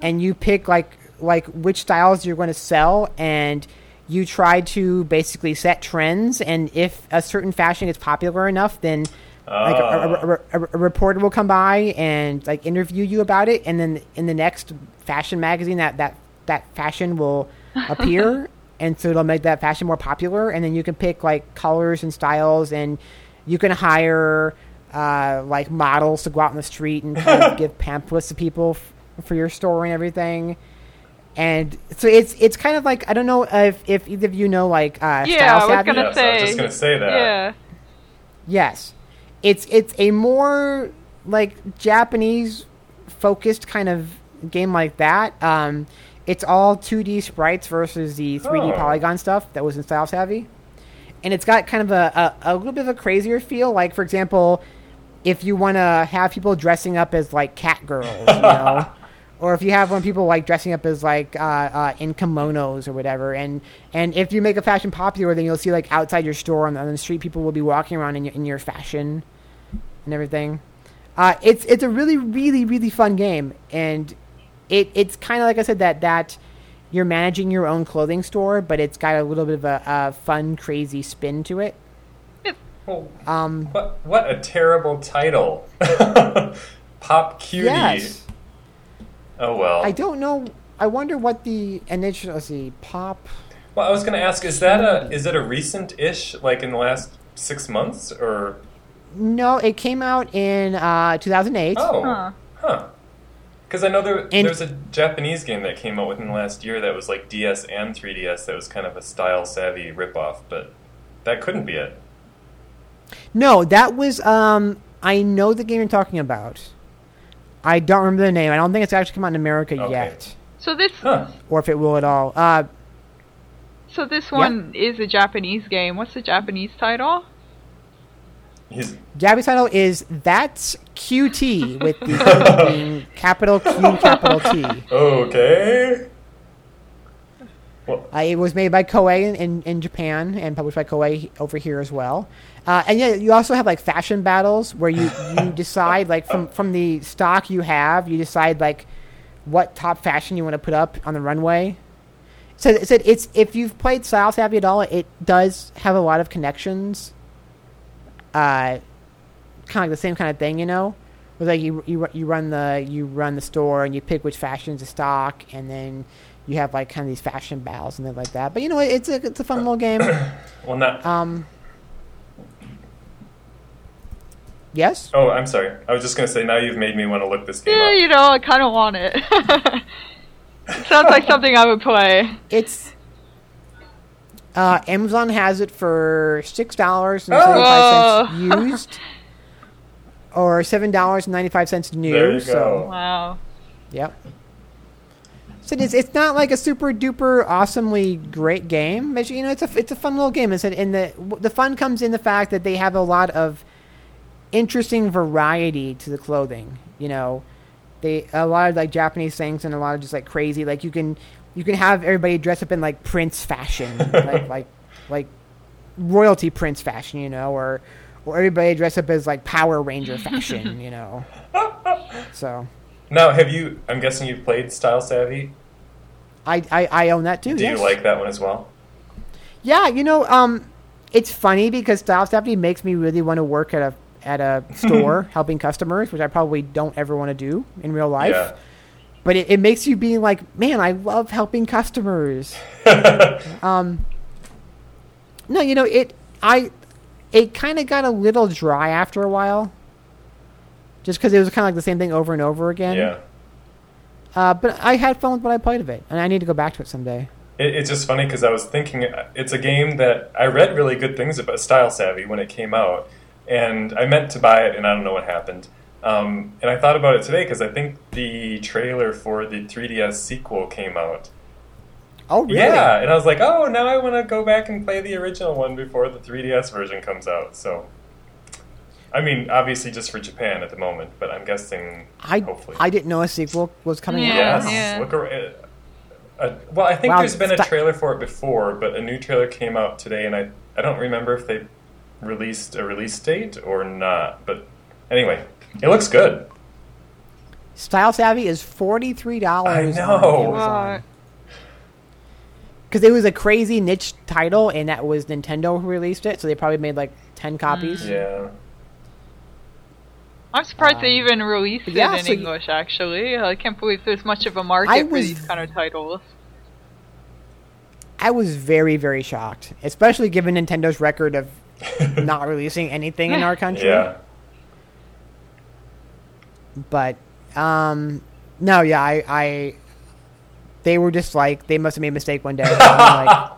and you pick like like which styles you're going to sell and you try to basically set trends and if a certain fashion gets popular enough then like a, a- a- a- a reporter will come by and like interview you about it and then in the next fashion magazine that that that fashion will [laughs] appear and so it'll make that fashion more popular and then you can pick like colors and styles and you can hire uh, like models to go out on the street and kind of [laughs] give pamphlets to people f- for your store and everything and so it's it's kind of like I don't know if if either of you know like uh, yeah, Style I was Savvy? gonna Yes, I was just gonna say that. Yeah. Yes, it's it's a more like Japanese focused kind of game like that. Um, it's all 2D sprites versus the 3D Oh. polygon stuff that was in Style Savvy, and it's got kind of a, a, a little bit of a crazier feel. Like for example, if you want to have people dressing up as like cat girls, you [laughs] know. Or if you have one people like dressing up as like uh, uh, in kimonos or whatever, and and if you make a fashion popular, then you'll see like outside your store on the, on the street, people will be walking around in your in your fashion and everything. Uh, it's it's a really really really fun game, and it it's kind of like I said that that you're managing your own clothing store, but it's got a little bit of a, a fun crazy spin to it. Well, Um, what what a terrible title. [laughs] Pop cutie. yes, Oh well. I don't know. I wonder what the initial let's see pop. Well, I was going to ask: Is that a is it a recent-ish, like in the last six months, or No, it came out in uh, 2008. oh, Huh. huh? Because I know there And- there's a Japanese game that came out within the last year that was like DS and 3DS that was kind of a style savvy ripoff, but that couldn't be it. No, that was um. I know the game you're talking about. I don't remember the name. I don't think it's actually come out in America Okay. yet, So this Huh? or if it will at all. Uh, so this one is a Japanese game. What's the Japanese title? He's Japanese title is That's QT with the being [laughs] capital Q capital T. okay. Well, Uh, it was made by Koei in, in, in Japan and published by Koei over here as well. Uh, and yeah, you also have like fashion battles where you, you [laughs] decide like from, from the stock you have, you decide like what top fashion you want to put up on the runway. So it said it's if you've played Style Savvy at all, it does have a lot of connections. Uh, kind of like the same kind of thing, you know. Where like you you you run the you run the store and you pick which fashions to stock, and then you have like kind of these fashion battles and things like that. But you know, it's a it's a fun little game. [coughs] well, not. Um. Yes. Oh, I'm sorry. I was just gonna say now you've made me want to look this game Yeah, up. you know, I kind of want it. it [laughs] sounds like [laughs] something I would play. It's uh, Amazon has it for six dollars and Oh. seventy five [laughs] used. or seven dollars and ninety five cents new. There you so go. Wow. Yep. So it's, it's not like a super duper awesomely great game. It's, you know, it's a it's a fun little game. It's and the the fun comes in the fact that they have a lot of interesting variety to the clothing. You know, they a lot of like Japanese things and a lot of just like crazy. Like you can you can have everybody dress up in like Prince fashion, [laughs] like like like royalty Prince fashion. You know, or or everybody dress up as like Power Ranger fashion. [laughs] You know, [laughs] so. Now, have you? I'm guessing you've played Style Savvy. I, I, I own that too. Do yes. you like that one as well? Yeah, you know, um, it's funny because Style Savvy makes me really want to work at a at a [laughs] store helping customers, which I probably don't ever want to do in real life. Yeah. But it, it makes you be like, man, I love helping customers. [laughs] um, no, you know it. I it kind of got a little dry after a while, just because it was kind of like the same thing over and over again. Yeah. Uh, but I had fun with what I played of it, and I need to go back to it someday. It, it's just funny because I was thinking it's a game that I read really good things about Style Savvy when it came out, and I meant to buy it, and I don't know what happened. Um, and I thought about it today because I think the trailer for the 3DS sequel came out. Oh, really? Yeah, and I was like, oh, now I want to go back and play the original one before the 3DS version comes out. So, I mean, obviously just for Japan at the moment, but I'm guessing I hopefully. I didn't know a sequel was coming Yeah. out. Yes. Look ar- uh, well, I think Wow, there's been a trailer for it before, but a new trailer came out today, and I I don't remember if they released a release date or not. But anyway, it looks good. Style Savvy is forty three dollars. I know. Because it was a crazy niche title, and that was Nintendo who released it, so they probably made like ten copies. Yeah. I'm surprised they Um, even released it yeah, in so you- English. Actually, I can't believe there's much of a market I for was- these kind of titles. I was very very shocked, especially given Nintendo's record of [laughs] not releasing anything in our [laughs] country. Yeah. But um, no, yeah, I, I they were just like they must have made a mistake one day. Like,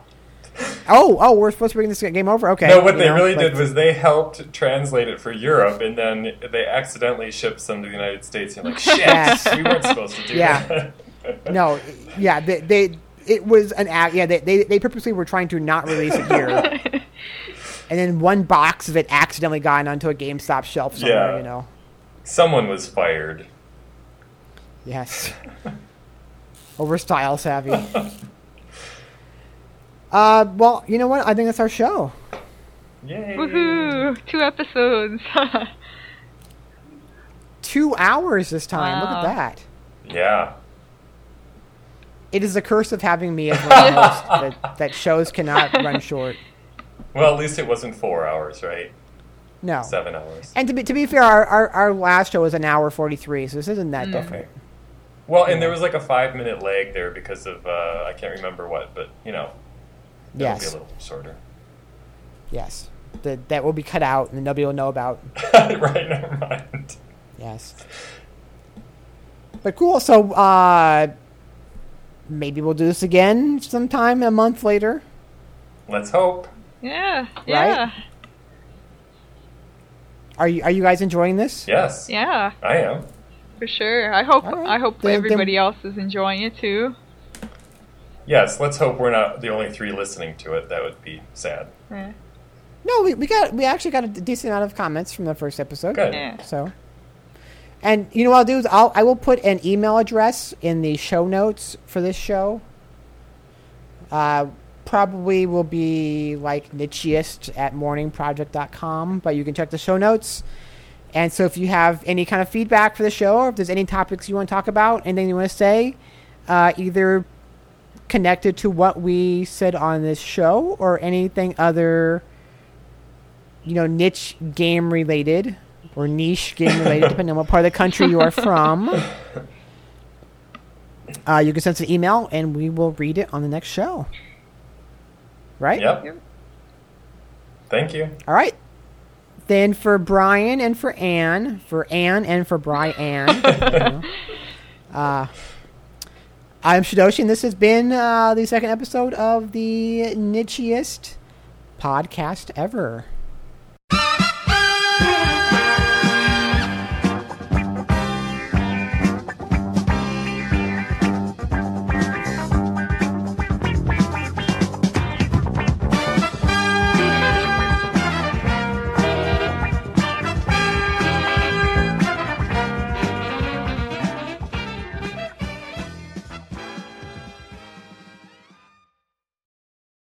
[laughs] oh, oh, we're supposed to bring this game over. Okay. No, what you they know, really like- did was they helped translate it for Europe, and then they accidentally shipped some to the United States. And you're like, shit, Yes. we weren't supposed to do Yeah. that. No, yeah, they, they it was an act. Yeah, they, they they purposely were trying to not release it here, and then one box of it accidentally got onto a GameStop shelf somewhere. Yeah. You know. Someone was fired. Yes. [laughs] Over style savvy. [laughs] uh, well, you know what? I think that's our show. Yay! Woohoo! Two episodes. [laughs] Two hours this time. Look at that. Yeah. It is the curse of having me as my host that, that shows cannot run short. Well, at least it wasn't four hours, right? No. Seven hours. And to be to be fair, our, our, our last show was an hour forty three, so this isn't that Mm. different. Well, and there was like a five minute lag there because of uh, I can't remember what, but you know, it'll be a little shorter. Yes. That that will be cut out and nobody will know about. [laughs] right, never mind. Yes. But cool. So uh, maybe we'll do this again sometime a month later. Let's hope. Yeah, yeah, Are you are you guys enjoying this? Yes, yeah, I am. for sure. I hope All right. I hope Then- everybody then- else is enjoying it too. Yes, let's hope we're not the only three listening to it. That would be sad. Yeah. No, we, we got we actually got a decent amount of comments from the first episode. Good. Yeah. So, and you know what I'll do is I'll I will put an email address in the show notes for this show. Uh, probably will be like nichiest at morningproject.com, but you can check the show notes. And so if you have any kind of feedback for the show, or if there's any topics you want to talk about, anything you want to say, uh, either connected to what we said on this show or anything other you know, niche game related or niche game related, [laughs] depending on what part of the country you are from. [laughs] Uh, you can send us an email and we will read it on the next show. Right? Yep. Thank you. All right. Then for Brian and for Anne, for Anne and for Brian, [laughs] [laughs] uh, I'm Shidoshi, and this has been uh, the second episode of the nichiest podcast ever.